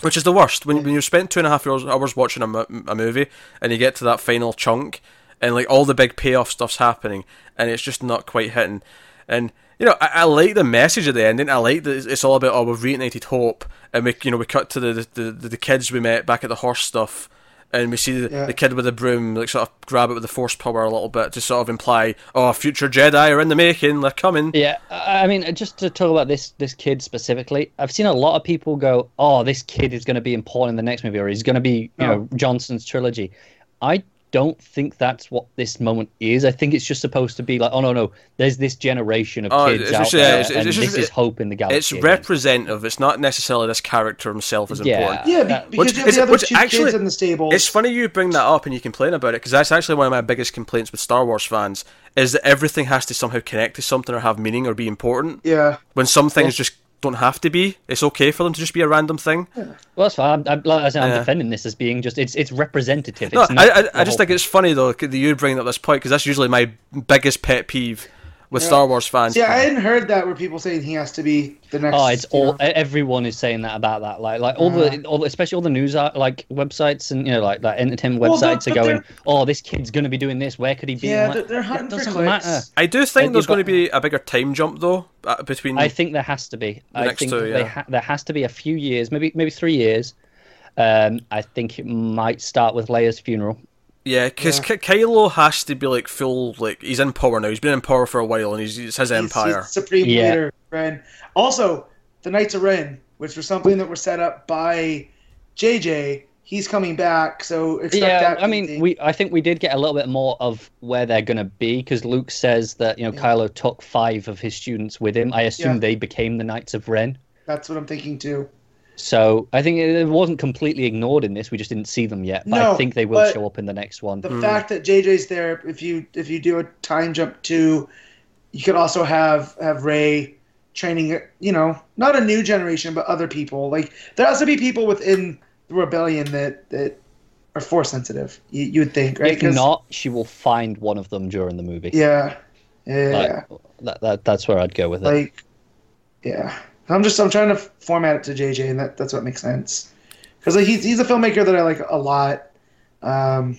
Which is the worst when, when you spend two and a half hours, hours watching a, a movie and you get to that final chunk and like all the big payoff stuff's happening and it's just not quite hitting. And you know, I, I like the message at the ending. I like that it's all about oh we've reignited hope and we you know we cut to the the, the, the kids we met back at the horse stuff and we see the, Yeah. the kid with the broom like sort of grab it with the force power a little bit to sort of imply oh future Jedi are in the making they're coming. Yeah, I I mean, uh, just to talk about this this kid specifically, I've seen a lot of people go, "Oh, this kid is going to be important in the next movie, or he's going to be, you oh. know, Johnson's trilogy." I don't think that's what this moment is. I think it's just supposed to be like, "Oh no, no, there's this generation of Oh, kids out just- there, it's- it's and just- this is hope in the galaxy." It's representative. It's not necessarily this character himself is Yeah. important. Yeah, be- That- because Which you have the other which two actually- kids in the stable. It's funny you bring that up and you complain about it because that's actually one of my biggest complaints with Star Wars fans is that everything has to somehow connect to something or have meaning or be important. Yeah. When some things just don't have to be, it's okay for them to just be a random thing. Well, that's fine. I'm, like I said, I'm Yeah. defending this as being just it's it's representative. No, It's I, I, I just think it's funny though that you bring up this point because that's usually my biggest pet peeve with Star Wars fans. Yeah, I hadn't heard that where people saying he has to be the next. Oh, it's all. know. Everyone is saying that about that. Like, like all the, all, especially all the news uh, like websites and you know, like like entertainment Well, but- websites are going, "Oh, this kid's gonna be doing this. Where could he be?" Yeah, I'm they're, like, they're that hunting for doesn't clicks. matter. I do think And there's going to be a bigger time jump though uh, between. I think there has to be. I think two, they yeah. ha- there has to be a few years, maybe maybe three years. Um, I think it might start with Leia's funeral. Yeah, because Yeah. Kylo has to be like full, like he's in power now. He's been in power for a while, and he's it's his He's- empire. he's Supreme Yeah. Leader, Ren. Also, the Knights of Ren, which was something that was set up by JJ. He's coming back, so expect yeah, that. I mean, we I think we did get a little bit more of where they're gonna be because Luke says that you know Yeah. Kylo took five of his students with him. I assume Yeah. they became the Knights of Ren. that's what I'm thinking too. So I think it it wasn't completely ignored in this. We just didn't see them yet. But I think they will show up in the next one. The hmm. fact that JJ's there, if you if you do a time jump to, you could also have have Rey training. You know, not a new generation, but other people. Like there has to be people within the rebellion that that are force sensitive. You, you would think, right? if 'Cause- not, she will find one of them during the movie. yeah, yeah. Like, that, that that's where I'd go with it. like yeah i'm just i'm trying to format it to jj and that, that's what makes sense. Because like, he's, he's a filmmaker that i like a lot. Um,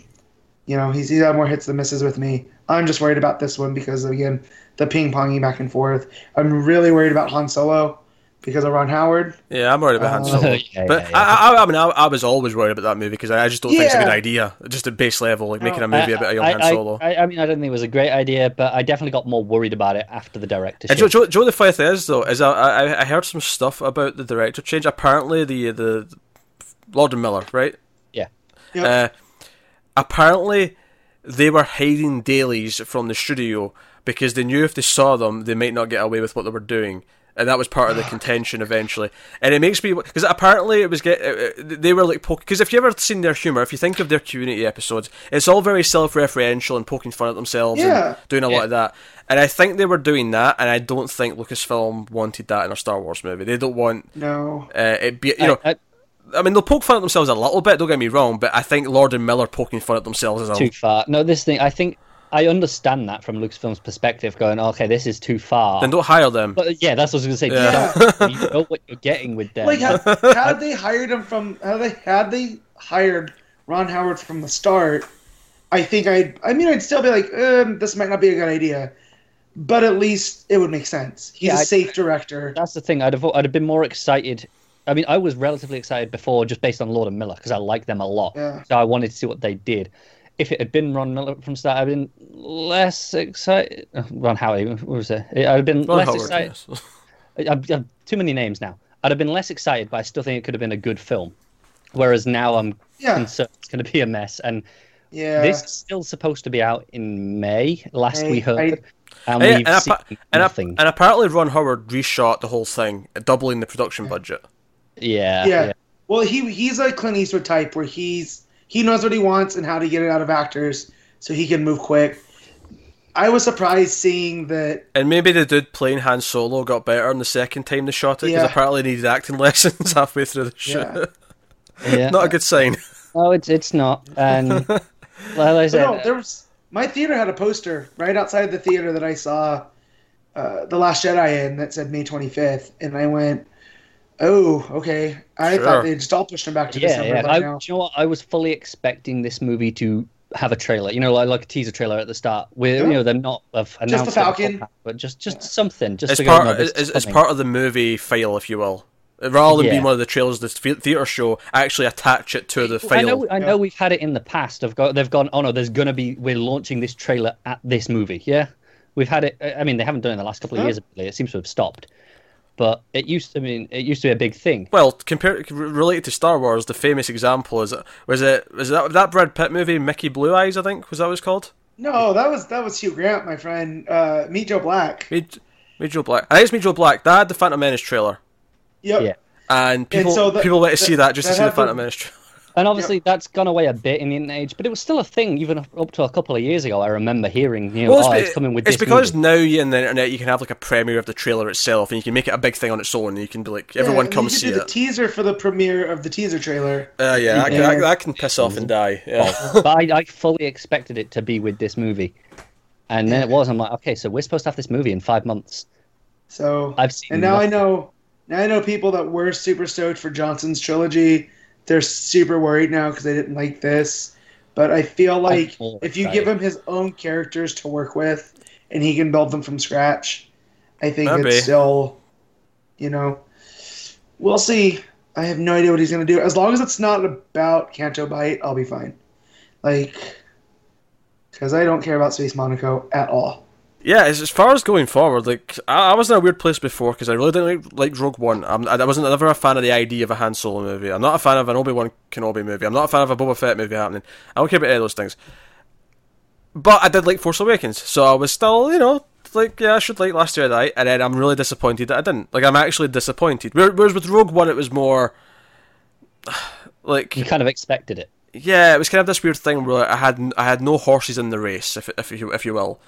you know he's, he's had more hits than misses with me. I'm just worried about this one because again the ping-ponging back and forth. I'm really worried about han solo because of ron howard Yeah, I'm worried about Han Uh, Solo. yeah, but yeah, yeah. I, I, I mean, I, I was always worried about that movie because I, I just don't think it's a good idea. Just at base level, like making a No. movie about a young I, Han Solo. I, I mean, I don't think it was a great idea, but I definitely got more worried about it after the directorship. And Joe, Joe, Joe, the funny thing is though, is I, I, I heard some stuff about the director change. Apparently, the the Lord and Miller, right? yeah. Yep. Uh, apparently, they were hiding dailies from the studio because they knew if they saw them, they might not get away with what they were doing. And that was part of the contention eventually. And it makes me because apparently it was get uh, uh, they were like poking because if you ever seen their humor, if you think of their Community episodes, it's all very self-referential and poking fun at themselves Yeah. and doing a Yeah. lot of that. And I think they were doing that, and I don't think Lucasfilm wanted that in a Star Wars movie. They don't want no uh, it be you know. I- I mean, they'll poke fun at themselves a little bit. Don't get me wrong, but I think Lord and Miller poking fun at themselves is a too far. No, this thing, I think I understand that from Lucasfilm's perspective, going, okay, this is too far. Then don't hire them. But yeah, that's what I was going to say. Yeah. You, don't, you know what you're getting with them. like had, had they hired him from had they had they hired ron howard from the start i think i'd i mean i'd still be like um, this might not be a good idea but at least it would make sense he's Yeah, a I- safe director That's the thing. I'd have, I'd have been more excited. I mean, I was relatively excited before, just based on Lord and Miller, because I like them a lot. Yeah. So I wanted to see what they did. If it had been Ron Miller from start, I'd been less excited. uh, Ron Howard, what was it? I'd have been Ron less Howard, excited. yes. I've, I've too many names now. I'd have been less excited, but I still think it could have been a good film. Whereas now I'm Yeah, concerned it's going to be a mess. And yeah. this is still supposed to be out in May. Last May, we heard, I- and Hey, we've and, seen appa- and, ap- and apparently Ron Howard reshot the whole thing, doubling the production budget. yeah, yeah. yeah, Well, he he's a Clint Eastwood type where he's he knows what he wants and how to get it out of actors, so he can move quick. I was surprised seeing that. And maybe the dude playing Han Solo got better on the second time they shot it because Yeah. apparently he needed acting lessons halfway through the shoot. Yeah. yeah. Not a good sign. No, it's it's not. And like I said, no, there was my theater had a poster right outside the theater that I saw uh, the Last Jedi in that said May 25th, and I went, "Oh, okay." I Sure. thought they'd just all pushed him back to yeah, December yeah. by I, now. you know what? I was fully expecting this movie to have a trailer. You know, like, like a teaser trailer at the start. Where Yeah. you know them not have announced the Falcon. beforehand, but just just something. Just as to part. no, this it's, is part of the movie file, if you will. Rather than Yeah. being one of the trailers of the theater show, actually attach it to the I file. know, I Yeah. know, we've had it in the past. Of go, they've gone. Oh no, there's gonna be. We're launching this trailer at this movie. Yeah, we've had it. I mean, they haven't done it in the last couple of Huh? years. It seems to have stopped. But it used. I mean, it used to be a big thing. Well, compared related to Star Wars, the famous example is was it was that that Brad Pitt movie Mickey Blue Eyes? I think was that what it's called. No, that was that was Hugh Grant, my friend. Uh, Meet Joe Black. Meet, Meet Joe Black. I think it's Meet Joe Black. That had the Phantom Menace trailer, Yep. Yeah. and people so that- people went to see that- that just to see the the- Phantom Menace. trailer. And obviously, that's gone away a bit in the internet age, but it was still a thing even up up to a couple of years ago. I remember hearing, you know, Well, oh, be- it's coming with it's this because movie. now you in the internet you can have like a premiere of the trailer itself, and you can make it a big thing on its own. And you can be like, everyone Yeah, come you could see do the teaser for the premiere of the teaser trailer. Uh, yeah, that, Yeah. that, that can piss off and die. Yeah. but I, I fully expected it to be with this movie, and then it was. I'm like, okay, so we're supposed to have this movie in five months. So I've seen. and now I know now I know people that were super stoked for Johnson's trilogy. They're super worried now because they didn't like this. But I feel like more if you give him his own characters to work with and he can build them from scratch, I think Maybe. it's still, you know, we'll see. I have no idea what he's going to do. As long as it's not about Canto Bight, I'll be fine. Like, because I don't care about Space Monaco at all. Yeah, as, as far as going forward, like I, I was in a weird place before because I really didn't like, like Rogue One. I'm, I wasn't ever a fan of the idea of a Han Solo movie. I'm not a fan of an Obi Wan Kenobi movie. I'm not a fan of a Boba Fett movie happening. I don't care about any of those things. But I did like Force Awakens, so I was still, you know, like yeah, I should like Last Year Jedi, and then I'm really disappointed that I didn't. Like I'm actually disappointed. Whereas with Rogue One, it was more like You kind of expected it. yeah, it was kind of this weird thing where I had I had no horses in the race, if if you if you will.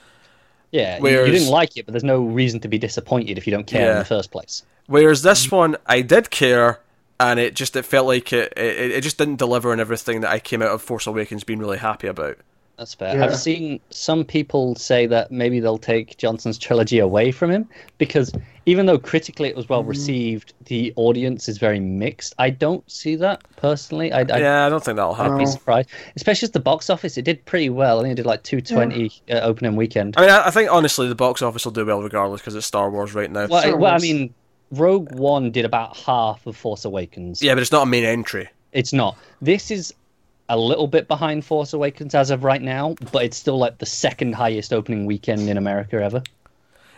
Yeah, you- Whereas- you didn't like it, but there's no reason to be disappointed if you don't care in the first place. Whereas this one, I did care, and it just it felt like it, it it just didn't deliver on everything that I came out of Force Awakens being really happy about. That's fair. Yeah. I've seen some people say that maybe they'll take Johnson's trilogy away from him because even though critically it was well received, the audience is very mixed. I don't see that personally. I, I, yeah, I don't think that'll happen. I'd be surprised, especially as the box office. It did pretty well. I think it did like two twenty uh, opening weekend. I mean, I, I think honestly the box office will do well regardless because it's Star Wars right now. Well, Star well, I mean, Rogue One did about half of Force Awakens. yeah, but it's not a main entry. It's not. This is a little bit behind Force Awakens as of right now, but it's still like the second highest opening weekend in America ever.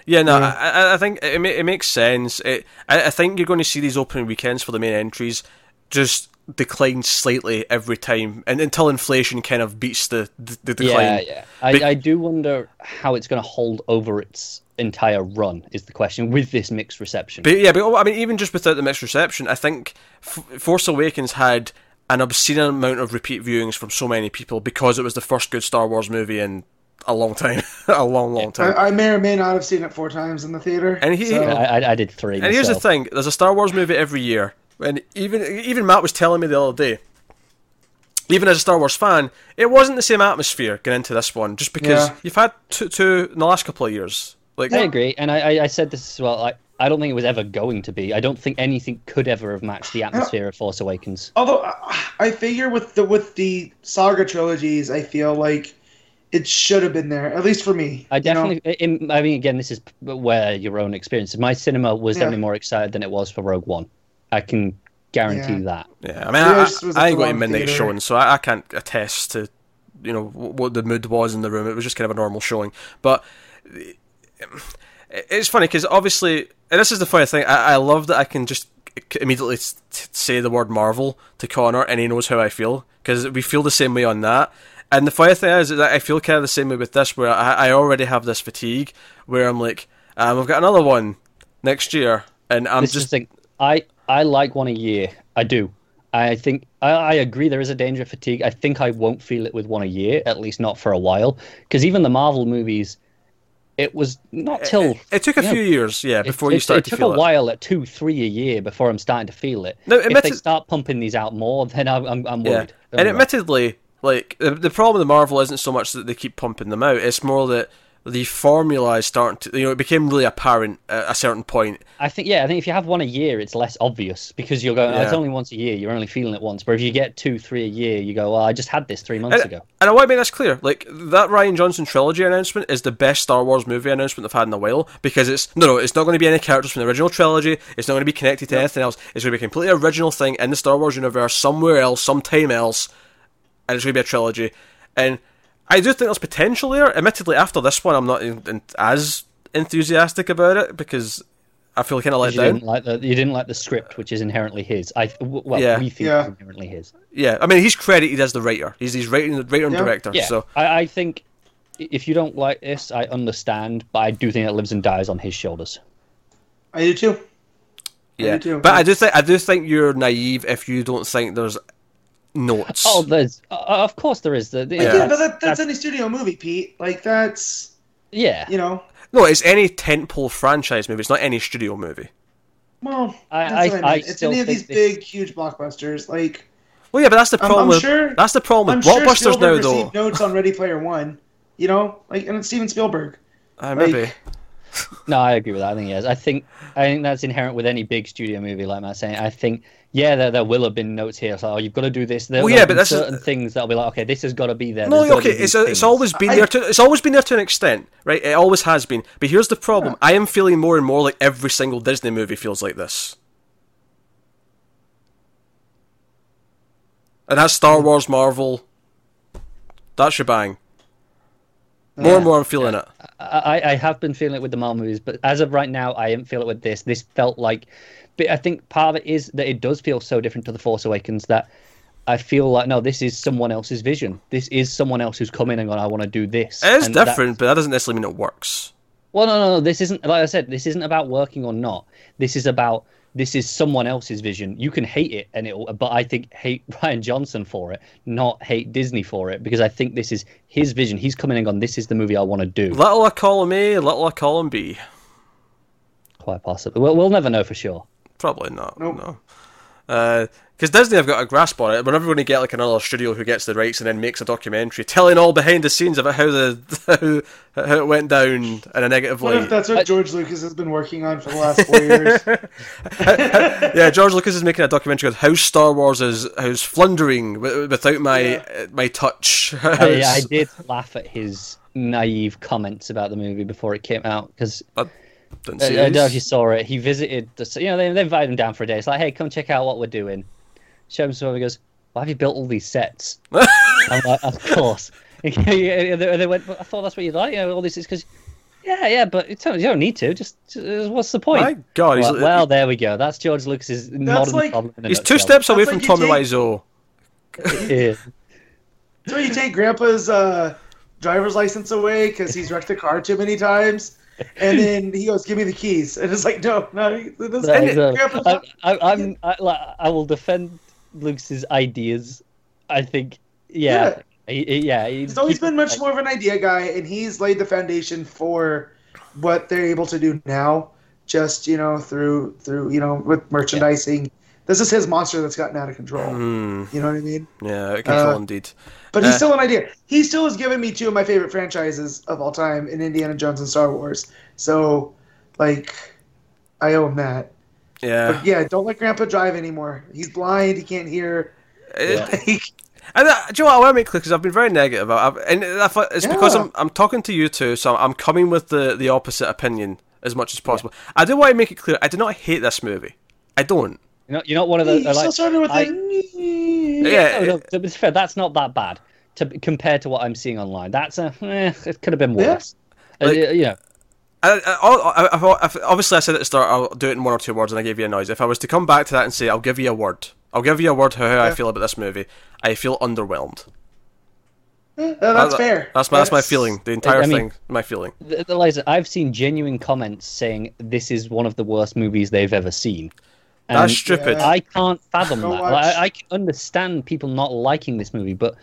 Yeah, no, Yeah. I, I- I think it, it makes sense. It, I, I think you're going to see these opening weekends for the main entries just decline slightly every time, and until inflation kind of beats the the, the decline. Yeah, yeah. I, But- I do wonder how it's going to hold over its entire run. Is the question with this mixed reception? But yeah, but oh, I mean, even just without the mixed reception, I think F- Force Awakens had an obscene amount of repeat viewings from so many people because it was the first good Star Wars movie in a long time, a long, long time. I may or may not have seen it four times in the theater. And he- so- I, I, I did three. And here's the thing: there's a Star Wars movie every year, and even even Matt was telling me the other day. Even as a Star Wars fan, it wasn't the same atmosphere going into this one, just because Yeah. you've had two, two in the last couple of years. Like, I agree, and I, I, I said this as well. Like, I don't think it was ever going to be. I don't think anything could ever have matched the atmosphere of Force Awakens. Although I- I figure with the with the saga trilogies, I feel like it should have been there at least for me. I you know? definitely. In, I mean, again, this is where your own experience. My cinema was Yeah. definitely more excited than it was for Rogue One. I can guarantee Yeah. that. yeah, I mean, Yeah, I, this was I, I at ain't the going to midnight theater. showing, so I, I can't attest to you know what the mood was in the room. It was just kind of a normal showing, but it's funny because obviously, and this is the funny thing. I, I love that I can just immediately say the word Marvel to Connor, and he knows how I feel because we feel the same way on that. And the funny thing is, that I feel kind of the same way with this, where I, I already have this fatigue, where I'm like, um, I've got another one next year, and I'm this just. I I like one a year. I do. I think I, I, agree there is a danger of fatigue. I think I won't feel it with one a year, at least not for a while, because even the Marvel movies, it was not till it, it took a few know, years, yeah, before it, you started it, to took a it. while at two, three a year before I'm starting to feel it. No, if they start pumping these out more, then I'm I'm, I'm worried. Yeah. And admittedly, like the, the problem with Marvel isn't so much that they keep pumping them out; it's more that the formula is starting to you know it became really apparent at a certain point. I think yeah i think if you have one a year it's less obvious because you're going oh, it's only once a year. You're only feeling it once. But if you get two three a year you go well i just had this three months and, ago. and i want to make this clear like that Rian johnson trilogy announcement is the best star wars movie announcement they've had in a while because it's no no it's not going to be any characters from the original trilogy. It's not going to be connected to anything else. It's going to be a completely original thing in the star wars universe somewhere else sometime else and it's going to be a trilogy. And I do think there's potential there. Admittedly, after this one, I'm not in, in, as enthusiastic about it because I feel kind of let you down. Didn't like the, you didn't like the script, which is inherently his. I well, yeah. we think yeah. it's inherently his. Yeah, I mean, he's credited as the writer. He's he's writing, the writer and yeah. director. Yeah, so I, I think if you don't like this, I understand, but I do think it lives and dies on his shoulders. I do too. Yeah, I do too. but I do think I do think you're naive if you don't think there's notes. Oh, there's uh, of course there is. The, the yeah, Yeah. but that, that's any studio movie, Pete. Like that's yeah. you know. No, it's any tentpole franchise movie. It's not any studio movie. Well, I- that's I- what I it's any of think these this- big, huge blockbusters. Like Well, yeah, but that's the I'm- problem. I'm with, sure- that's the problem I'm with sure blockbusters now, though. notes on Ready Player One. You know, like and it's Steven Spielberg. Uh, maybe. like- No, I agree with that. I think yes. I think I think that's inherent with any big studio movie, like Matt's saying. I think yeah, there, there will have been notes here. So oh, you've got to do this. There, Well, yeah, but that's- certain things that'll be like, okay, this has got to be there. No, There's okay, it's these it's always been I- there. To, it's always been there to an extent, right? It always has been. But here's the problem: I am feeling more and more like every single Disney movie feels like this. And that's Star mm. Wars, Marvel. That shebang. More and more, I'm feeling it. I, I have been feeling it with the Marvel movies, but as of right now, I am feeling it with this. This felt like, but I think part of it is that it does feel so different to the Force Awakens that I feel like no, this is someone else's vision. This is someone else who's come in and gone, I want to do this. It is And that- different, but that doesn't necessarily mean it works. well, no, no, no. This isn't like I said. This isn't about working or not. This is about this is someone else's vision. You can hate it, and it will. But I think hate Rian Johnson for it, not hate Disney for it, because I think this is his vision. He's coming and gone. This is the movie I want to do. Little a column A, little a column B. Quite possibly. We'll, we'll never know for sure. Probably not. Nope. No. Uh, Because Disney have got a grasp on it. We're never going to get like another studio who gets the rights and then makes a documentary telling all behind the scenes about how the how, how it went down in a negative What light. if that's what George Lucas has been working on for the last four years? yeah, George Lucas is making a documentary called how Star Wars is how's flundering without my Yeah. my touch. I, I did laugh at his naive comments about the movie before it came out because Didn't I, I don't know if you saw it. He visited the, you know, they, they invited him down for a day. It's like, hey, come check out what we're doing. Show him some. He goes, why have you built all these sets? I'm like, of course. and they they went, "But I thought that's what you'd like. You know, all this is because, yeah, yeah, but it turns- you don't need to. Just, just what's the point? My God, he's, well, well, there we go. That's George Lucas's modern like- problem. in a he's two steps away That's from like Tommy take- Wiseau. Yeah. So you take Grandpa's uh, driver's license away because he's wrecked the car too many times, and then he goes, "Give me the keys," and it's like, no, no, this, That is, uh, Grandpa's I, not- I, I'm, I, like, I will defend Lucas's ideas. I think, yeah, he, he- yeah. He's always been much more of an idea guy, and he's laid the foundation for what they're able to do now. Just you know, through through you know, with merchandising. This is his monster that's gotten out of control. Hmm. You know what I mean? Yeah, out of control Uh, indeed. But he's Uh, still an idea. He still has given me two of my favorite franchises of all time in Indiana Jones and Star Wars. So, like, I owe him that. Yeah. But yeah, don't let Grandpa drive anymore. He's blind. He can't hear. It- Like, And uh, do you know what? I want to make clear because I've been very negative. I've, and I thought it's because I'm I'm talking to you two, so I'm coming with the, the opposite opinion as much as possible. I do want to make it clear. I do not hate this movie. I don't. You're not, you're not one of he the. still Like, started with I- the. Yeah. no, no, to be fair, that's not that bad. to compared to what I'm seeing online. That's a eh, it could have been Yeah. worse. Uh, Like- you know, I, I, I, I, I, obviously, I said at the start I'll do it in one or two words, and I gave you a noise. If I was to come back to that and say I'll give you a word, I'll give you a word how, how I feel about this movie. I feel underwhelmed. Eh, that's That- fair. That's my, that's my feeling. The entire I mean- thing, my feeling. the, the Liza, I've seen genuine comments saying this is one of the worst movies they've ever seen. That's And stupid. Yeah. I can't fathom that. Like, I, I can understand people not liking this movie, but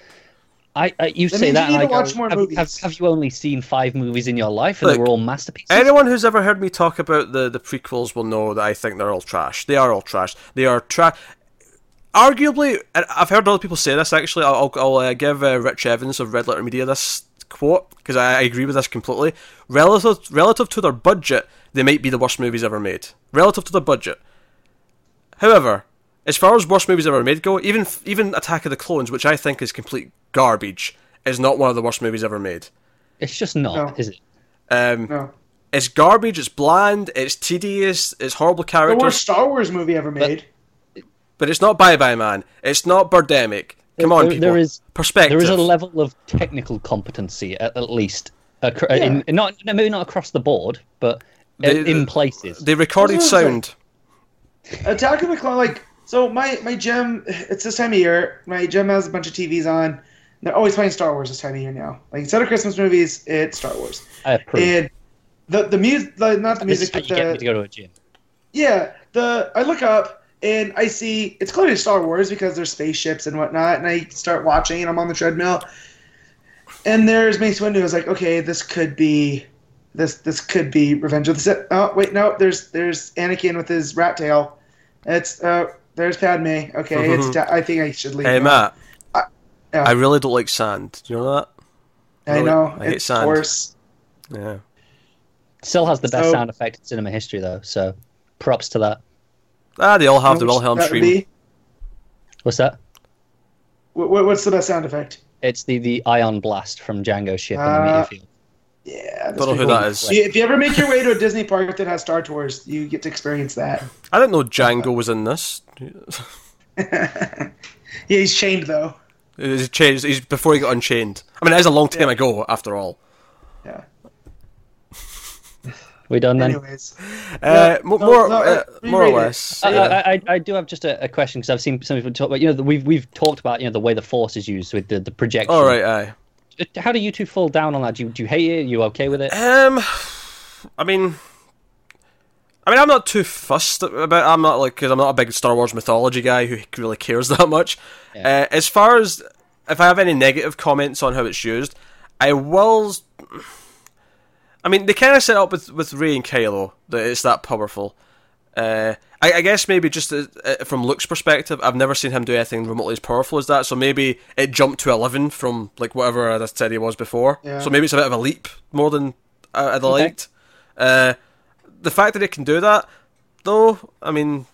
I, I you That say that, you and need I to go, more have, movies. have, have you only seen five movies in your life, and Look, they were all masterpieces? Anyone who's ever heard me talk about the, the prequels will know that I think they're all trash. They are all trash. They are trash. Arguably, I've heard other people say this actually. I'll, I'll, I'll uh, give uh, Rich Evans of Red Letter Media this quote because I, I agree with this completely. Relative relative to their budget, they might be the worst movies ever made. Relative to their budget. However, as far as worst movies ever made go, even even Attack of the Clones, which I think is complete garbage, is not one of the worst movies ever made. It's just not, No. is it? Um, No. it's garbage. It's bland. It's tedious. It's horrible characters. The worst Star Wars movie ever made. But it's not Bye Bye Man. It's not Birdemic. Come on, people. there is- perspective. There is a level of technical competency, at, at least, uh, acro- uh, Yeah. in, not maybe not across the board, but in- They- in places. They recorded That's what I'm sound. Attack of the Clones, like so. My my gym, it's this time of year. My gym has a bunch of TVs on. They're always playing Star Wars this time of year now. Like instead of Christmas movies, it's Star Wars. I approve. And the the music, not the music, but you get me to go to a gym. yeah. The I look up and I see it's clearly Star Wars because there's spaceships and whatnot. And I start watching and I'm on the treadmill. And there's Mace Windu. I was like, okay, this could be this this could be Revenge of the Sith. Oh wait, no, there's there's Anakin with his rat tail. It's uh there's Padme. Okay, it's ta- I think I should leave. Hey, now. Matt. yeah. I really don't like sand. Do you know that? I really- know I hate it's sand. coarse. Yeah. Still has the best So- sound effect in cinema history, though. So, props to that. Ah, they all have the Which Wilhelm scream. be- What's that? wh- wh- What's the best sound effect? It's the the ion blast from Jango ship in the Uh, meteor field. Yeah, that's Don't know who that is. If you- If you ever make your way to a Disney park that has Star Tours, you get to experience that. I didn't know Django was in this. yeah, he's chained though. He's changed. He's before he got unchained. I mean, it is a long time ago, after all. Yeah. We done then? Anyways, Uh, no, more, no, uh, uh, more or less. I, yeah. I, I, I do have just a, a question because I've seen some people talk about you know the, we've we've talked about you know the way the force is used with the, the projection. All right, aye. How do you two fall down on that? Do you, do you hate it? Are you okay with it? Um, I mean, I mean, I'm not too fussed about. I'm not like because I'm not a big Star Wars mythology guy who really cares that much. Yeah. Uh, as far as if I have any negative comments on how it's used, I will. I mean, they kind of set up with with Rey and Kylo that it's that powerful. Uh, I, I guess maybe just uh, uh, from Luke's perspective, I've never seen him do anything remotely as powerful as that. So maybe it jumped to eleven from like whatever I said he was before. Yeah. So maybe it's a bit of a leap more than uh, I'd Okay. liked. Uh, the fact that it can do that, though, I mean,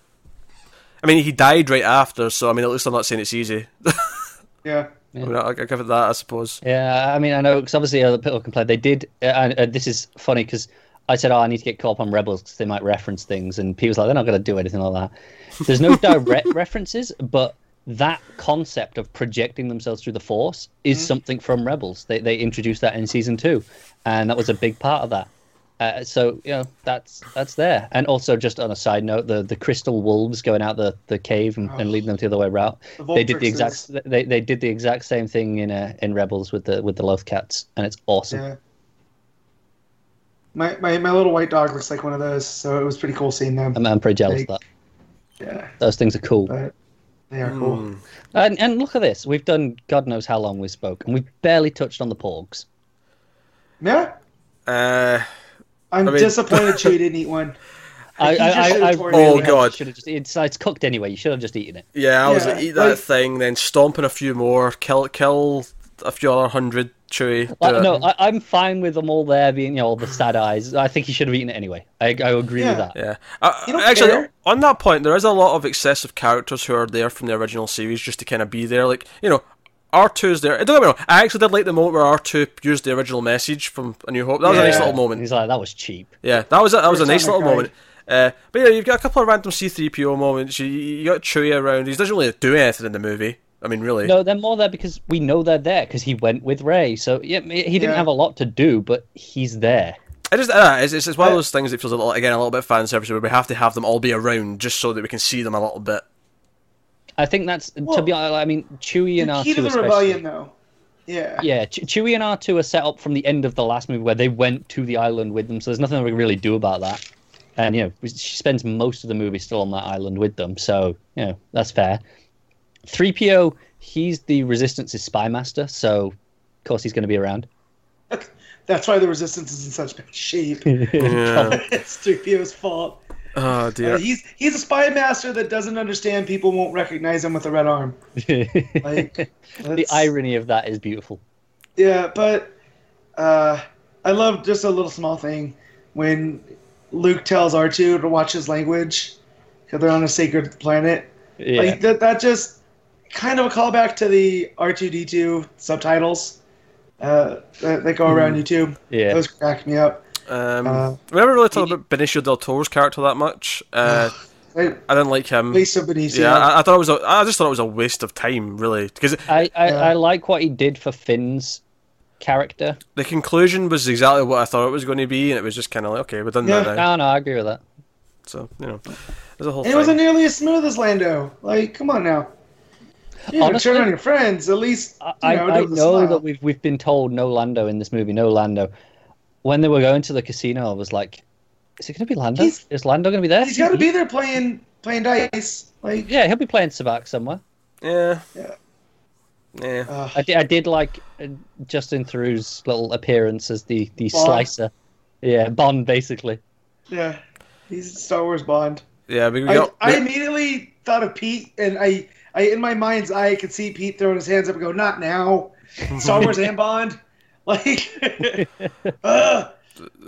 I mean he died right after, so I mean at least I'm not saying it's easy. yeah. I mean, I'll, I'll give it that, I suppose. Yeah, I mean, I know because obviously other people complain. They did, uh, and uh, this is funny because I said, "Oh, I need to get caught up on Rebels because they might reference things," and people's like, "They're not going to do anything like that." There's no direct references, but that concept of projecting themselves through the Force is something from Rebels. They they introduced that in season two, and that was a big part of that. Uh, so you know that's that's there, and also just on a side note, the the crystal wolves going out the, the cave and, and leading them the other way route. The They did the exact they, they did the exact same thing in uh, in Rebels with the with the Loth cats, and it's awesome. Yeah. My, my my little white dog looks like one of those, so it was pretty cool seeing them. I'm, I'm pretty jealous Like- of that. Yeah, Those things are cool. but they are cool. Hmm. And, and look at this. We've done God knows how long we spoke, and we've barely touched on the Porgs. Yeah, Uh, I'm I mean- disappointed you didn't eat one. I, He I, I, I really Oh, God. should've Just, it's, it's cooked anyway. You should have just eaten it. yeah, I was Yeah, like, eat that like- thing, then stomping a few more, kill kill a few other hundred Chewie. Like, no, I, I'm fine with them all there being, you know, all the sad eyes. I think you should have eaten it anyway. I, I agree with that. Yeah. Uh, You don't actually, care? on that point, there is a lot of excessive characters who are there from the original series just to kind of be there. Like, you know, R2's there. Don't get me wrong, I actually did like the moment where R2 used the original message from A New Hope. That was a nice little moment. he's like, that was cheap. Yeah, that was a, that was a nice little cried. moment. Uh, but yeah, you've got a couple of random C3PO moments. You, you got Chewie around. He doesn't really do anything in the movie. I mean, really. No, they're more there because we know they're there because he went with Rey. So yeah, he didn't Yeah. have a lot to do, but he's there. It is, uh, it's, it's, it's one of those things that feels a little, again, a little bit fan service where we have to have them all be around just so that we can see them a little bit. I think that's to be honest. I mean, Chewie and The R key two to the especially. rebellion, though. Yeah. Yeah, Ch- Chewie and R two are set up from the end of the last movie where they went to the island with them. So there's nothing that we can really do about that. And you know, she spends most of the movie still on that island with them. So you know, that's fair. Three PO, he's the Resistance's spy master. So of course he's going to be around. That's why the resistance is in such bad shape. Yeah. it's 3PO's fault. oh, dear. Uh, he's he's a spy master that doesn't understand people won't recognize him with a red arm. Like the irony of that is beautiful. Yeah, but uh, I love just a little small thing when Luke tells R2 to watch his language because they're on a sacred planet. Yeah, Like that, that just kind of a callback to the R2D2 subtitles uh, that, that go around YouTube. yeah. Those crack me up. Um, uh, we never really talked about Benicio del Toro's character that much. Uh, Right, I didn't like him. Waste of Benicio. Yeah, I, I thought it was. A, I just thought it was a waste of time, really, because I, I, Yeah. I like what he did for Finn's character. the conclusion was exactly what I thought it was going to be, and it was just kind of like, okay, we're done that now. No, no, I agree with that. So you know, there's a whole And it thing. wasn't nearly as smooth as Lando. Like, come on now. You know, Honestly, turn on your friends. At least, you I, know, I do it with a know smile. that we've we've been told no Lando in this movie, no Lando. When they were going to the casino, I was like, "Is it going to be Lando? He's- Is Lando going to be there?" He's got to be there playing playing dice. Like, Yeah, he'll be playing Sabacc somewhere. Yeah. Yeah. Yeah. uh, I did, I did like uh, Justin Theroux's little appearance as the the Bond. slicer. Yeah, Bond basically. yeah, he's Star Wars Bond. Yeah. We, we I, got, I immediately thought of Pete, and I, I in my mind's eye, I could see Pete throwing his hands up and go, "Not now!" Star Wars and Bond, like, uh,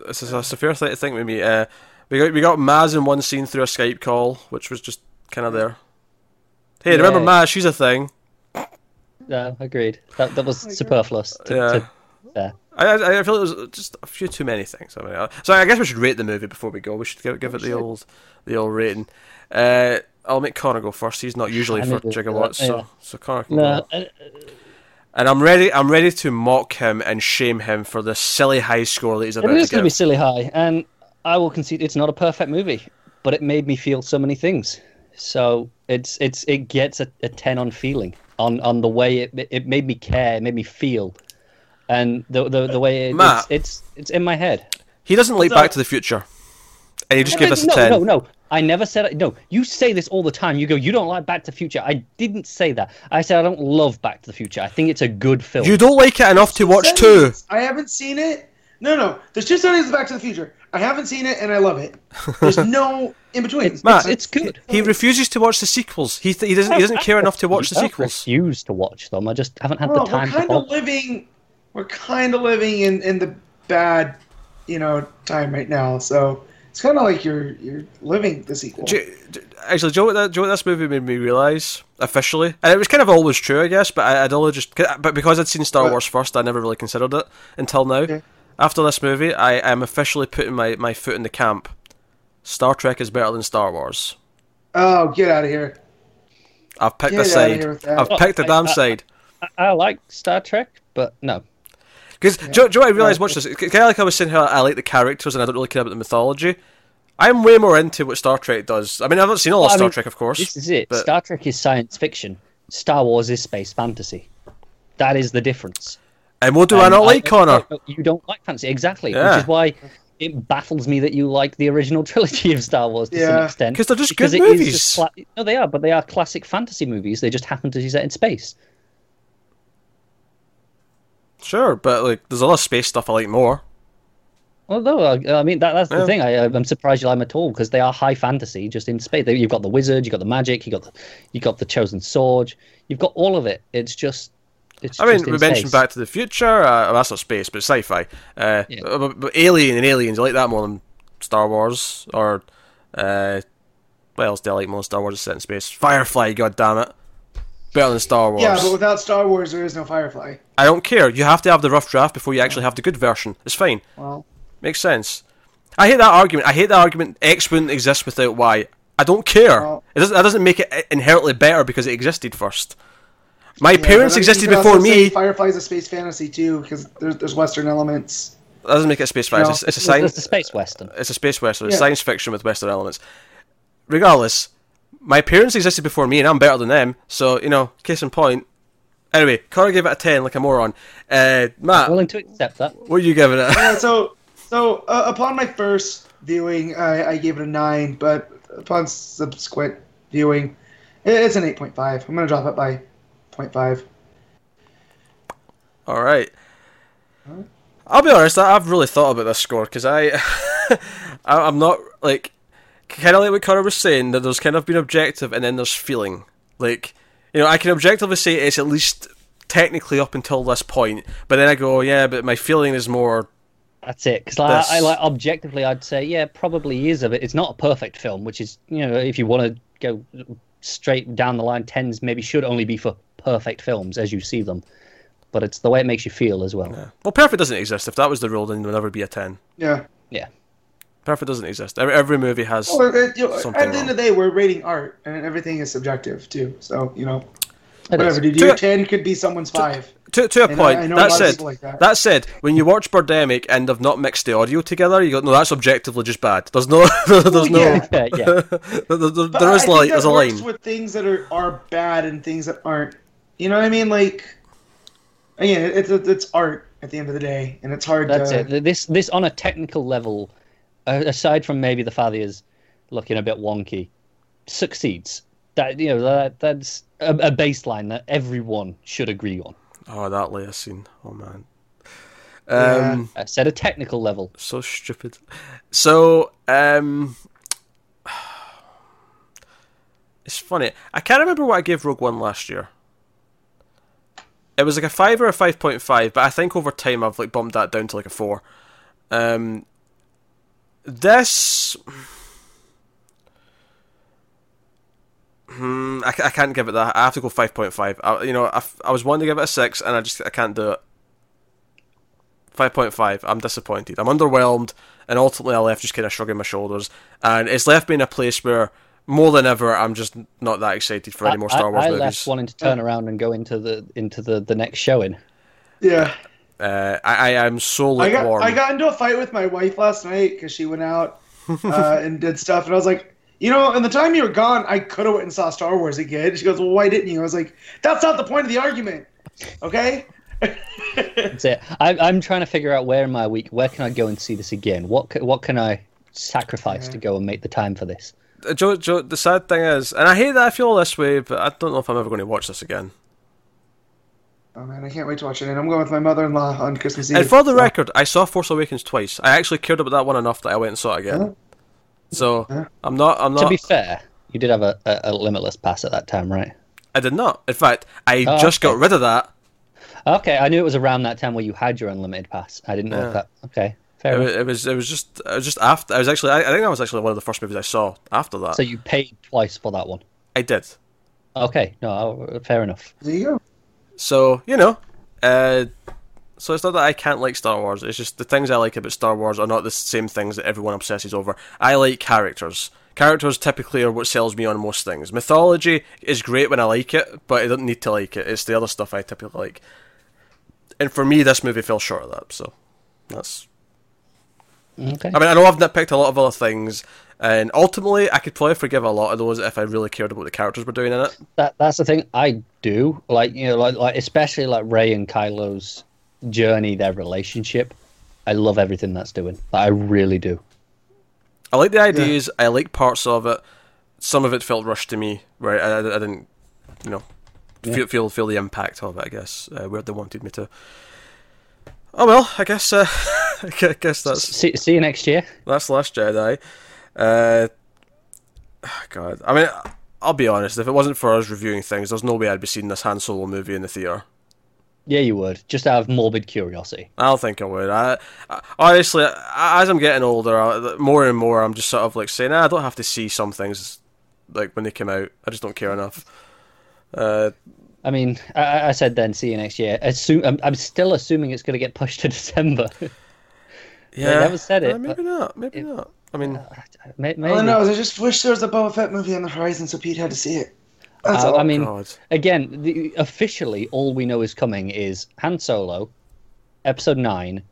it's, a, it's a fair thing to think with me. Uh, we got we got Maz in one scene through a Skype call, which was just kind of there. Hey, remember Maz? She's a thing. No, agreed. That that was my God. superfluous. To, Yeah. to, yeah. I, I I feel it was just a few too many things. I mean, uh, so I guess we should rate the movie before we go. We should give, give it the should. old the old rating. Uh, I'll make Connor go first. He's not usually I for knew that, gigawatts, yeah. so so Connor can No, go. uh, And I'm ready. I'm ready to mock him and shame him for the silly high score that he's it about is to going to be silly high, and I will concede it's not a perfect movie, but it made me feel so many things. So it's it's it gets a, a ten on feeling on on the way it it made me care, it made me feel, and the the, the way it, Matt. it's, it's it's in my head. He doesn't like Back to the Future, and he just gave us a no, ten. no, no. I never said it. no. You say this all the time. You go, you don't like Back to the Future. I didn't say that. I said I don't love Back to the Future. I think it's a good film. You don't like it enough to watch two. I haven't seen it. No, no. There's two settings of Back to the Future. I haven't seen it, and I love it. There's no in between. Matt, it's good. He refuses to watch the sequels. He th- he doesn't he doesn't care enough to watch the I don't sequels. refuse to watch them. I just haven't had Well, the we're time to kind of living. We're kind of living in in the bad, you know, time right now. So it's kind of like you're you're living the sequel. You- actually, do you, know what that, do you know what this movie made me realise officially? And it was kind of always true, I guess, but I, I'd only just but because I'd seen Star What? Wars first, I never really considered it until now. Okay. After this movie, I am officially putting my, my foot in the camp. Star Trek is better than Star Wars. Oh, get out of here! I've picked Get a side. here with that. I've picked a damn I- side. I, I like Star Trek, but no. Because do, do you know what I realised? Watch this. Kind of like I was saying, how I like the characters and I don't really care about the mythology. I'm way more into what Star Trek does. I mean, I've not seen all Well, of I Star mean, Trek, of course. This is it. but- Star Trek is science fiction. Star Wars is space fantasy. That is the difference. And what do I And not like, Connor? You don't like fantasy, exactly. Yeah. Which is why it baffles me that you like the original trilogy of Star Wars to some extent. extent. 'Cause they're just because good movies. just cla- no, they are, but they are classic fantasy movies. They just happen to be set in space. Sure, but like, there's a lot of space stuff I like more. Although, uh, I mean, that, that's the Yeah. thing. I, I'm surprised you like them at all because they are high fantasy, just in space. You've got the wizard, you've got the magic, you got the, you got the chosen sword, you've got all of it. It's just, it's. I mean, we mentioned space. Back to the Future. Uh, well, that's not space, but sci-fi. Uh, Yeah. but, but Alien and Aliens, I like that more than Star Wars. Or uh, what else do I like more than Star Wars? Is set in space. Firefly, god damn it, better than Star Wars. Yeah, but without Star Wars, there is no Firefly. I don't care. You have to have the rough draft before you actually have the good version. It's fine. Well, Makes sense. I hate that argument. I hate that argument. X wouldn't exist without Y. I don't care. Well- it doesn't. That doesn't make it inherently better because it existed first. My Yeah, parents but I mean, existed before me. Firefly is a space fantasy too, because there's there's Western elements. That doesn't make it a space fighter. No. It's, it's a science. it's a space western. It's a space western. It's Yeah. science fiction with western elements. Regardless, my parents existed before me, and I'm better than them. So you know, case in point. Anyway, Connor gave it a ten, like a moron. Uh, Matt, Willing to accept that. what are you giving it? Yeah, so so uh, upon my first viewing, I, I gave it a nine, but upon subsequent viewing, it's an eight point five. I'm gonna drop it by 0.5. All right. I'll be honest. I- I've really thought about this score because I, I, I'm not like kind of like what Connor was saying that there's kind of been objective and then there's feeling. Like you know, I can objectively say it's at least technically up until this point, but then I go, yeah, but my feeling is more. That's it. Because I, I like objectively, I'd say yeah, probably is of it. It's not a perfect film, which is you know if you want to go straight down the line, tens maybe should only be for perfect films as you see them. But it's the way it makes you feel as well. Well, perfect doesn't exist. If that was the rule, then there would never be a ten. Yeah. Yeah. Perfect doesn't exist. Every, every movie has. Well, it- you know, Something at the wrong. end of the day, we're rating art, and everything is subjective too. So you know, It whatever. is. Dude, To- your ten could be someone's five. To, to a And point. I- I know a that lot said, like that. that. said, when you watch Birdemic and they've not mixed the audio together, you go, no, that's objectively just bad. There's no, there's no, yeah. yeah, yeah. there, there- But there I is think like, there's a works line. with things that are, are bad and things that aren't. You know what I mean? Like, again, it's it's art at the end of the day, and it's hard That's to. it. This this on a technical level, aside from maybe the Fathiers looking a bit wonky, succeeds. That you know that that's a, a baseline that everyone should agree on. Oh, that Leia scene. Oh man. Yeah. Um, I said a technical level. so stupid. So, um, it's funny. I can't remember what I gave Rogue One last year. It was like a five or a five point five, but I think over time I've like bumped that down to like a four. Um, this, hmm, I, I can't give it that. I have to go five point five. You know, I was wanting to give it a six, and I just I can't do it. Five point five. I'm disappointed. I'm underwhelmed, and ultimately I left just kind of shrugging my shoulders, and it's left me in a place where more than ever I'm just not that excited for any more Star I, Wars I movies. left wanting to turn around and go into the into the, the next showing. yeah. Uh, I, I am so I got. I got into a fight with my wife last night because she went out uh, and did stuff, and I was like, you know, in the time you were gone, I could have went and saw Star Wars again. She goes, well, why didn't you? I was like, that's not the point of the argument, okay? That's it. I, I'm trying to figure out where in my week where can I go and see this again. What what can I sacrifice to go and make the time for this? Uh, Joe, Joe, the sad thing is, and I hate that I feel this way, but I don't know if I'm ever going to watch this again. Oh man, I can't wait to watch it. And I'm going with my mother-in-law on Christmas Eve. And for the so- record, I saw Force Awakens twice. I actually cared about that one enough that I went and saw it again. Huh? So Huh? I'm not. I'm not. To be fair, you did have a, a, a limitless pass at that time, right? I did not. In fact, I Oh, just okay. got rid of that. Okay, I knew it was around that time where you had your unlimited pass. I didn't know Yeah. that. Okay, fair It enough. was, it was. It was just. It was just after. I was actually. I, I think that was actually one of the first movies I saw after that. So you paid twice for that one. I did. Okay, no, uh, fair enough. There you go. So you know, uh, so it's not that I can't like Star Wars. It's just the things I like about Star Wars are not the same things that everyone obsesses over. I like characters. Characters typically are what sells me on most things. Mythology is great when I like it, but I don't need to like it. It's the other stuff I typically like. And for me, this movie fell short of that. So that's. Okay. I mean, I know I've nitpicked a lot of other things, and ultimately, I could probably forgive a lot of those if I really cared about what the characters were doing in it. that that's the thing I do like you know like like especially like Rey and Kylo's journey their relationship I love everything that's doing I really do I like the ideas. I like parts of it. Some of it felt rushed to me, right? I, I, I didn't, you know, Yeah. feel feel feel the impact of it. I guess uh, where they wanted me to. Oh well, I guess uh, I guess that's see, see you next year that's Last Jedi. Uh, God, I mean, I'll be honest. If it wasn't for us reviewing things, there's no way I'd be seeing this Han Solo movie in the theater. yeah you would just out of morbid curiosity I don't think I would. I, I honestly, I- as I'm getting older, I, more and more, I'm just sort of like saying, "Ah, I don't have to see some things like when they come out. I just don't care enough. Uh, I mean I, I said then see you next year Assume, I'm, I'm still assuming it's going to get pushed to December yeah, never said Uh, it, maybe not. Maybe not. I mean, May- All I maybe. know is I just wish there was a Boba Fett movie on the horizon so Pete had to see it. That's Uh, all. I mean, God. again, the, officially, all we know is coming is Han Solo, Episode Nine,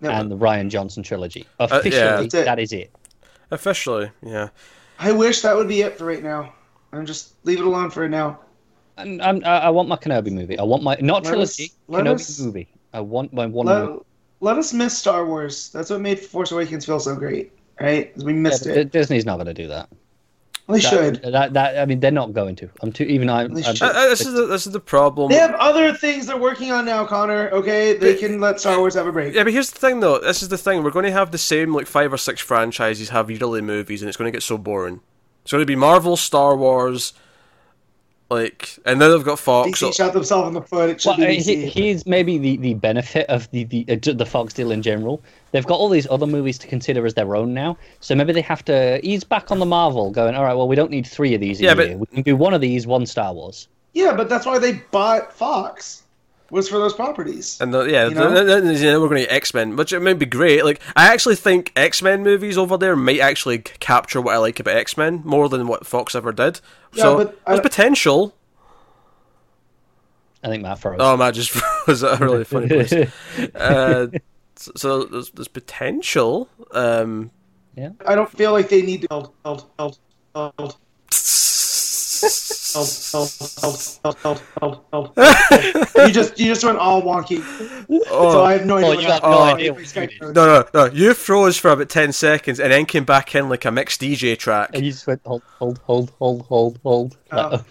Yeah. and the Rian Johnson trilogy. Officially, That's it. that is it. Officially, yeah. I wish that would be it for right now. I'm just leave it alone for now. And I'm, I I want my Kenobi movie. I want my not Let trilogy, us- Kenobi us- movie. I want my one. Let, movie. Let us miss Star Wars. That's what made Force Awakens feel so great, right? We missed but it. Disney's not going to do that. They That- should. That, that I mean, they're not going to. I'm too. Even I. They I'm. Uh, uh, this is the, this is the problem. They have other things they're working on now, Connor. Okay, they can let Star Wars have a break. Yeah, but here's the thing, though. This is the thing. We're going to have the same like five or six franchises have yearly movies, and it's going to get so boring. It's going to be Marvel, Star Wars, like, and now they've got Fox. DC so- shot themselves in the foot. It Well, he, here's maybe the, the benefit of the the uh, the Fox deal in general. They've got all these other movies to consider as their own now, so maybe they have to ease back on the Marvel. Going, all right, well, we don't need three of these a Yeah, but- year. We can do one of these, one Star Wars. yeah, but that's why they bought Fox. Was for those properties. And the, yeah, You know? th- th- th- we're going to X Men, which it might be great. Like, I actually think X Men movies over there might actually capture what I like about X Men more than what Fox ever did. Yeah, so but I- there's potential. I think Matt froze. Oh, Matt just was a really funny place. uh, so, so there's, there's potential. Um, yeah, I don't feel like they need to build, build, build, build, You just you just went all wonky. So I have no idea. Oh, you have no Oh. idea. My Skype froze. No, no, no. You froze for about 10 seconds and then came back in like a mixed DJ track. And you just went hold, hold, hold, hold, hold, hold. Oh.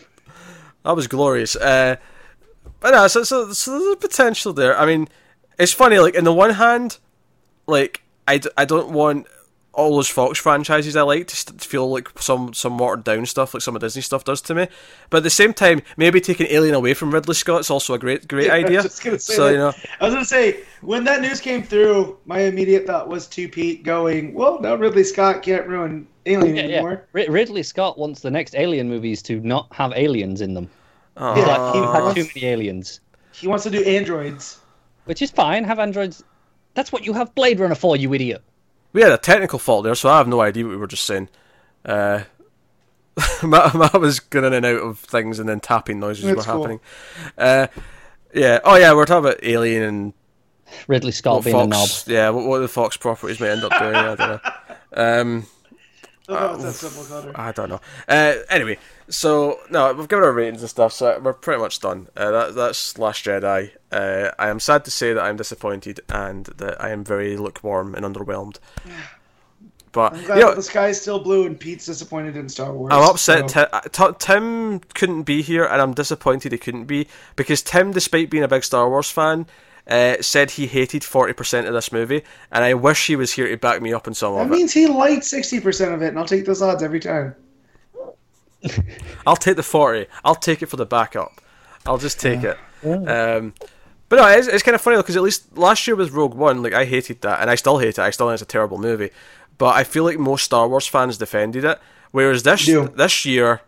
That was glorious. Uh, but no, so, so, so there's a potential there. I mean, it's funny, like, in the one hand, like, I, d- I don't want all those Fox franchises I like to, feel like some, some watered down stuff, like some of Disney stuff does to me. But at the same time, maybe taking Alien away from Ridley Scott is also a great, great Yeah, I was idea. just say so, that. you know, I was gonna say when that news came through, my immediate thought was to Pete going, "Well, now Ridley Scott can't ruin Alien yeah, yeah. anymore." Rid- Ridley Scott wants the next Alien movies to not have aliens in them. Aw. He's like, you Uh, had too many aliens, He wants to do androids. which is fine. Have androids. That's what you have Blade Runner for, you idiot. We had a technical fault there, so I have no idea what we were just saying. Uh, Matt, Matt was going in and out of things, and then tapping noises That's were cool. happening. Uh, yeah. Oh, yeah. We're talking about Alien and Ridley Scott what being a knob. Yeah. What, what the Fox properties may end up doing. I don't know. Um, That was that simple, Connor. I don't know. Uh, anyway, so no, we've given our ratings and stuff, so we're pretty much done. Uh, that, that's Last Jedi. Uh, I am sad to say that I'm disappointed and that I am very lukewarm and underwhelmed. But I'm glad you know, the sky's still blue and Pete's disappointed in Star Wars. I'm upset. so- Ti- Tim couldn't be here, and I'm disappointed he couldn't be because Tim, despite being a big Star Wars fan, uh, said he hated 40% of this movie, and I wish he was here to back me up on some That of it. That means he liked sixty percent of it, and I'll take those odds every time. I'll take the 40. I'll take it for the backup. I'll just take it. Um, but no, it's, it's kind of funny because at least last year with Rogue One, like I hated that, and I still hate it. I still think it's a terrible movie. But I feel like most Star Wars fans defended it, whereas this Do. this year,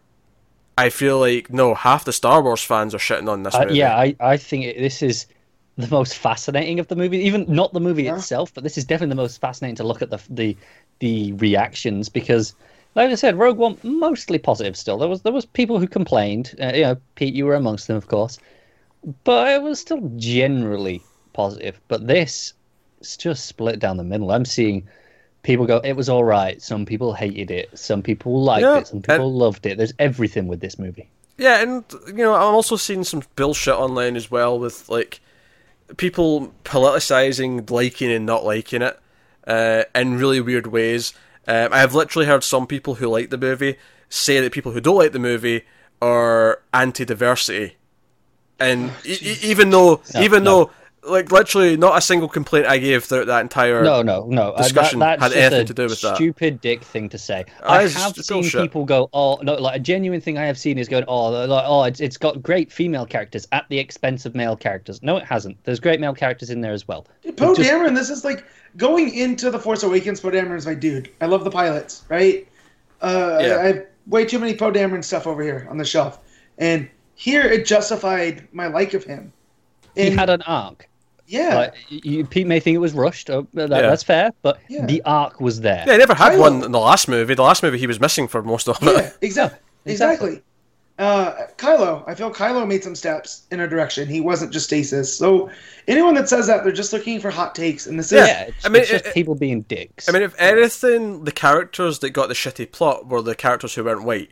I feel like no, half the Star Wars fans are shitting on this Uh, movie. yeah, I, I think it, this is the most fascinating of the movie. Even not the movie Yeah. itself, but this is definitely the most fascinating to look at the the the reactions because, like I said, Rogue One mostly positive. Still, there was there was people who complained. Uh, you know, Pete, you were amongst them, of course, but it was still generally positive. But this it's just split down the middle. I'm seeing. People go, it was all right. Some people hated it. Some people liked Yeah, it. Some people and- loved it. There's everything with this movie. Yeah, and you know, I'm also seeing some bullshit online as well with like people politicizing liking and not liking it uh, in really weird ways. Um, I have literally heard some people who like the movie say that people who don't like the movie are anti-diversity, and e- e- even though, No, even no. though, like literally, not a single complaint I gave throughout that entire No, no, no. Uh, discussion that, that's had anything a to do with that. Stupid dick thing to say. Ah, I have seen bullshit. people go, oh no, like a genuine thing I have seen is going, oh, like, oh, it's it's got great female characters at the expense of male characters. No, it hasn't. There's great male characters in there as well. Dude, Poe Just- Dameron, this is like going into the Force Awakens. Poe Dameron is my dude. I love the pilots, right? Uh, Yeah. I, I have way too many Poe Dameron stuff over here on the shelf, and here it justified my like of him. He had an arc. Yeah, Like, you, Pete may think it was rushed. Oh, that, Yeah. That's fair, but Yeah. the arc was there. Yeah, he never had Kylo- one in the last movie. The last movie he was missing for most of it. yeah, exactly, exactly. exactly. uh, Kylo. I feel Kylo made some steps in a direction. He wasn't just stasis. So anyone that says that they're just looking for hot takes, and this is Yeah, it's, I mean, it's just it- people being dicks. I mean, if anything, the characters that got the shitty plot were the characters who weren't white.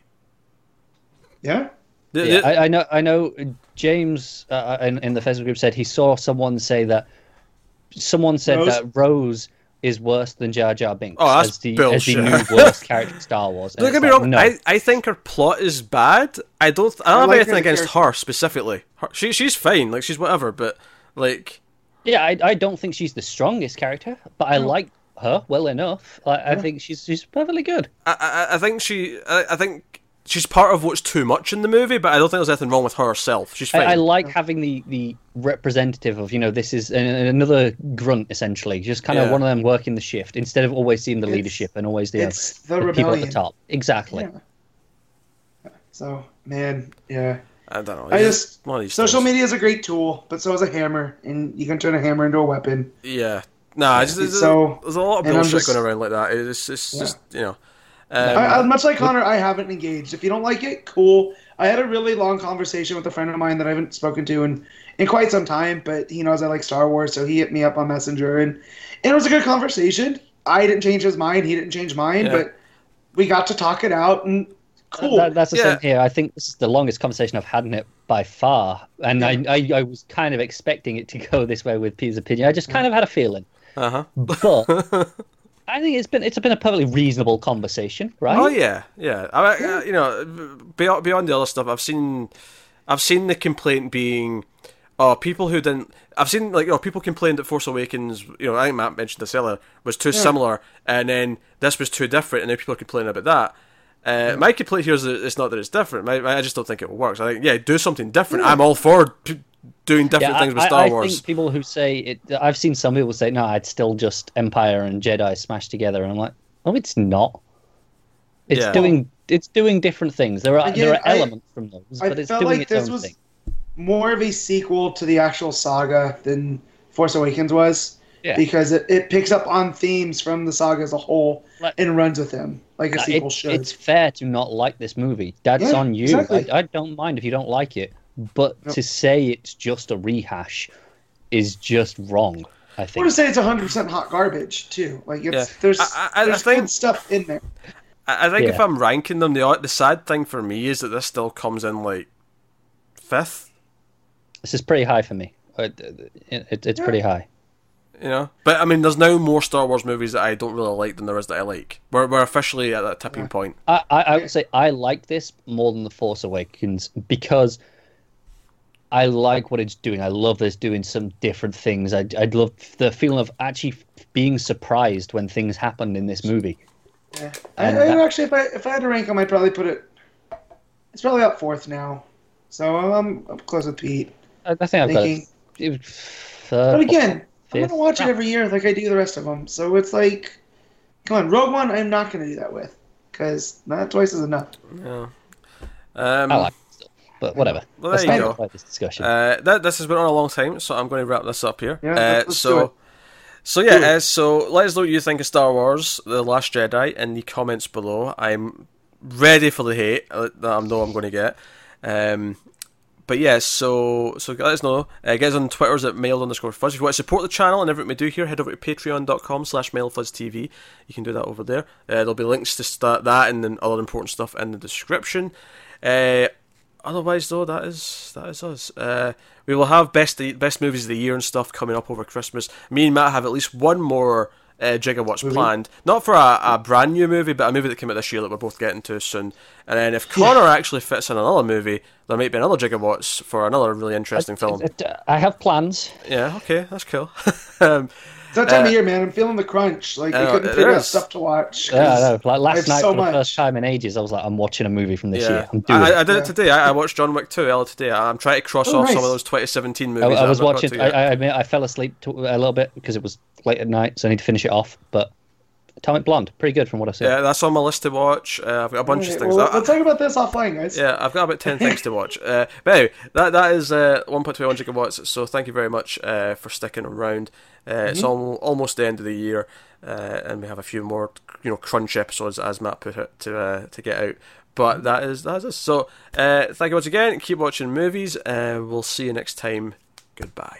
yeah. The- Yeah, the- I, I know. I know. James uh, in, in the Facebook group said he saw someone say that. Someone said Rose? that Rose is worse than Jar Jar Binks Oh, that's as the bullshit. as the new worst character in Star Wars. Don't get me wrong. No, I, I think her plot is bad. I don't. I don't I have like anything her against character. her specifically. Her, she she's fine. Like she's whatever. But like, yeah, I, I don't think she's the strongest character, but I like her well enough. I, I think she's she's perfectly good. I I, I think she. I, I think she's part of what's too much in the movie. But I don't think there's anything wrong with her herself. She's fine. I, I like having the, the representative of you know this is an, another grunt essentially, just kind of Yeah. one of them working the shift instead of always seeing the It's- leadership and always the, it's the people at the top. Exactly. Yeah. So man, yeah. I don't know. I It's just one of these social media is a great tool, but so is a hammer, and you can turn a hammer into a weapon. Yeah. Nah, it's, it's, So- there's a lot of and bullshit just- going around like that. It's, it's Yeah. just you know. Um, I, I, much like Connor, I haven't engaged. If you don't like it, cool. I had a really long conversation with a friend of mine that I haven't spoken to in, in quite some time, but he knows I like Star Wars, so he hit me up on Messenger, and, and it was a good conversation. I didn't change his mind, he didn't change mine, Yeah. but we got to talk it out, and cool. That, that's the Yeah. same here. I think this is the longest conversation I've had in it by far, and I, I I was kind of expecting it to go this way with Peter's opinion. I just kind of had a feeling, uh huh. but I think it's been it's been a perfectly reasonable conversation, right? Oh yeah, yeah. I, I, you know, beyond beyond the other stuff, I've seen, I've seen the complaint being, oh, people who didn't. I've seen like you know people complained that Force Awakens. You know, I think Matt mentioned this earlier was too similar, and then this was too different, and then people are complaining about that. Uh, My complaint here is that it's not that it's different. My, I just don't think it works. I think yeah, do something different. I'm all for p- doing different Yeah, things with I, Star I Wars. think people who say it. I've seen some people say, "No, it's still just Empire and Jedi smashed together," and I'm like, "Oh, it's not. It's Yeah. doing it's doing different things. There are Again, there are I- elements from those, I but it's felt doing like its this own was thing." more of a sequel to the actual saga than Force Awakens was. Yeah. Because it, it picks up on themes from the saga as a whole Like- and runs with them like a sequel it- should. It's fair to not like this movie. That's Yeah, on you. exactly. I, I don't mind if you don't like it, but No. to say it's just a rehash is just wrong. I think. I think. want to say it's 100% hot garbage too. Like it's Yeah. there's I- I- I there's think- good stuff in there. I, I think if I'm ranking them, the the sad thing for me is that this still comes in like fifth. This is pretty high for me. Uh, it, it, it- it's Yeah. pretty high. You know, but I mean, there's now more Star Wars movies that I don't really like than there is that I like. We're we're officially at that tipping point. I, I, I would say I like this more than The Force Awakens because I like what it's doing. I love that it's doing some different things. I, I love the feeling of actually being surprised when things happen in this movie. Yeah. I, And I that- actually, if I if I had to rank them, I'd probably put it. It's probably up fourth now, so I'm up close with Pete. I, I think I've got Thinking- it. it third, But again, I'm gonna watch it every year like I do the rest of them. So it's like, come on, Rogue One. I'm not gonna do that with, because not twice is enough. Yeah. Um, I like it still, but whatever. Well, Let's there you go. this discussion. Uh, that this has been on a long time, so I'm going to wrap this up here. Yeah, uh, let's- let's do so, so yeah, uh, so let us know what you think of Star Wars: The Last Jedi in the comments below. I'm ready for the hate uh, that I know I'm going to get. Um, but yeah, so so let us know. Uh, get us on Twitter's at mail underscore fuzz. If you want to support the channel and everything we do here, head over to patreon.com slash mailfuzztv. You can do that over there. Uh, there'll be links to start that and then other important stuff in the description. Uh, otherwise, though, that is that is us. Uh, we will have best best movies of the year and stuff coming up over Christmas. Me and Matt have at least one more uh, gigawatts planned. Not for a, a brand new movie, but a movie that came out this year that we're both getting to soon. And then if Connor actually fits in another movie, there might be another gigawatts for another really interesting film. It- it- I have plans. Yeah, okay, that's cool. um, It's that time Uh, of year, man. I'm feeling the crunch. Like I I couldn't it figure out stuff to watch. Yeah, I know. Like last night, so for the first time in ages, I was like, I'm watching a movie from this yeah, year. I'm doing I, it. I did Yeah. it today. I, I watched John Wick 2 earlier today. I'm trying to cross Oh, off some of those 2017 movies. I that was I've not got watching. I. I admit I fell asleep to, a little bit because it was late at night, so I need to finish it off. But Atomic Blonde, pretty good from what I see. yeah, that's on my list to watch. Uh, I've got a bunch Okay, of things. well, that- let's talk about this offline, guys. Yeah, I've got about 10 things to watch. Uh, but anyway, that, that is uh, 1.21 gigawatts, so thank you very much uh, for sticking around. Uh, It's al- almost the end of the year, uh, and we have a few more, you know, crunch episodes, as Matt put it, to uh, to get out. But that is that is us. So uh, thank you once again. Keep watching movies. Uh, we'll see you next time. Goodbye.